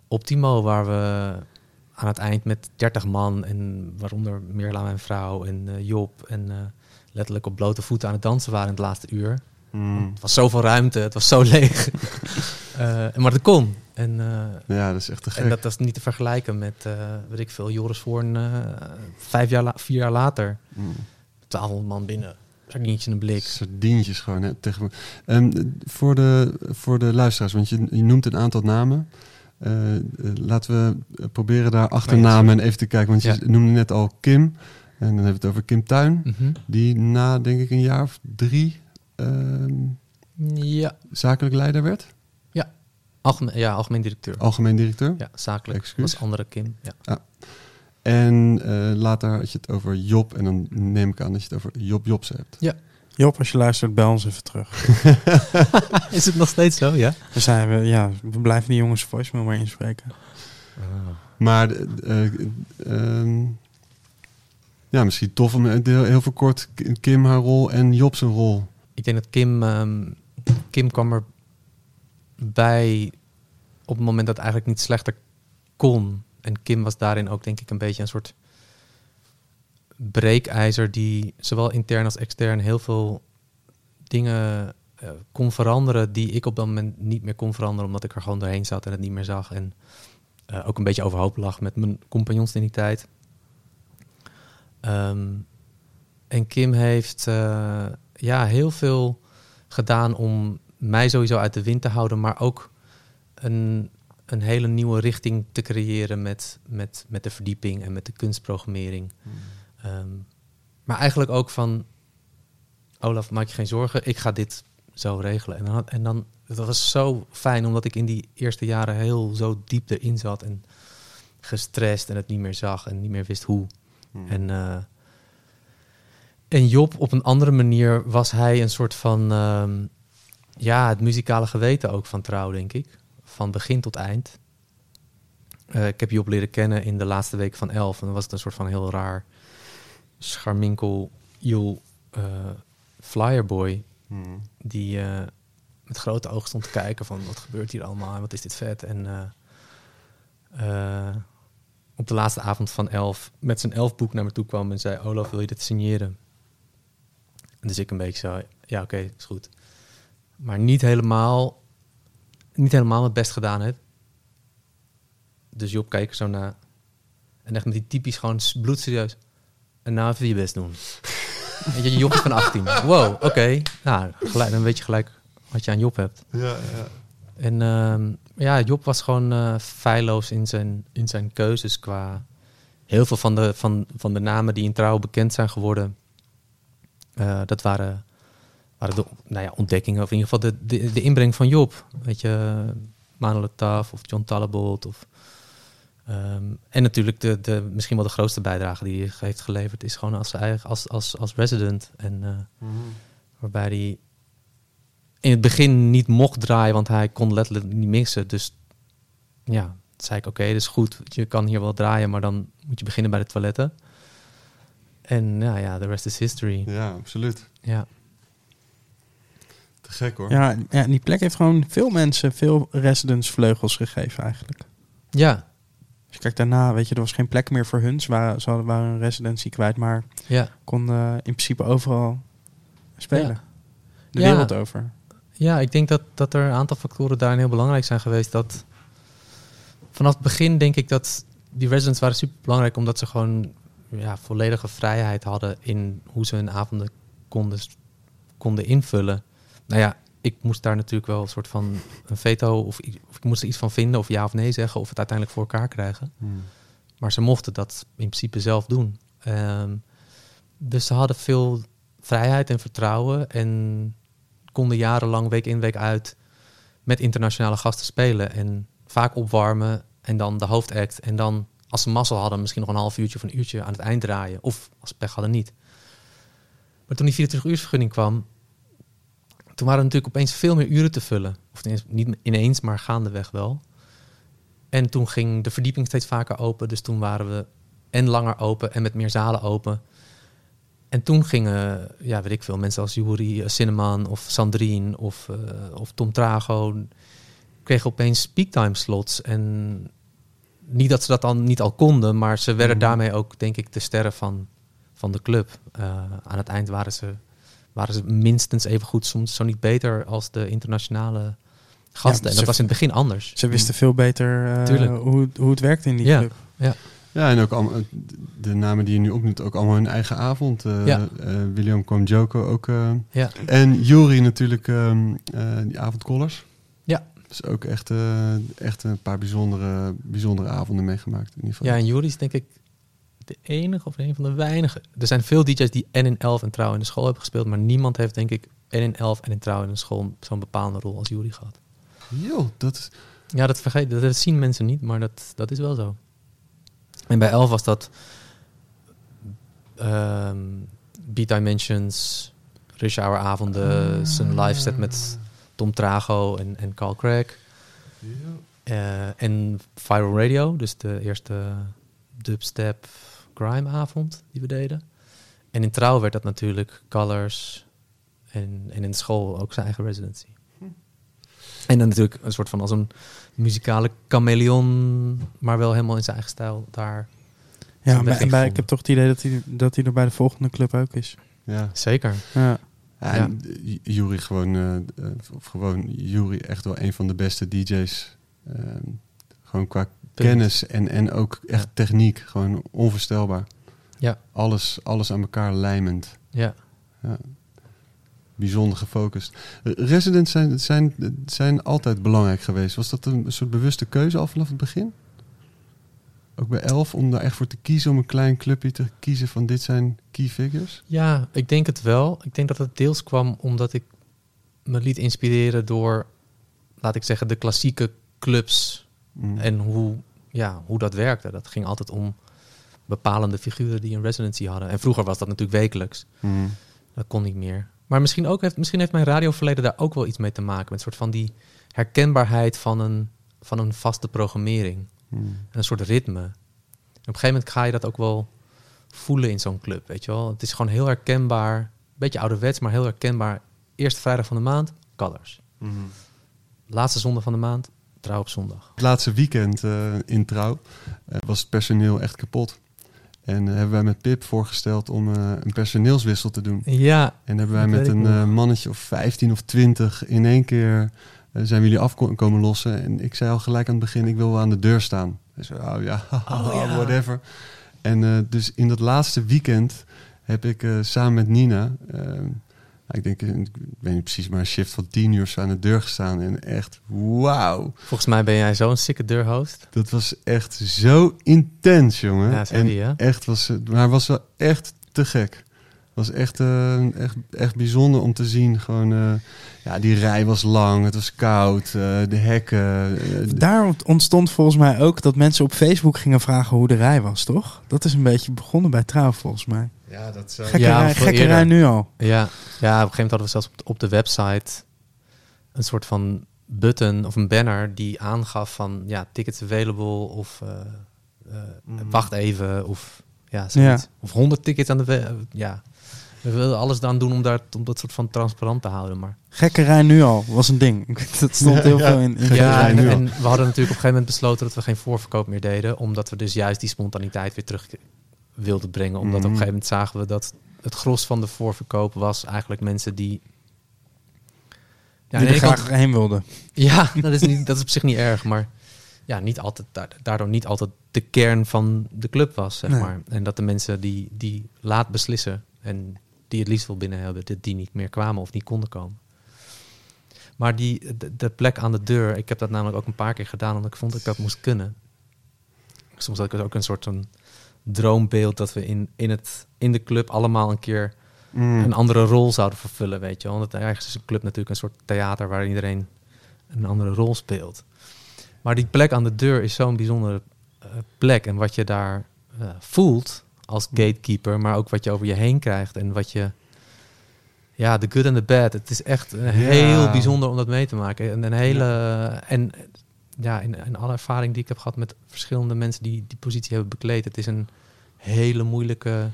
Optimo, waar we aan het eind met 30 man en waaronder Mirla, mijn vrouw en eh, Job en eh, letterlijk op blote voeten aan het dansen waren in het laatste uur. Hmm. Het was zoveel ruimte, het was zo leeg. Eh, maar dat kon. En, eh, Ja, dat is echt te gek. en dat was niet te vergelijken met, eh weet ik veel, Joris Voorn vijf jaar, vier jaar later. 1200 man binnen. Sardientje in een blik. Sardientjes gewoon. Hè, tegen... Ehm, voor, de, voor de luisteraars, want je, je noemt een aantal namen. Laten we proberen daar achternamen en even te kijken. Want je Ja. noemde net al Kim. En dan hebben we het over Kim Tuin. Mhm. Die na, denk ik, een jaar of drie ehm, Ja, zakelijk leider werd. algemeen, ja, algemeen directeur. Algemeen directeur. Ja, zakelijk. Excuus. was andere Kim. Ja. En eh, later had je het over Job. En dan neem ik aan dat je het over Job Jobs hebt. Job, als je luistert, bel ons even terug. Is het nog steeds zo, ja? Dan zijn we, ja, we blijven die jongens voicemail maar inspreken. Maar eh, eh, ehm, ja, misschien tof om heel, heel veel kort Kim haar rol en Job zijn rol. Ik denk dat Kim, ehm, Kim kwam er bij op het moment dat eigenlijk niet slechter kon. En Kim was daarin ook denk ik een beetje een soort breekijzer die zowel intern als extern heel veel dingen eh, kon veranderen die ik op dat moment niet meer kon veranderen omdat ik er gewoon doorheen zat en het niet meer zag en eh, ook een beetje overhoop lag met mijn compagnons in die tijd. Ehm, en Kim heeft eh, ja, heel veel gedaan om mij sowieso uit de wind te houden, maar ook een, een hele nieuwe richting te creëren met, met, met de verdieping en met de kunstprogrammering. Ehm, maar eigenlijk ook van, Olaf, maak je geen zorgen, ik ga dit zo regelen. En dan, en dan dat was zo fijn, omdat ik in die eerste jaren heel zo diep erin zat en gestrest en het niet meer zag en niet meer wist hoe. Hmm. En, eh, en Job, op een andere manier, was hij een soort van, ehm, ja, het muzikale geweten ook van trouw, denk ik. Van begin tot eind. Eh, ik heb Job leren kennen in de laatste week van elf. En dan was het een soort van heel raar scharminkel, Joel, eh flyerboy Hmm. die eh, met grote ogen stond te kijken van wat gebeurt hier allemaal en wat is dit vet. En op de laatste avond van elf met zijn elfboek naar me toe kwam en zei, Olaf, wil je dit signeren? En dus ik een beetje zo, ja oké, is goed. Maar niet helemaal, niet helemaal het best gedaan heb. Dus Job er zo naar. En echt met die typisch gewoon bloedserieus. En nou even je best doen. Weet je, Job is van 18. Wow, oké. Nou, gelijk, dan weet je gelijk wat je aan Job hebt. Ja, ja. En ehm, ja, Job was gewoon eh feilloos in zijn, in zijn keuzes qua... Heel veel van de, van, van de namen die in trouw bekend zijn geworden... eh, dat waren, waren de nou ja, ontdekkingen, of in ieder geval de, de, de inbreng van Job. Weet je, Manuel Taf of John Talabot. Of, ehm, en natuurlijk de, de, misschien wel de grootste bijdrage die hij heeft geleverd... is gewoon als, eigen, als, als, als resident. En eh, Hmm. waarbij hij in het begin niet mocht draaien, want hij kon letterlijk niet missen. Dus ja, zei ik, oké, dat is goed. Je kan hier wel draaien, maar dan moet je beginnen bij de toiletten. En ja, ja, the rest is history. ja, absoluut. Ja, Te gek hoor. Ja, ja, en die plek heeft gewoon veel mensen veel residence vleugels gegeven eigenlijk. ja, Als je kijkt daarna, weet je, er was geen plek meer voor hun. Ze waren, ze hadden- waren een residency kwijt, maar ja. konden in principe overal spelen. Ja. De Ja. wereld over. Ja, ik denk dat, dat er een aantal factoren daarin heel belangrijk zijn geweest. Dat vanaf het begin denk ik dat die residents waren super belangrijk omdat ze gewoon ja, volledige vrijheid hadden in hoe ze hun avonden konden, konden invullen. Nou ja, ik moest daar natuurlijk wel een soort van een veto of, of ik moest er iets van vinden of ja of nee zeggen of het uiteindelijk voor elkaar krijgen. Hmm. Maar ze mochten dat in principe zelf doen. Ehm, dus ze hadden veel vrijheid en vertrouwen en konden jarenlang week in week uit met internationale gasten spelen en vaak opwarmen en dan de hoofdact en dan als ze mazzel hadden misschien nog een half uurtje of een uurtje aan het eind draaien of als pech hadden niet. Maar toen die 24 uursvergunning kwam, toen waren natuurlijk opeens veel meer uren te vullen. Of niet ineens, maar gaandeweg wel. En toen ging de verdieping steeds vaker open. Dus toen waren we en langer open en met meer zalen open. En toen gingen, ja, weet ik veel, mensen als Juri eh, Cinnamon of Sandrine of, eh, of Tom Trago... kregen opeens speaktime slots. En niet dat ze dat dan niet al konden, maar ze werden Mhm. daarmee ook, denk ik, de sterren van, van de club. Eh, aan het eind waren ze, waren ze minstens even goed, soms zo niet beter als de internationale gasten. Ja, en dat was in het begin anders. Ze wisten veel beter eh, hoe, het- hoe het werkte in die Ja. club. Ja, en ook allemaal, de namen die je nu opnoemt, ook allemaal hun eigen avond. Eh, Ja. eh, William kwam Joko ook. eh, Ja. En Jury natuurlijk, ehm, eh, die avondkollers. Dus ook echt, eh, echt een paar bijzondere, bijzondere avonden meegemaakt. In ieder geval. Ja, en Juri is denk ik de enige of een van de weinigen. Er zijn veel DJ's die en in 11 en trouw in de school hebben gespeeld, maar niemand heeft denk ik en in 11 en in trouw in de school zo'n bepaalde rol als Juri gehad. Yo, dat is... Ja, dat vergeet, dat, zien mensen niet, maar dat, dat is wel zo. En bij 11 was dat ehm Beat Dimensions, Rush Hour avonden, zijn live set met Tom Trago en, en Carl Craig. Eh, en Viral Radio, dus de eerste dubstep grime avond die we deden. En in trouw werd dat natuurlijk Colors en, en in de school ook zijn eigen residency. En dan natuurlijk een soort van als een muzikale chameleon, maar wel helemaal in zijn eigen stijl daar. Ja, maar, en bij, ik heb toch het idee dat hij, dat hij er bij de volgende club ook is. Ja. Zeker. Ja. Ja, en Jury gewoon, eh, eh, of gewoon Jury echt wel een van de beste DJ's. Ehm, gewoon qua kennis en, en ook echt Ja. techniek. Gewoon onvoorstelbaar. Ja. Alles, alles aan elkaar lijmend. Ja. Bijzonder gefocust. Eh, Residents zijn, zijn, zijn altijd belangrijk geweest. Was dat een soort bewuste keuze al vanaf het begin? Ook bij Elf, om daar echt voor te kiezen, om een klein clubje te kiezen van dit zijn key figures? Ja, ik denk het wel. Ik denk dat het deels kwam omdat ik me liet inspireren door laat ik zeggen, de klassieke clubs Mm. en hoe, ja, hoe dat werkte. Dat ging altijd om bepalende figuren die een residency hadden. En vroeger was dat natuurlijk wekelijks. Mm. Dat kon niet meer. Maar misschien, ook heeft, misschien heeft mijn radioverleden daar ook wel iets mee te maken. Met een soort van die herkenbaarheid van een, van een vaste programmering. En een soort ritme. En op een gegeven moment ga je dat ook wel voelen in zo'n club, weet je wel. Het is gewoon heel herkenbaar. Een beetje ouderwets, maar heel herkenbaar. Eerste vrijdag van de maand, Colors. Mm. Laatste zondag van de maand, Trouw op zondag. Het laatste weekend eh, in Trouw eh, was het personeel echt kapot. En eh, hebben wij met Pip voorgesteld om eh, een personeelswissel te doen. Ja, En hebben wij met een mannetje of 15 of 20 in één keer zijn we jullie afkomen lossen. En ik zei al gelijk aan het begin, ik wil wel aan de deur staan. Hij zei, oh ja, Oh ja. whatever. En eh, dus in dat laatste weekend heb ik eh, samen met Nina, eh, ik denk, eh, ik weet niet precies, maar een shift van 10 uur zo aan de deur gestaan. En echt, wauw. volgens mij ben jij zo'n sikke deurhost. Dat was echt zo intens, jongen. Ja, en echt was het, maar het was wel echt te gek. Het was echt, eh, echt, echt bijzonder om te zien. Gewoon, eh, ja, die rij was lang, het was koud, eh, de hekken. de- Daar ontstond volgens mij ook dat mensen op Facebook gingen vragen hoe de rij was, toch? Dat is een beetje begonnen bij Trouw, volgens mij. ja, dat zo. Gekke, Ja, rij, gekke nu al. Ja, ja op een gegeven moment hadden we zelfs op, op de website een soort van button of een banner die aangaf van ja, tickets available of eh, eh, wacht even of ja, zoiets. Ja. Of 100 tickets aan de ja. We wilden alles dan doen om, daar, om dat soort van transparant te houden. Maar Gekke rij nu al was een ding. Dat stond heel Ja, veel in. in ja, en, en we hadden natuurlijk op een gegeven moment besloten dat we geen voorverkoop meer deden. Omdat we dus juist die spontaniteit weer terug wilden brengen. Omdat op een Mhm. gegeven moment zagen we dat het gros van de voorverkoop was eigenlijk mensen die... Ja, die er graag heen wilden. ja, dat is, niet, dat is op zich niet erg, maar ja, niet altijd, da- daardoor niet altijd de kern van de club was, zeg Nee. maar. En dat de mensen die, die laat beslissen en die het liefst wil binnen hebben, dat die niet meer kwamen of niet konden komen. Maar die, de, de plek aan de deur, ik heb dat namelijk ook een paar keer gedaan, omdat ik vond dat ik dat moest kunnen. Soms had ik ook een soort van droombeeld dat we in, in, het, in de club allemaal een keer Mm. een andere rol zouden vervullen, weet je wel. Want ergens is een club natuurlijk een soort theater waar iedereen een andere rol speelt. Maar die plek aan de deur is zo'n bijzondere eh, plek. En wat je daar eh, voelt als gatekeeper, maar ook wat je over je heen krijgt en wat je... Ja, the good and the bad. Het is echt een heel bijzonder om dat mee te maken. En een hele... En ja, in, in alle ervaring die ik heb gehad met verschillende mensen die die positie hebben bekleed. Het is een hele moeilijke...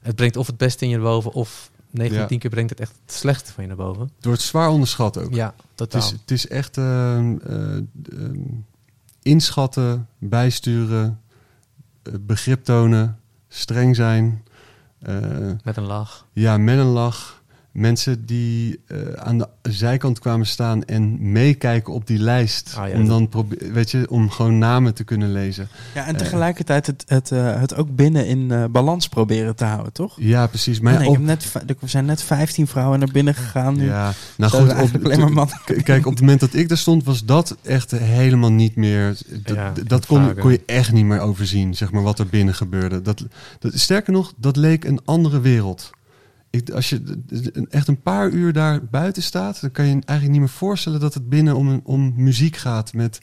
Het brengt of het beste in je boven, of 9 van Ja. 10 keer brengt het echt het slechte van je naar boven. Het wordt zwaar onderschat ook. Ja, totaal. is, het is echt ehm, eh, ehm, inschatten, bijsturen, eh, begrip tonen, streng zijn. eh, Met een lach. ja, met een lach. Mensen die eh, aan de zijkant kwamen staan en meekijken op die lijst. Ah, ja, om dan weet je, om gewoon namen te kunnen lezen. Ja, en Eh. tegelijkertijd het, het, eh, het ook binnen in eh, balans proberen te houden, toch? Ja, precies. Maar nee, op, ik heb net, er zijn net 15 vrouwen naar binnen gegaan. Nu ja, nou goed, op, alleen maar mannen. k- kijk, op het moment dat ik daar stond, was dat echt helemaal niet meer. Dat, Ja, dat kon, kon je echt niet meer overzien, zeg maar, wat er binnen gebeurde. Dat, dat, sterker nog, dat leek een andere wereld. Ik, als je echt een paar uur daar buiten staat, dan kan je je eigenlijk niet meer voorstellen dat het binnen om, een- om muziek gaat. Met,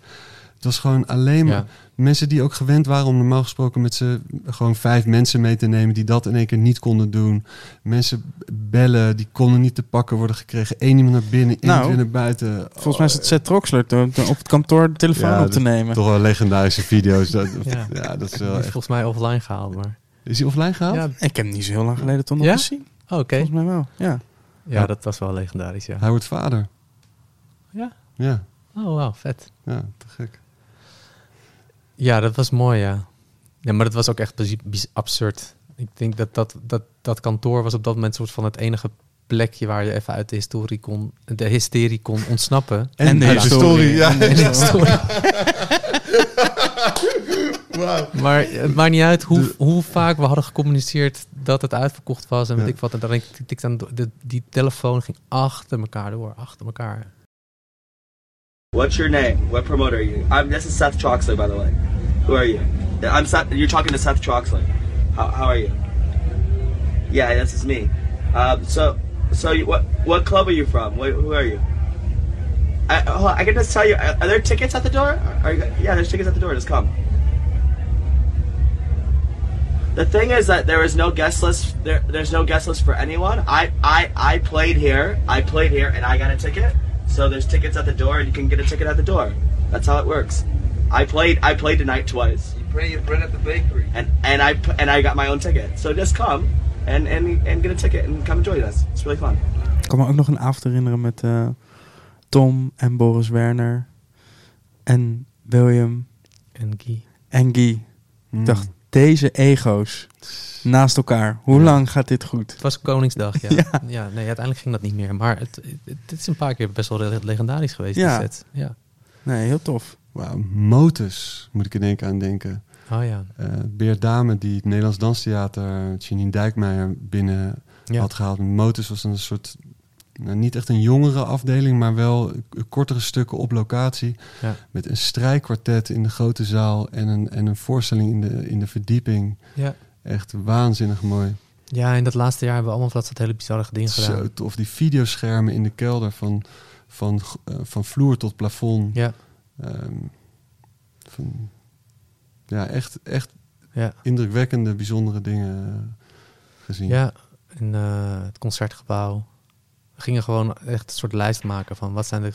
het was gewoon alleen maar Ja. mensen die ook gewend waren om normaal gesproken met ze gewoon vijf mensen mee te nemen die dat in één keer niet konden doen. Mensen bellen, die konden niet te pakken worden gekregen. Eén iemand naar binnen, één Nou, weer naar buiten. Volgens mij is het Seth Troxler te- te- op het kantoor de telefoon Ja, op te dat- nemen. Toch wel legendarische video's. Dat, ja. Ja. dat is wel is echt. volgens mij offline gehaald, maar... Is hij offline gehaald? Ja, Ik heb hem niet zo heel lang geleden toch nog Ja? gezien. Oh, oké. Volgens mij wel, ja. Ja, dat was wel legendarisch, ja. Hij wordt vader. Ja? Ja, Oh, wauw, vet. ja, te gek. Ja, dat was mooi, ja. Ja, maar dat was ook echt absurd. Ik denk dat dat, dat dat kantoor was op dat moment soort van het enige plekje waar je even uit de historie kon, de hysterie kon ontsnappen. En de uit historie. ja. En de En de. Maar het maakt niet uit hoe, hoe vaak we hadden gecommuniceerd dat het uitverkocht was en weet Ja. ik wat. En dan denk ik, tik dan de, die telefoon ging achter elkaar door, achter elkaar. What's your name? What promoter are you? I'm, this is Seth Troxley, by the way. Who are you? I'm Seth. You're talking to Seth Troxley. How, how are you? Yeah, this is me. Um, so, so you, what what club are you from? Wh- who are you? I, on, I can just tell you. Are, are there tickets at the door? Are you, yeah, there's tickets at the door. Just come. The thing is that there is no guest list. There, there's no guest list for anyone. I, I, I played here. I played here, and I got a ticket. So there's tickets at the door, and you can get a ticket at the door. That's how it works. I played. I played tonight twice, You pray your bread at the bakery. and and I and I got my own ticket. So just come and and and get a ticket and come join us. It's really fun. Ik kan me ook nog een avond herinneren met eh, Tom en Boris Werner en William En Guy. en Guy. Hmm. Ik dacht, deze ego's naast elkaar. Hoe Ja. lang gaat dit goed? Het was Koningsdag, ja. Ja. ja. nee, uiteindelijk ging dat niet meer. Maar het, het, het is een paar keer best wel le- legendarisch geweest, Ja. die set. Ja. Nee, heel tof. Wauw, Motus moet ik er denk ik aan denken. Oh ja. Eh Beert Dame, die het Nederlands Danstheater, Janine Dijkmeijer, binnen ja. had gehaald. Motus was een soort, nou, niet echt een jongere afdeling, maar wel kortere stukken op locatie. Ja. Met een strijkkwartet in de grote zaal en een, en een voorstelling in de, in de verdieping. Ja. Echt waanzinnig mooi. ja, in dat laatste jaar hebben we allemaal dat soort hele bizarre dingen gedaan. Zo tof. Die videoschermen in de kelder van, van, eh, van vloer tot plafond. Ja, Ehm, van, ja, echt, echt ja. indrukwekkende, bijzondere dingen eh, gezien. Ja, in eh, het concertgebouw. We gingen gewoon echt een soort lijst maken van wat zijn de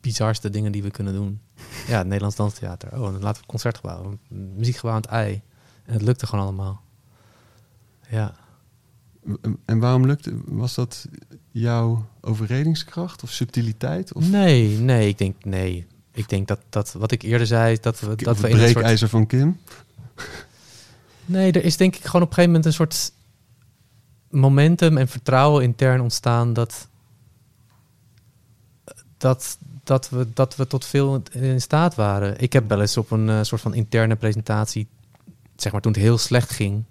bizarste dingen die we kunnen doen. Ja, het Nederlands Danstheater. Oh, dan laten we het concertgebouw. Muziekgebouw aan het ei. En het lukte gewoon allemaal. Ja. En- En waarom lukte, was dat jouw overredingskracht of subtiliteit? Of, Nee, nee, ik denk nee. Ik denk dat, dat wat ik eerder zei, dat we, dat we in een soort... van Kim? Nee, er is denk ik gewoon op een gegeven moment een soort momentum en vertrouwen intern ontstaan dat, dat, dat, we, dat we tot veel in staat waren. Ik heb wel eens op een eh, soort van interne presentatie, zeg maar toen het heel slecht ging,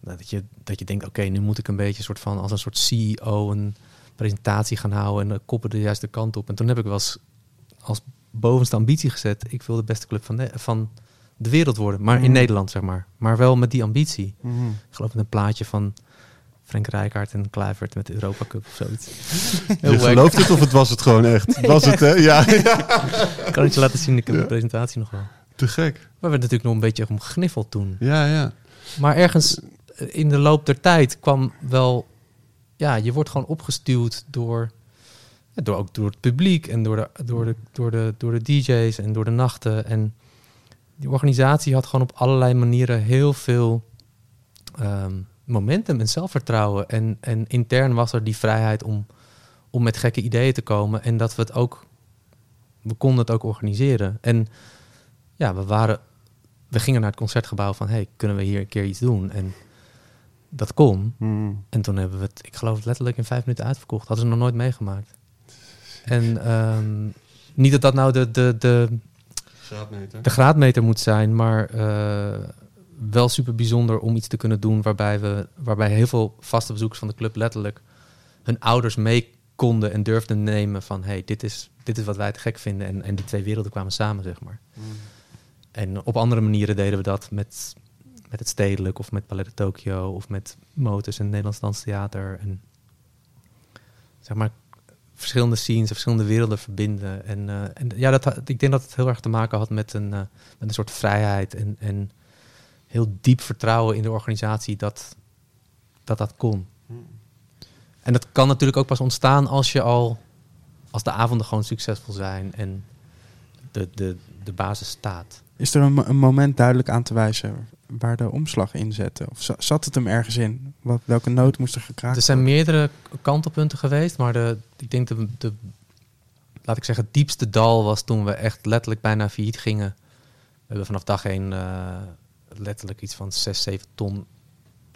dat je, dat je denkt, oké, nu moet ik een beetje soort van als een soort CEO een presentatie gaan houden en de koppen de juiste kant op. En toen heb ik wel eens als bovenste ambitie gezet, ik wil de beste club van de, van de wereld worden, maar in Mhm. Nederland zeg maar. Maar wel met die ambitie. Mhm. Ik geloof met een plaatje van Frank Rijkaard en Kluivert met de Europa Cup of zoiets. Heel Je gelooft het of het was het gewoon echt? Was het, hè? Ja, kan het je laten zien, ik heb Ja. de presentatie nog wel. Te gek. Maar we werden natuurlijk nog een beetje omgniffeld toen. Ja, ja. Maar ergens eh, in de loop der tijd kwam wel... Ja, je wordt gewoon opgestuwd door... door ook door het publiek en door de, door, de, door, de, door de DJ's en door de nachten. En die organisatie had gewoon op allerlei manieren heel veel ehm, momentum en zelfvertrouwen. En, en intern was er die vrijheid om, om met gekke ideeën te komen. En dat we het ook... We konden het ook organiseren. En ja, we waren we gingen naar het concertgebouw van, hey, kunnen we hier een keer iets doen? En dat kon. Mhm. En toen hebben we het, ik geloof, letterlijk in vijf minuten uitverkocht. Hadden ze nog nooit meegemaakt. En ehm, niet dat dat nou de, de, de, Graadmeter. de graadmeter moet zijn, maar eh, wel super bijzonder om iets te kunnen doen waarbij, we, waarbij heel veel vaste bezoekers van de club letterlijk hun ouders mee konden en durfden nemen van, hey, dit is, dit is wat wij te gek vinden. En, en die twee werelden kwamen samen, zeg maar. En op andere manieren deden we dat met, met het Stedelijk of met Ballet de Tokyo of met Motus en Nederlands Danstheater. En zeg maar verschillende scenes, verschillende werelden verbinden. En, eh, en ja, dat, ik denk dat het heel erg te maken had met een, eh, met een soort vrijheid en, en heel diep vertrouwen in de organisatie dat dat, dat kon. En dat kan natuurlijk ook pas ontstaan als je al, als de avonden gewoon succesvol zijn en de, de, de basis staat. Is er een moment duidelijk aan te wijzen waar de omslag in zette? Of za- zat het hem ergens in? Wat, welke noot moest er gekraakt Er zijn worden? meerdere kantelpunten geweest, maar de, ik denk de, de, laat ik zeggen, diepste dal was toen we echt letterlijk bijna failliet gingen. We hebben vanaf dag één eh, letterlijk iets van 6, 7 ton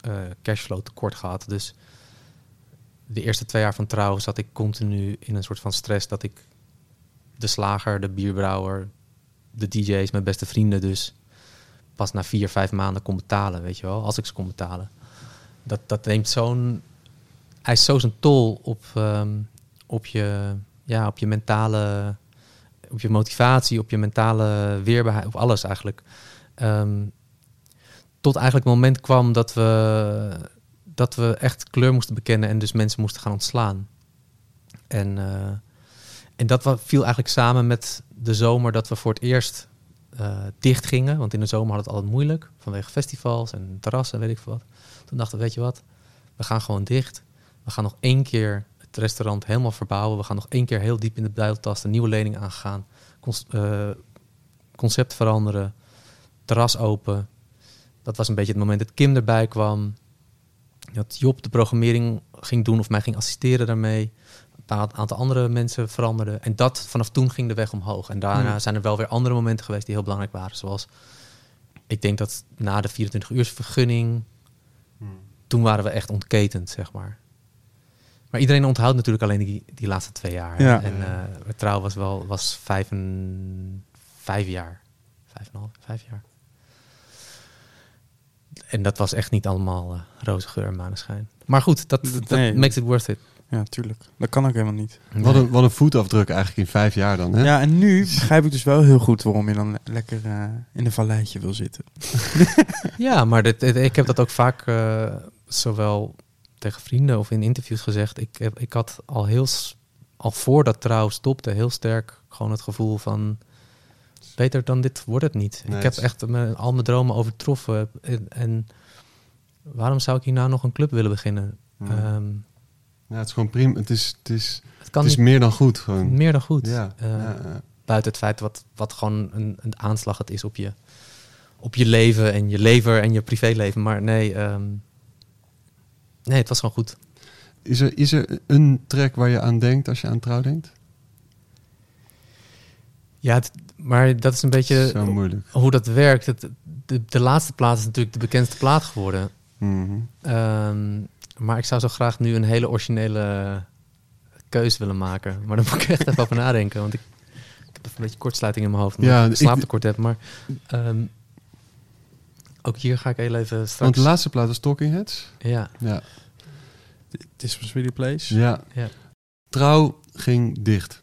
eh, cashflow tekort gehad. Dus de eerste twee jaar van trouw zat ik continu in een soort van stress dat ik de slager, de bierbrouwer, de DJ's, mijn beste vrienden dus pas na vier, vijf maanden kon betalen, weet je wel, als ik ze kon betalen. Dat, dat neemt zo'n hij is zo tol op, ehm, op, je, ja, op je mentale, op je motivatie, op je mentale weerbaarheid, op alles eigenlijk. Ehm, tot eigenlijk het moment kwam dat we, dat we echt kleur moesten bekennen en dus mensen moesten gaan ontslaan. En, eh, En dat viel eigenlijk samen met de zomer dat we voor het eerst eh, dicht gingen. Want in de zomer had het altijd moeilijk vanwege festivals en terrassen, weet ik veel wat. Toen dachten we, weet je wat, we gaan gewoon dicht. We gaan nog één keer het restaurant helemaal verbouwen. We gaan nog één keer heel diep in de buiteltasten, nieuwe lening aangaan. Eh, concept veranderen, terras open. Dat was een beetje het moment dat Kim erbij kwam. Dat Job de programmering ging doen of mij ging assisteren daarmee. Een aantal andere mensen veranderden. En dat, vanaf toen ging de weg omhoog. En daarna Hmm. zijn er wel weer andere momenten geweest die heel belangrijk waren. Zoals, ik denk dat na de 24 uur vergunning, toen waren we echt ontketend, zeg maar. Maar iedereen onthoudt natuurlijk alleen die, die laatste twee jaar. Ja. En eh trouw was wel was vijf, en, vijf jaar. Vijf en half, vijf jaar. En dat was echt niet allemaal eh, roze geur en maneschijn. Maar goed, dat, dat makes it worth it. Ja, tuurlijk. Dat kan ook helemaal niet. Wat een, wat een voetafdruk eigenlijk in vijf jaar dan, hè? Ja, en nu begrijp ik dus wel heel goed waarom je dan le- lekker eh, in een valleitje wil zitten. Ja, maar dit, dit- ik heb dat ook vaak eh, zowel tegen vrienden of in interviews gezegd. Ik, ik had al heel, al voordat trouw stopte, heel sterk gewoon het gevoel van beter dan dit wordt het niet. Nee, ik heb echt mijn, al mijn dromen overtroffen. En, en waarom zou ik hier nou nog een club willen beginnen? Ja. Ehm, Ja, het is gewoon prima. Het is, het is, het kan het is niet meer dan goed. Gewoon. meer dan goed. Ja, Eh, ja. Buiten het feit wat, wat gewoon een, een aanslag het is op je, op je leven en je lever en je privéleven. Maar nee, ehm, nee, het was gewoon goed. Is, er, is er een track waar je aan denkt als je aan trouw denkt? Ja, het- maar dat is een beetje Zo moeilijk. hoe dat werkt. Het, de, de laatste plaat is natuurlijk de bekendste plaat geworden. Mhm. Ehm, maar ik zou zo graag nu een hele originele keus willen maken. Maar daar moet ik echt even over nadenken. Want ik, ik heb even een beetje kortsluiting in mijn hoofd. Ja, ik ik- slaaptekort heb. Maar ehm, ook hier ga ik heel even Want straks... de laatste plaat was Talking Heads. Ja, Ja. This was really place. ja. Ja. Trouw ging dicht.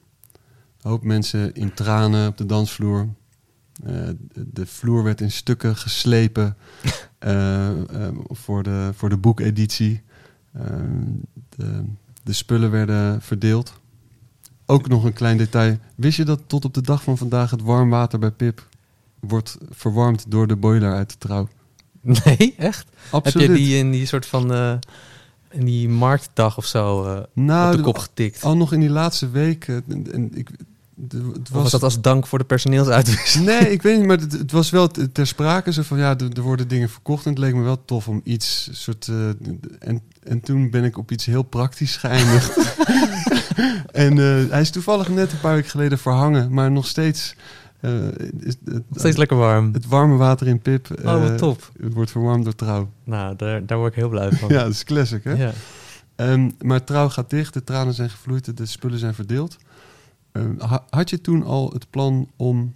Een hoop mensen in tranen op de dansvloer. Eh, de, de vloer werd in stukken geslepen eh, eh, voor, de, voor de boekeditie. Eh, de, de spullen werden verdeeld. Ook nog een klein detail. Wist je dat tot op de dag van vandaag het warm water bij Pip wordt verwarmd door de boiler uit de trouw? nee, echt? Absoluut. Heb je die in die soort van... eh, in die marktdag of zo eh, nou, op de kop getikt? al nog in die laatste week. en, en ik, het was was dat als dank voor de personeelsuitwisseling? Nee, ik weet niet, maar het, het was wel ter sprake zo van ja, er, er worden dingen verkocht en het leek me wel tof om iets soort eh, en en toen ben ik op iets heel praktisch geëindigd. en eh, hij is toevallig net een paar weken geleden verhangen, maar nog steeds eh, is het, Steeds lekker warm. het warme water in Pip Oh, wat top. het wordt verwarmd door trouw. Nou, daar, daar word ik heel blij van. Ja, dat is classic, hè? Ja. Ehm, maar trouw gaat dicht, de tranen zijn gevloeid, de spullen zijn verdeeld. Ehm, ha- had je toen al het plan om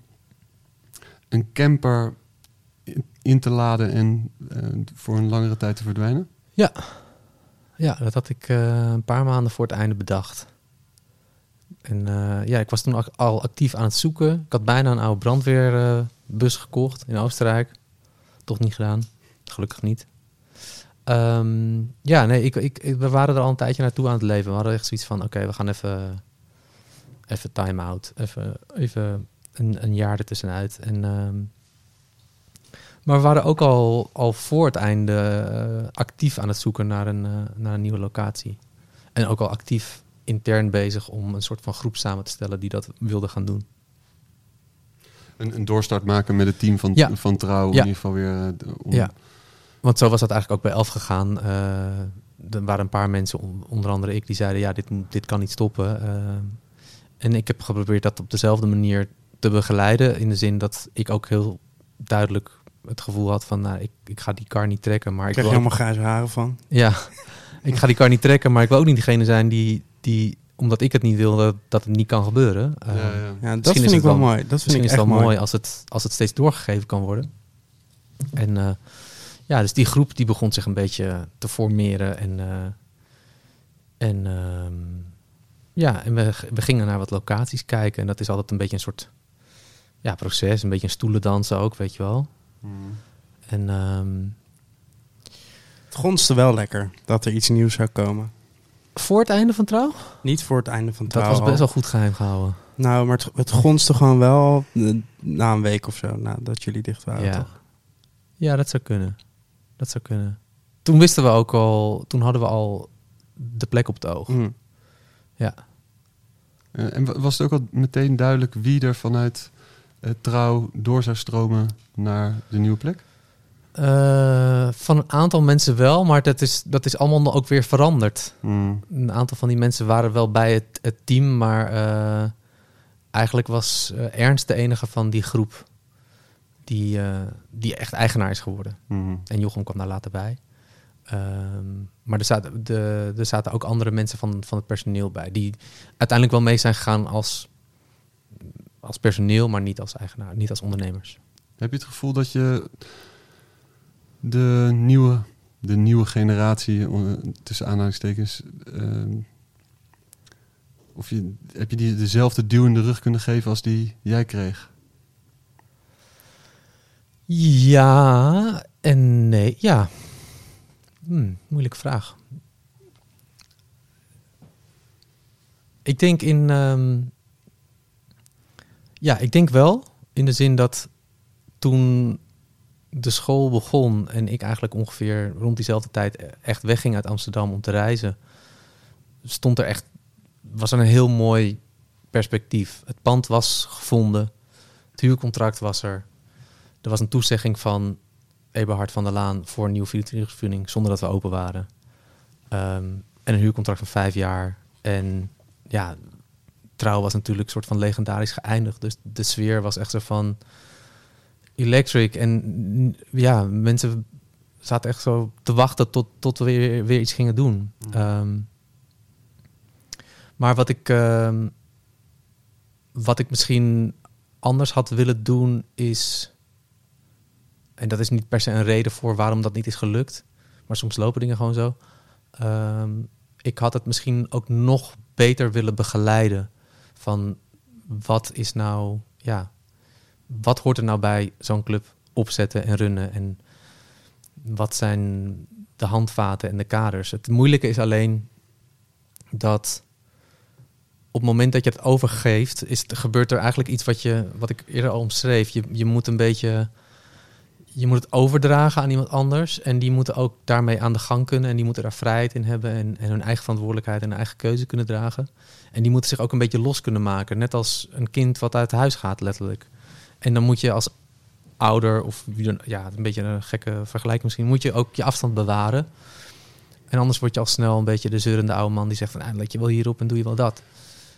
een camper in, te laden en eh, voor een langere tijd te verdwijnen? Ja, dat had ik eh, een paar maanden voor het einde bedacht. En eh, ja, ik was toen al actief aan het zoeken. Ik had bijna een oude brandweerbus gekocht in Oostenrijk. Toch niet gedaan. Gelukkig niet. Ehm, ja, nee, ik, ik- we waren er al een tijdje naartoe aan het leven. We hadden echt zoiets van, oké, we gaan even, even time-out. Even, even een, een jaar ertussenuit. En, ehm, maar we waren ook al, al voor het einde eh, actief aan het zoeken naar een, eh, naar een nieuwe locatie. En ook al actief intern bezig om een soort van groep samen te stellen die dat wilde gaan doen. Een, een doorstart maken met het team van, Ja. van trouw, in Ja. ieder geval weer. eh, om- Ja. Want zo was dat eigenlijk ook bij Elf gegaan. Er waren een paar mensen, on- onder andere ik, die zeiden: ja, dit, dit kan niet stoppen. Eh, en ik heb geprobeerd dat op dezelfde manier te begeleiden. In de zin dat ik ook heel duidelijk het gevoel had van: nou, ik, ik ga die kar niet trekken. Maar Ik ik krijg ook- helemaal grijze haren van. Ja, ik ga die kar niet trekken, maar ik wil ook niet degene zijn die, die omdat ik het niet wil, dat, dat het niet kan gebeuren. Eh, Ja, ja. Ja, dat vind is ik wel mooi. Dat vind Misschien ik is wel mooi. mooi als het, als het steeds doorgegeven kan worden. En eh, ja, dus die groep die begon zich een beetje te formeren. En, eh, en ehm, ja, en we, we gingen naar wat locaties kijken. En dat is altijd een beetje een soort ja, proces. Een beetje een stoelendansen ook, weet je wel. Mhm. En ehm, Het gonste wel lekker dat er iets nieuws zou komen. Voor het einde van trouw? Niet voor het einde van Dat trouw. was best wel goed geheim gehouden. Nou, maar het, het gonste gewoon wel eh, na een week of zo, nadat jullie dicht waren, ja. toch? ja, dat zou kunnen. Dat zou kunnen. Toen wisten we ook al, toen hadden we al de plek op het oog. Hm. Ja. Eh, en wa- was het ook al meteen duidelijk wie er vanuit eh, trouw door zou stromen naar de nieuwe plek? Eh, van een aantal mensen wel, maar dat is, dat is allemaal ook weer veranderd. Hmm. Een aantal van die mensen waren wel bij het, het team, maar eigenlijk was Ernst de enige van die groep die, die echt eigenaar is geworden. Hmm. En Jochem kwam daar later bij. Ehm, maar er zaten, de, er zaten ook andere mensen van, van het personeel bij, die uiteindelijk wel mee zijn gegaan als, als personeel, maar niet als eigenaar, niet als ondernemers. Heb je het gevoel dat je de nieuwe, de nieuwe generatie, eh, tussen aanhalingstekens, eh, of je, heb je die dezelfde duw in de rug kunnen geven als die jij kreeg? Ja en nee. Ja. Hm, moeilijke vraag. Ik denk in. ehm, ja, ik denk wel. In de zin dat toen de school begon en ik eigenlijk ongeveer rond diezelfde tijd echt wegging uit Amsterdam om te reizen, stond er echt. was er een heel mooi perspectief. Het pand was gevonden, het huurcontract was er. Er was een toezegging van Eberhard van der Laan voor een nieuwe verhuurvergunning zonder dat we open waren. Ehm, en een huurcontract van vijf jaar. En ja, trouw was natuurlijk een soort van legendarisch geëindigd. Dus de sfeer was echt zo van electric. En mm, ja, mensen zaten echt zo te wachten tot, tot we weer, weer iets gingen doen. Ehm, maar wat ik, ehm, wat ik misschien anders had willen doen is en dat is niet per se een reden voor waarom dat niet is gelukt. Maar soms lopen dingen gewoon zo. Ehm, ik had het misschien ook nog beter willen begeleiden. Van wat is nou, ja, wat hoort er nou bij zo'n club opzetten en runnen? En wat zijn de handvaten en de kaders? Het moeilijke is alleen dat op het moment dat je het overgeeft, is gebeurt er eigenlijk iets wat, je, wat ik eerder al omschreef. Je, je moet een beetje je moet het overdragen aan iemand anders. En die moeten ook daarmee aan de gang kunnen. En die moeten daar vrijheid in hebben. En, en hun eigen verantwoordelijkheid en hun eigen keuze kunnen dragen. En die moeten zich ook een beetje los kunnen maken. Net als een kind wat uit huis gaat, letterlijk. En dan moet je als ouder, of ja, een beetje een gekke vergelijking misschien, moet je ook je afstand bewaren. En anders word je al snel een beetje de zeurende oude man die zegt van, ah, let je wel hierop en doe je wel dat.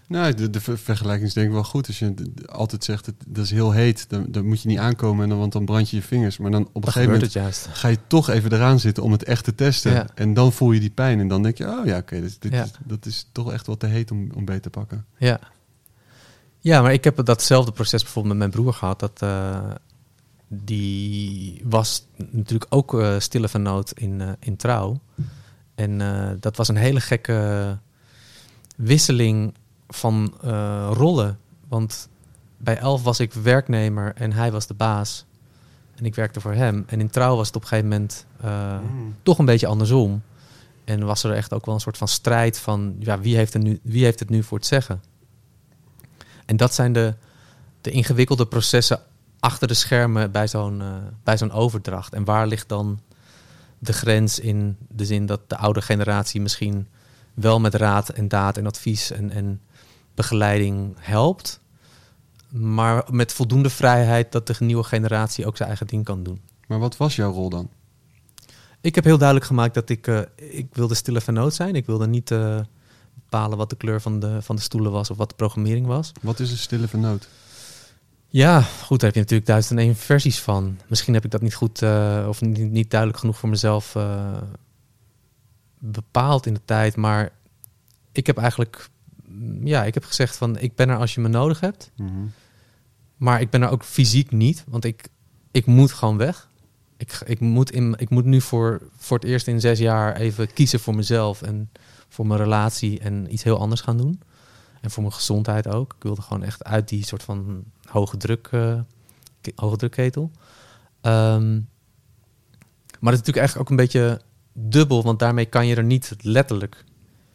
Nou, de, de ver- vergelijking is denk ik wel goed. Als je altijd zegt, het, dat is heel heet, dan, dan moet je niet aankomen, en dan, want dan brand je je vingers. Maar dan op een Dan gegeven moment juist. ga je toch even eraan zitten om het echt te testen. Ja. En dan voel je die pijn. En dan denk je, oh ja, oké, dit Ja. is- dat is toch echt wat te heet om, om beet te pakken. Ja. Ja, maar ik heb datzelfde proces bijvoorbeeld met mijn broer gehad. Dat, eh, die was natuurlijk ook eh, stille van nood in, eh, in trouw. En dat was een hele gekke wisseling van eh, rollen. Want bij elf was ik werknemer en hij was de baas. En ik werkte voor hem. En in trouw was het op een gegeven moment eh, toch een beetje andersom. En was er echt ook wel een soort van strijd van ja, wie, heeft er nu, wie heeft het nu voor het zeggen? En dat zijn de, de ingewikkelde processen achter de schermen bij zo'n eh, bij zo'n overdracht. En waar ligt dan de grens in de zin dat de oude generatie misschien wel met raad en daad en advies en, en begeleiding helpt, maar met voldoende vrijheid dat de nieuwe generatie ook zijn eigen ding kan doen. Maar wat was jouw rol dan? Ik heb heel duidelijk gemaakt dat ik, eh, ik wilde stille vernoot zijn. Ik wilde niet eh, bepalen wat de kleur van de, van de stoelen was of wat de programmering was. Wat is een stille vernoot? Ja, goed, daar heb je natuurlijk duizend en één versies van. Misschien heb ik dat niet goed eh, of niet, niet duidelijk genoeg voor mezelf bepaald in de tijd. Maar ik heb eigenlijk, ja, ik heb gezegd van ik ben er als je me nodig hebt. Mhm. Maar ik ben er ook fysiek niet, want ik, ik moet gewoon weg. Ik, ik, moet in, ik moet nu voor, voor het eerst in zes jaar even kiezen voor mezelf en voor mijn relatie en iets heel anders gaan doen. En voor mijn gezondheid ook. Ik wilde gewoon echt uit die soort van hoge druk, eh, hoge drukketel. Ehm, maar het is natuurlijk eigenlijk ook een beetje dubbel, want daarmee kan je er niet letterlijk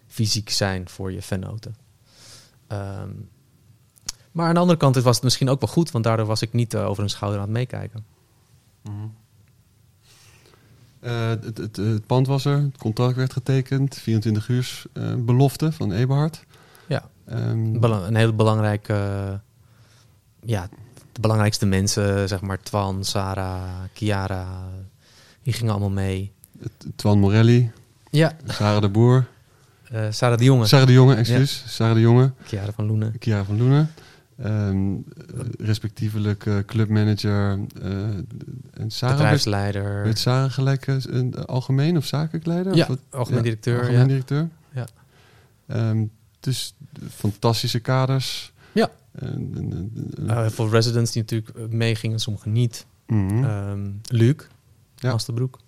fysiek zijn voor je fannoten. Ehm, maar aan de andere kant was het misschien ook wel goed, want daardoor was ik niet eh, over een schouder aan het meekijken. Eh, het, het, het pand was er, het contract werd getekend, 24 uur eh, belofte van Eberhard. Ja. Ehm, een heel belangrijk, ja, de belangrijkste mensen, zeg maar Twan, Sarah, Kiara, die gingen allemaal mee. Twan Morelli, Ja, Sarah de Boer, eh, Sarah de Jonge, Sarah de Jonge, excuus, Sarah de Jonge, Kiara van Loenen. Kiara van Loenen. Eh, respectievelijk eh, clubmanager eh, en Sarah bedrijfsleider. werd Sarah gelijk een algemeen of zakelijk leider? Ja, Of algemeen Ja, directeur. algemeen ja. directeur. Ja. Ehm, dus fantastische kaders. Ja. Eh, voor residents die natuurlijk meegingen, sommigen niet. mhm. Ehm Luc, Ja. Masterbroek.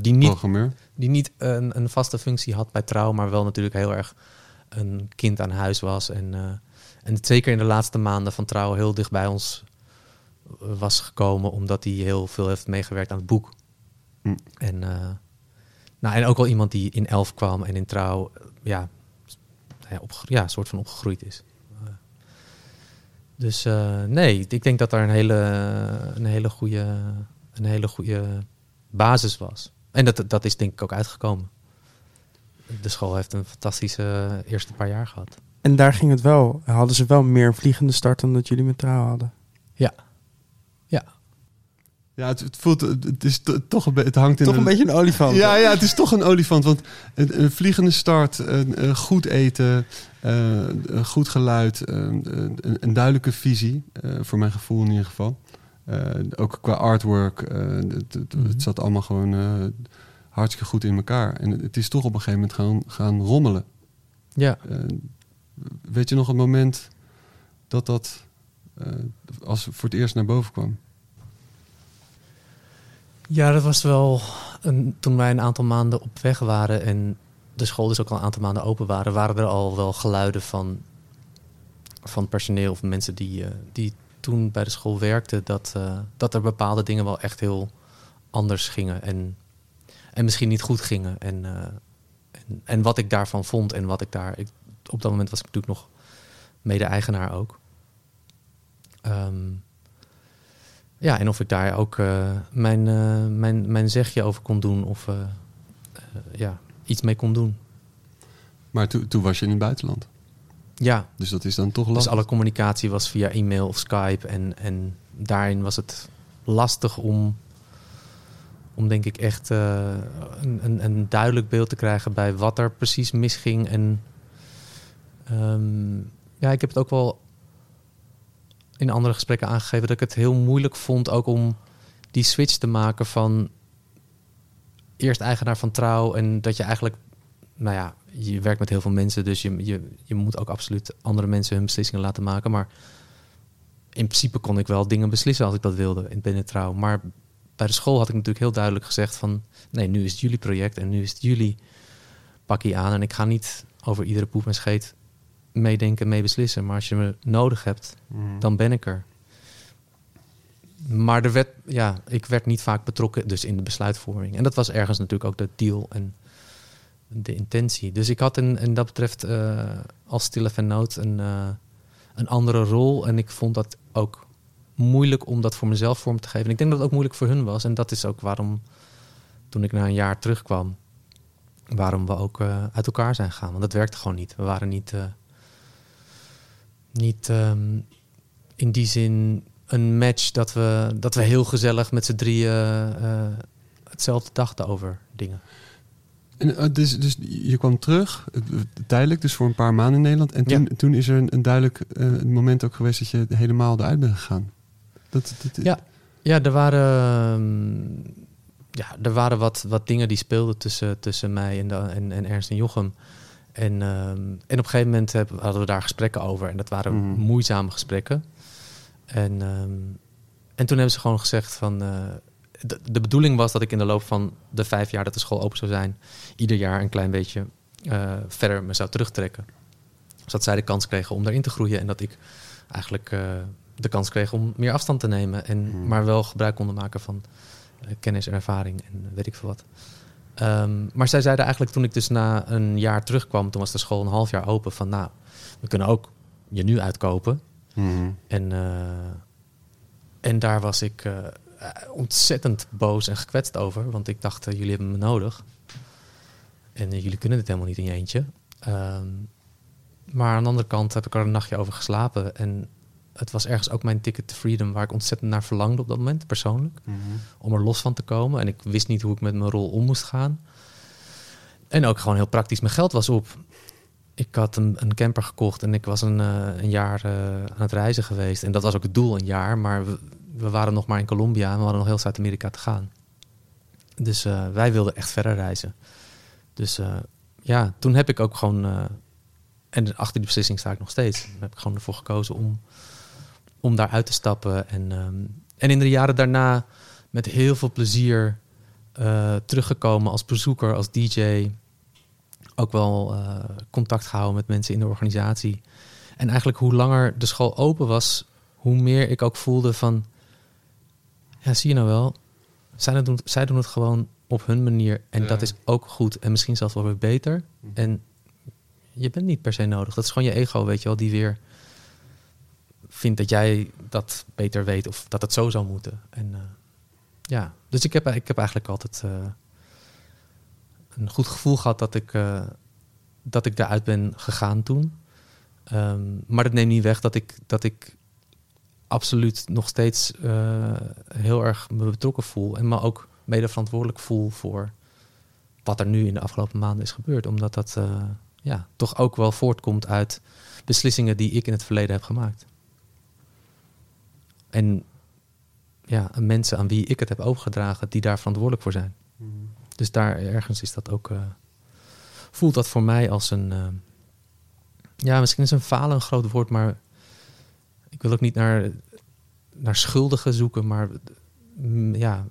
Die niet, Programmeur. Die niet een, een vaste functie had bij Trouw, maar wel natuurlijk heel erg een kind aan huis was. En, eh, en het zeker in de laatste maanden van Trouw heel dicht bij ons eh, was gekomen, omdat hij heel veel heeft meegewerkt aan het boek. Hm. En, eh, nou, en ook wel iemand die in Elf kwam en in Trouw ja, s- ja, soort van opgegroeid is. Dus nee, ik denk dat daar een hele, een hele goede, een hele goede basis was. En dat, dat is denk ik ook uitgekomen. De school heeft een fantastische eerste paar jaar gehad. En daar ging het wel. Hadden ze wel meer een vliegende start dan dat jullie met trouw hadden. Ja. Ja. Ja, het, het voelt, het is to- toch een, het hangt in Toch een beetje een olifant. Ja, ja, het is toch een olifant. Want een, een vliegende start, een, een goed eten, eh, een goed geluid, een, een, een duidelijke visie, eh, voor mijn gevoel in ieder geval. Eh, ook qua artwork, eh, het, het, Mhm. het zat allemaal gewoon eh, hartstikke goed in elkaar. En het is toch op een gegeven moment gaan, gaan rommelen. Ja. Weet je nog het moment dat dat als voor het eerst naar boven kwam? Ja, dat was wel een, toen wij een aantal maanden op weg waren en de school dus ook al een aantal maanden open waren, waren er al wel geluiden van, van personeel of mensen die, die toen bij de school werkten, dat, eh, dat er bepaalde dingen wel echt heel anders gingen en, en misschien niet goed gingen. En, eh, en, en wat ik daarvan vond en wat ik daar. Ik, op dat moment was ik natuurlijk nog mede-eigenaar ook. Ehm, ja, en of ik daar ook eh, mijn, mijn, mijn zegje over kon doen of ja, iets mee kon doen. Maar toen toen was je in het buitenland. Ja, Dus dat is dan toch dus lastig. alle communicatie was via e-mail of Skype. En, en daarin was het lastig om, om denk ik echt eh, een, een, een duidelijk beeld te krijgen bij wat er precies misging. En ehm, ja, ik heb het ook wel in andere gesprekken aangegeven dat ik het heel moeilijk vond ook om die switch te maken van eerst eigenaar van trouw en dat je eigenlijk, nou ja, je werkt met heel veel mensen, dus je, je, je moet ook absoluut andere mensen hun beslissingen laten maken. Maar in principe kon ik wel dingen beslissen als ik dat wilde in binnen trouw. Maar bij de school had ik natuurlijk heel duidelijk gezegd van, nee, nu is het jullie project en nu is het jullie pakje aan en ik ga niet over iedere poep en scheet meedenken, mee beslissen. Maar als je me nodig hebt, Mhm. dan ben ik er. Maar er werd, ja, ik werd niet vaak betrokken dus in de besluitvorming. En dat was ergens natuurlijk ook de deal en de intentie. Dus ik had in, in dat betreft eh, als noot een, eh, een andere rol. En ik vond dat ook moeilijk om dat voor mezelf vorm te geven. En ik denk dat het ook moeilijk voor hun was. En dat is ook waarom, toen ik na een jaar terugkwam, waarom we ook eh, uit elkaar zijn gegaan. Want dat werkte gewoon niet. We waren niet, niet ehm, in die zin een match dat we, dat we heel gezellig met z'n drieën hetzelfde dachten over dingen. En, eh, dus, dus je kwam terug, eh, tijdelijk, dus voor een paar maanden in Nederland. En toen, toen is er een, een duidelijk eh, moment ook geweest dat je helemaal eruit bent gegaan. Dat, dat, Ja. Ja, er waren, ehm, ja, er waren wat, wat dingen die speelden tussen, tussen mij en, de, en, en Ernst en Jochem. En, ehm, en op een gegeven moment hadden we daar gesprekken over. En dat waren Mhm. moeizame gesprekken. En, ehm, en toen hebben ze gewoon gezegd van... de, de bedoeling was dat ik in de loop van de vijf jaar dat de school open zou zijn... ieder jaar een klein beetje eh, verder me zou terugtrekken. Zodat zij de kans kregen om daarin te groeien. En dat ik eigenlijk eh, de kans kreeg om meer afstand te nemen. En, Hmm. Maar wel gebruik konden maken van eh, kennis en ervaring en weet ik veel wat. Ehm, maar zij zeiden eigenlijk toen ik dus na een jaar terugkwam, toen was de school een half jaar open, van nou, we kunnen ook je nu uitkopen. Mhm. En, en daar was ik ontzettend boos en gekwetst over, want ik dacht, eh, jullie hebben me nodig. En eh, jullie kunnen dit helemaal niet in je eentje. Ehm, maar aan de andere kant heb ik er een nachtje over geslapen. En het was ergens ook mijn ticket to freedom, waar ik ontzettend naar verlangde op dat moment, persoonlijk. Mhm. Om er los van te komen. En ik wist niet hoe ik met mijn rol om moest gaan. En ook gewoon heel praktisch, mijn geld was op. Ik had een, camper gekocht en ik was een, eh, een jaar eh, aan het reizen geweest. En dat was ook het doel, een jaar. Maar we, waren nog maar in Colombia en we hadden nog heel Zuid-Amerika te gaan. Dus eh, wij wilden echt verder reizen. Dus ja, toen heb ik ook gewoon... en achter die beslissing sta ik nog steeds. Heb ik gewoon ervoor gekozen om, om daar uit te stappen. En, ehm, en in de jaren daarna met heel veel plezier teruggekomen als bezoeker, als DJ. Ook wel eh, contact gehouden met mensen in de organisatie. En eigenlijk hoe langer de school open was, hoe meer ik ook voelde van... Ja, zie je nou wel, zij doen, zij doen het gewoon op hun manier. En Ja. dat is ook goed en misschien zelfs wel weer beter. En je bent niet per se nodig. Dat is gewoon je ego, weet je wel, die weer vindt dat jij dat beter weet of dat het zo zou moeten. En eh, ja, dus ik heb, ik heb eigenlijk altijd eh, een goed gevoel gehad dat ik, eh, dat ik daaruit ben gegaan toen. Ehm, maar dat neemt niet weg dat ik, dat ik absoluut nog steeds eh, heel erg me betrokken voel. En me ook mede verantwoordelijk voel voor wat er nu in de afgelopen maanden is gebeurd. Omdat dat eh, ja, toch ook wel voortkomt uit beslissingen die ik in het verleden heb gemaakt. En ja, mensen aan wie ik het heb overgedragen, die daar verantwoordelijk voor zijn. Dus daar ergens is dat ook. eh, voelt dat voor mij als een. eh, ja, misschien is een falen een groot woord, maar ik wil ook niet naar, naar schuldigen zoeken, maar mm, ja,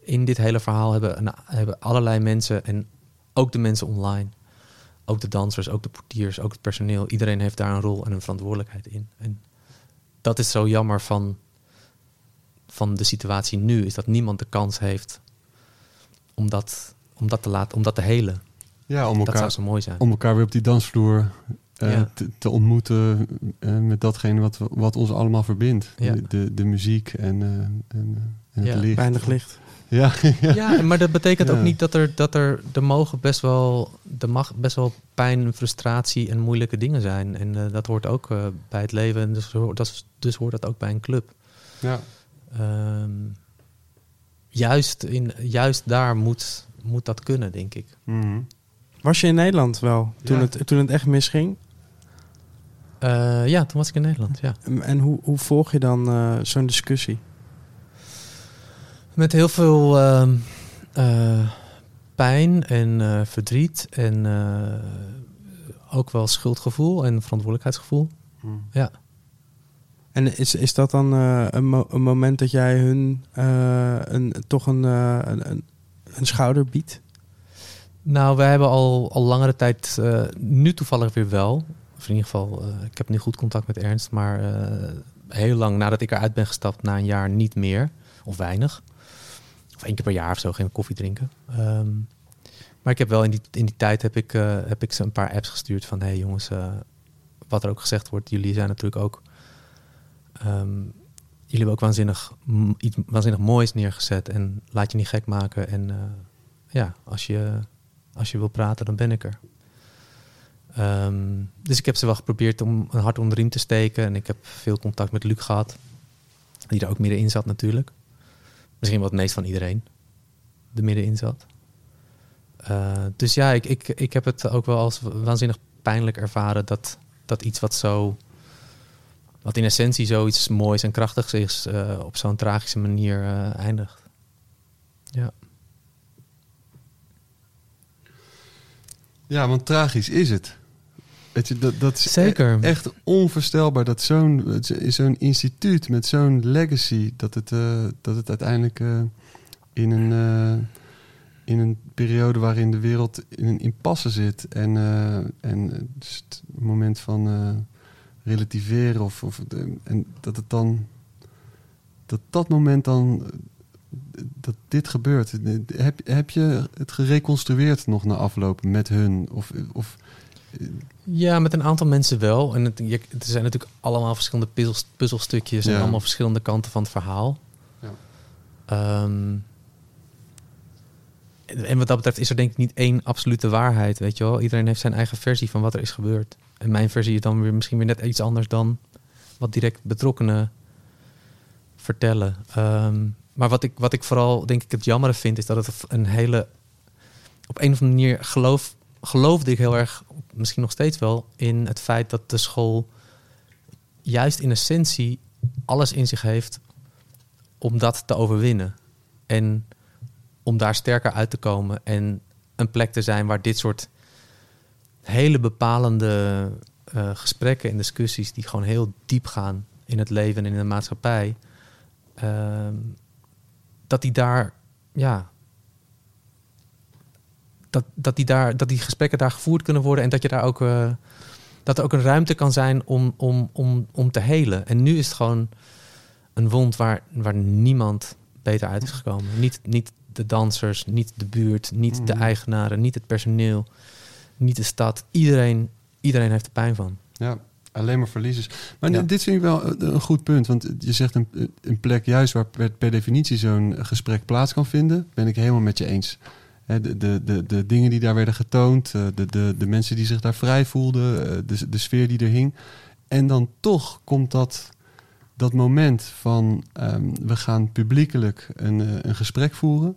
in dit hele verhaal hebben, hebben allerlei mensen en ook de mensen online, ook de dansers, ook de portiers, ook het personeel, iedereen heeft daar een rol en een verantwoordelijkheid in. En dat is zo jammer van, van de situatie nu, is dat niemand de kans heeft om dat, om dat te laten, om dat te helen. Ja, om Dat zou elkaar, zo mooi zijn. om elkaar weer op die dansvloer eh, Ja. te, te ontmoeten eh, met datgene wat, we- wat ons allemaal verbindt. Ja. De, de, de muziek en, eh, en, en het Ja. licht. Weinig licht. Ja, ja. Ja, maar dat betekent Ja. ook niet dat er, dat er, er mogen best wel, er mag best wel pijn, frustratie en moeilijke dingen zijn. En eh, dat hoort ook bij het leven. En dus, hoort- dat is- dus hoort dat ook bij een club. ja. Ehm, juist, in, juist daar moet, moet dat kunnen, denk ik. Mhm. Was je in Nederland wel, toen, Ja. het, toen het echt misging? Eh, ja, toen was ik in Nederland, ja. En- En hoe, hoe volg je dan eh, zo'n discussie? Met heel veel ehm, eh, pijn en verdriet en ook wel schuldgevoel en verantwoordelijkheidsgevoel. Mhm. Ja. En is, is dat dan eh, een, mo- een moment dat jij hun eh, een, toch een, eh, een, een, een schouder biedt? Nou, we hebben al, al langere tijd, nu toevallig weer wel. Of in ieder geval, ik heb nu goed contact met Ernst, maar heel lang nadat ik eruit ben gestapt, na een jaar niet meer. Of weinig. Of één keer per jaar of zo, geen koffie drinken. Ehm, maar ik heb wel in die, in die tijd heb ik, heb ik ze een paar apps gestuurd van... hé hey jongens, wat er ook gezegd wordt, jullie zijn natuurlijk ook... ehm, jullie hebben ook waanzinnig, iets waanzinnig moois neergezet. En laat je niet gek maken. En eh, ja, als je, als je wil praten, dan ben ik er. Ehm, dus ik heb ze wel geprobeerd om een hart onder de riem te steken. En ik heb veel contact met Luc gehad. Die er ook middenin zat natuurlijk. Misschien wel het meest van iedereen er middenin zat. Eh, dus ja, ik, ik, ik heb het ook wel als waanzinnig pijnlijk ervaren dat, dat iets wat zo. Wat in essentie zoiets moois en krachtigs is, eh, op zo'n tragische manier eh, eindigt. Ja. Ja, want tragisch is het. Weet je, dat, dat is Zeker. e- echt onvoorstelbaar dat zo'n het instituut met zo'n legacy, dat het, eh, dat het uiteindelijk in, een, in een periode waarin de wereld in een impasse zit en, en dus het moment van relativeren of, of en dat het dan dat dat moment dan dat dit gebeurt. Heb, heb je het gereconstrueerd nog na afloop met hun? Of, of Ja, met een aantal mensen wel. En het, je, er zijn natuurlijk allemaal verschillende puzzels, puzzelstukjes en allemaal verschillende kanten van het verhaal. Ja. Ehm, en en wat dat betreft is er denk ik niet één absolute waarheid, weet je wel. Iedereen heeft zijn eigen versie van wat er is gebeurd. En mijn versie is dan weer misschien weer net iets anders dan wat direct betrokkenen vertellen. Ehm, maar wat ik, wat ik vooral denk ik het jammere vind, is dat het een hele... Op een of andere manier geloof, geloofde ik heel erg, misschien nog steeds wel, in het feit dat de school juist in essentie alles in zich heeft om dat te overwinnen. En om daar sterker uit te komen en een plek te zijn waar dit soort hele bepalende eh, gesprekken en discussies die gewoon heel diep gaan in het leven en in de maatschappij, ehm, dat die daar, ja, dat, dat, die daar, dat die gesprekken daar gevoerd kunnen worden en dat je daar ook, eh, dat er ook een ruimte kan zijn om, om, om, om te helen. En nu is het gewoon een wond waar, waar niemand beter uit is gekomen. Niet, niet de dansers, niet de buurt, niet de Mhm. eigenaren, niet het personeel, niet de stad. Iedereen, iedereen heeft er pijn van. Ja, alleen maar verliezers. Maar Ja. dit vind ik wel een een goed punt. Want je zegt een, een plek juist waar per, per definitie zo'n gesprek plaats kan vinden. Ben ik helemaal met je eens. De, de, de, de dingen die daar werden getoond. eh, De, de, de mensen die zich daar vrij voelden. eh, De, de sfeer die er hing. En dan toch komt dat, dat moment van... ehm, we gaan publiekelijk een, eh, een gesprek voeren.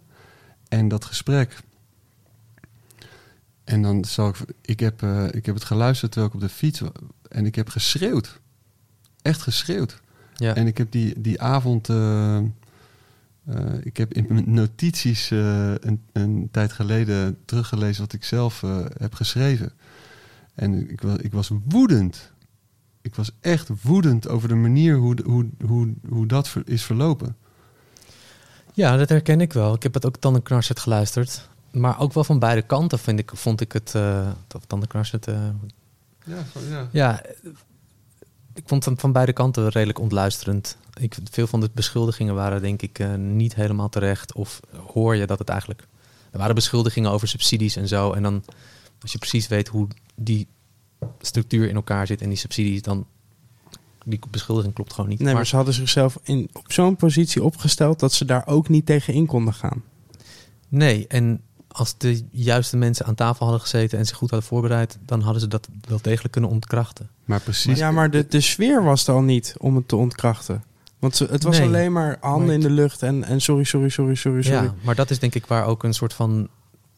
En dat gesprek... En dan zal ik... Ik heb, eh, ik heb het geluisterd terwijl ik op de fiets... En ik heb geschreeuwd. Echt geschreeuwd. Ja. En ik heb die, die avond... eh, eh, ik heb in mijn notities een, een tijd geleden teruggelezen... wat ik zelf heb geschreven. En ik, wa- ik was woedend. Ik was echt woedend over de manier hoe, hoe, hoe, hoe dat is verlopen. Ja, dat herken ik wel. Ik heb het ook tandenknarsend geluisterd. Maar ook wel van beide kanten vind ik, vond ik het... eh of tandenknarsend... eh, Ja, ja. ja, ik vond het van beide kanten redelijk ontluisterend. Ik, veel van de beschuldigingen waren denk ik eh, niet helemaal terecht. Of hoor je dat het eigenlijk... Er waren beschuldigingen over subsidies en zo. En dan, als je precies weet hoe die structuur in elkaar zit en die subsidies, dan... Die beschuldiging klopt gewoon niet. Nee, maar ze hadden zichzelf in, op zo'n positie opgesteld dat ze daar ook niet tegen in konden gaan. Nee, en als de juiste mensen aan tafel hadden gezeten en zich goed hadden voorbereid, dan hadden ze dat wel degelijk kunnen ontkrachten. Maar precies. Ja, maar de, de sfeer was er al niet om het te ontkrachten. Want ze, het was Nee. alleen maar handen Maar in de lucht en, en sorry, sorry, sorry, sorry, sorry. Ja, maar dat is denk ik waar ook een soort van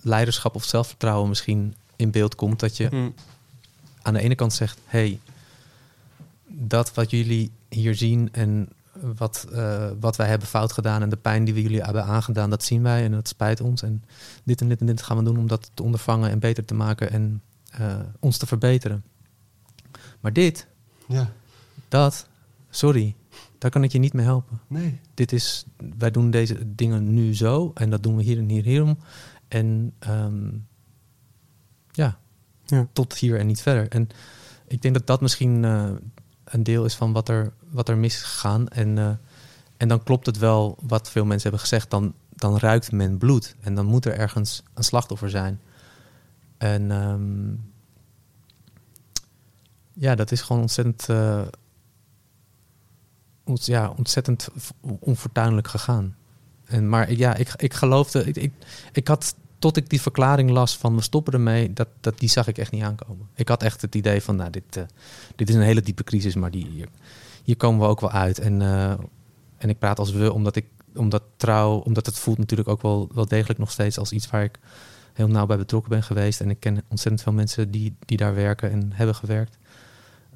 leiderschap of zelfvertrouwen misschien in beeld komt. Dat je Hm. aan de ene kant zegt, hey, dat wat jullie hier zien en wat, eh, wat wij hebben fout gedaan en de pijn die we jullie hebben aangedaan, dat zien wij en dat spijt ons. En dit en dit en dit gaan we doen om dat te ondervangen en beter te maken en eh, ons te verbeteren. Maar dit, Ja, dat, sorry, daar kan ik je niet mee helpen. nee. Dit is, wij doen deze dingen nu zo en dat doen we hier en hier hierom. En ehm, ja, Ja. tot hier en niet verder. En ik denk dat dat misschien eh, een deel is van wat er, wat er mis is gegaan. En, eh, en dan klopt het wel wat veel mensen hebben gezegd. Dan, dan ruikt men bloed. En dan moet er ergens een slachtoffer zijn. En ehm, ja, dat is gewoon ontzettend, eh, ja, ontzettend onfortuinlijk gegaan. En, maar ja, ik, ik geloofde, ik, ik, ik had tot ik die verklaring las van we stoppen ermee, dat, dat, die zag ik echt niet aankomen. Ik had echt het idee van, nou, dit, eh, dit is een hele diepe crisis, maar die, hier, komen we ook wel uit. En, eh, en ik praat als we, omdat ik, omdat trouw, omdat het voelt natuurlijk ook wel, wel degelijk nog steeds als iets waar ik heel nauw bij betrokken ben geweest. En ik ken ontzettend veel mensen die, die daar werken en hebben gewerkt.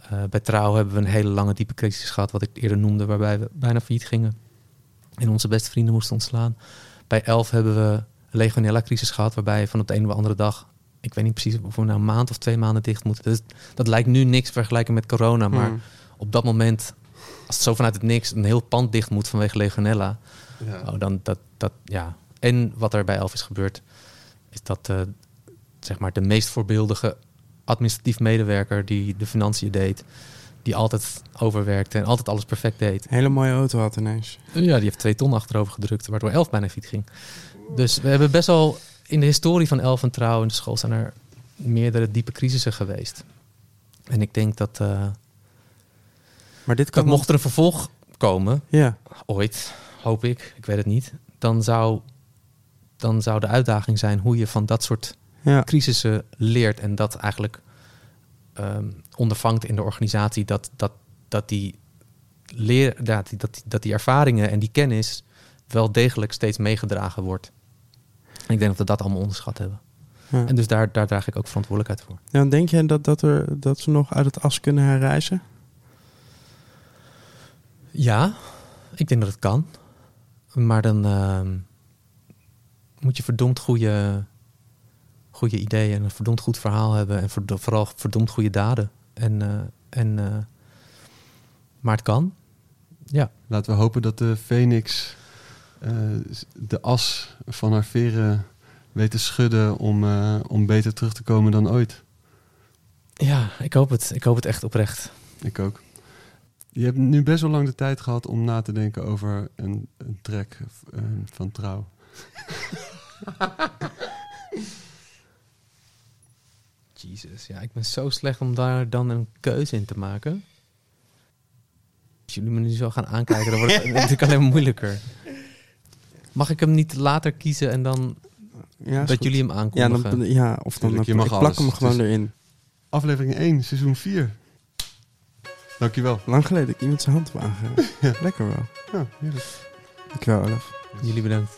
Eh, bij Trouw hebben we een hele lange diepe crisis gehad, wat ik eerder noemde, waarbij we bijna failliet gingen. En onze beste vrienden moesten ontslaan. Bij Elf hebben we een legionella-crisis gehad, waarbij van op de een of andere dag, ik weet niet precies of we nou een maand of twee maanden dicht moeten. Dat lijkt nu niks vergelijken met corona, maar Hm. Op dat moment, als het zo vanuit het niks een heel pand dicht moet vanwege legionella, Ja. oh, dan dat, dat, ja. En wat er bij Elf is gebeurd, is dat eh, zeg maar de meest voorbeeldige administratief medewerker die de financiën deed, die altijd overwerkte en altijd alles perfect deed. Hele mooie auto had ineens. Ja, die heeft twee ton achterover gedrukt, waardoor elf bijna fiets ging. Dus we hebben best wel in de historie van elf en trouw in de school zijn er meerdere diepe crisissen geweest. En ik denk dat, eh, Maar dit dat kan mocht er een vervolg komen, Ja, ooit, hoop ik, ik weet het niet, dan zou, dan zou de uitdaging zijn hoe je van dat soort ja. crisissen leert en dat eigenlijk ehm, ondervangt in de organisatie dat, dat, dat, die leer, dat, die, dat, die, dat ervaringen en die kennis wel degelijk steeds meegedragen wordt. En ik denk dat we dat allemaal onderschat hebben. ja. En dus daar, daar draag ik ook verantwoordelijkheid voor. Ja, denk je dat, dat, er, dat ze nog uit het as kunnen herreizen? Ja, ik denk dat het kan. Maar dan ehm, moet je verdomd goede, goede ideeën en een verdomd goed verhaal hebben. En vooral verdomd goede daden. En, eh, en, eh, maar het kan. Ja. Laten we hopen dat de Phoenix eh, de as van haar veren weet te schudden om, om beter terug te komen dan ooit. ja, ik hoop het. Ik hoop het echt oprecht. Ik ook. Je hebt nu best wel lang de tijd gehad om na te denken over een, een track eh, van trouw. Jezus, ja, ik ben zo slecht om daar dan een keuze in te maken. Als jullie me nu zo gaan aankijken, dan wordt het natuurlijk alleen maar moeilijker. Mag ik hem niet later kiezen en dan Ja, dat goed. jullie hem ja, aankondigen? dan, ja, of dan Tuurlijk, je mag ik plak alles. hem gewoon erin. Aflevering 1, seizoen 4. Dankjewel. Lang geleden dat ik iemand zijn hand heb aangeraakt. Lekker wel. Ja, heerlijk. Dankjewel, Olaf. Jullie bedankt.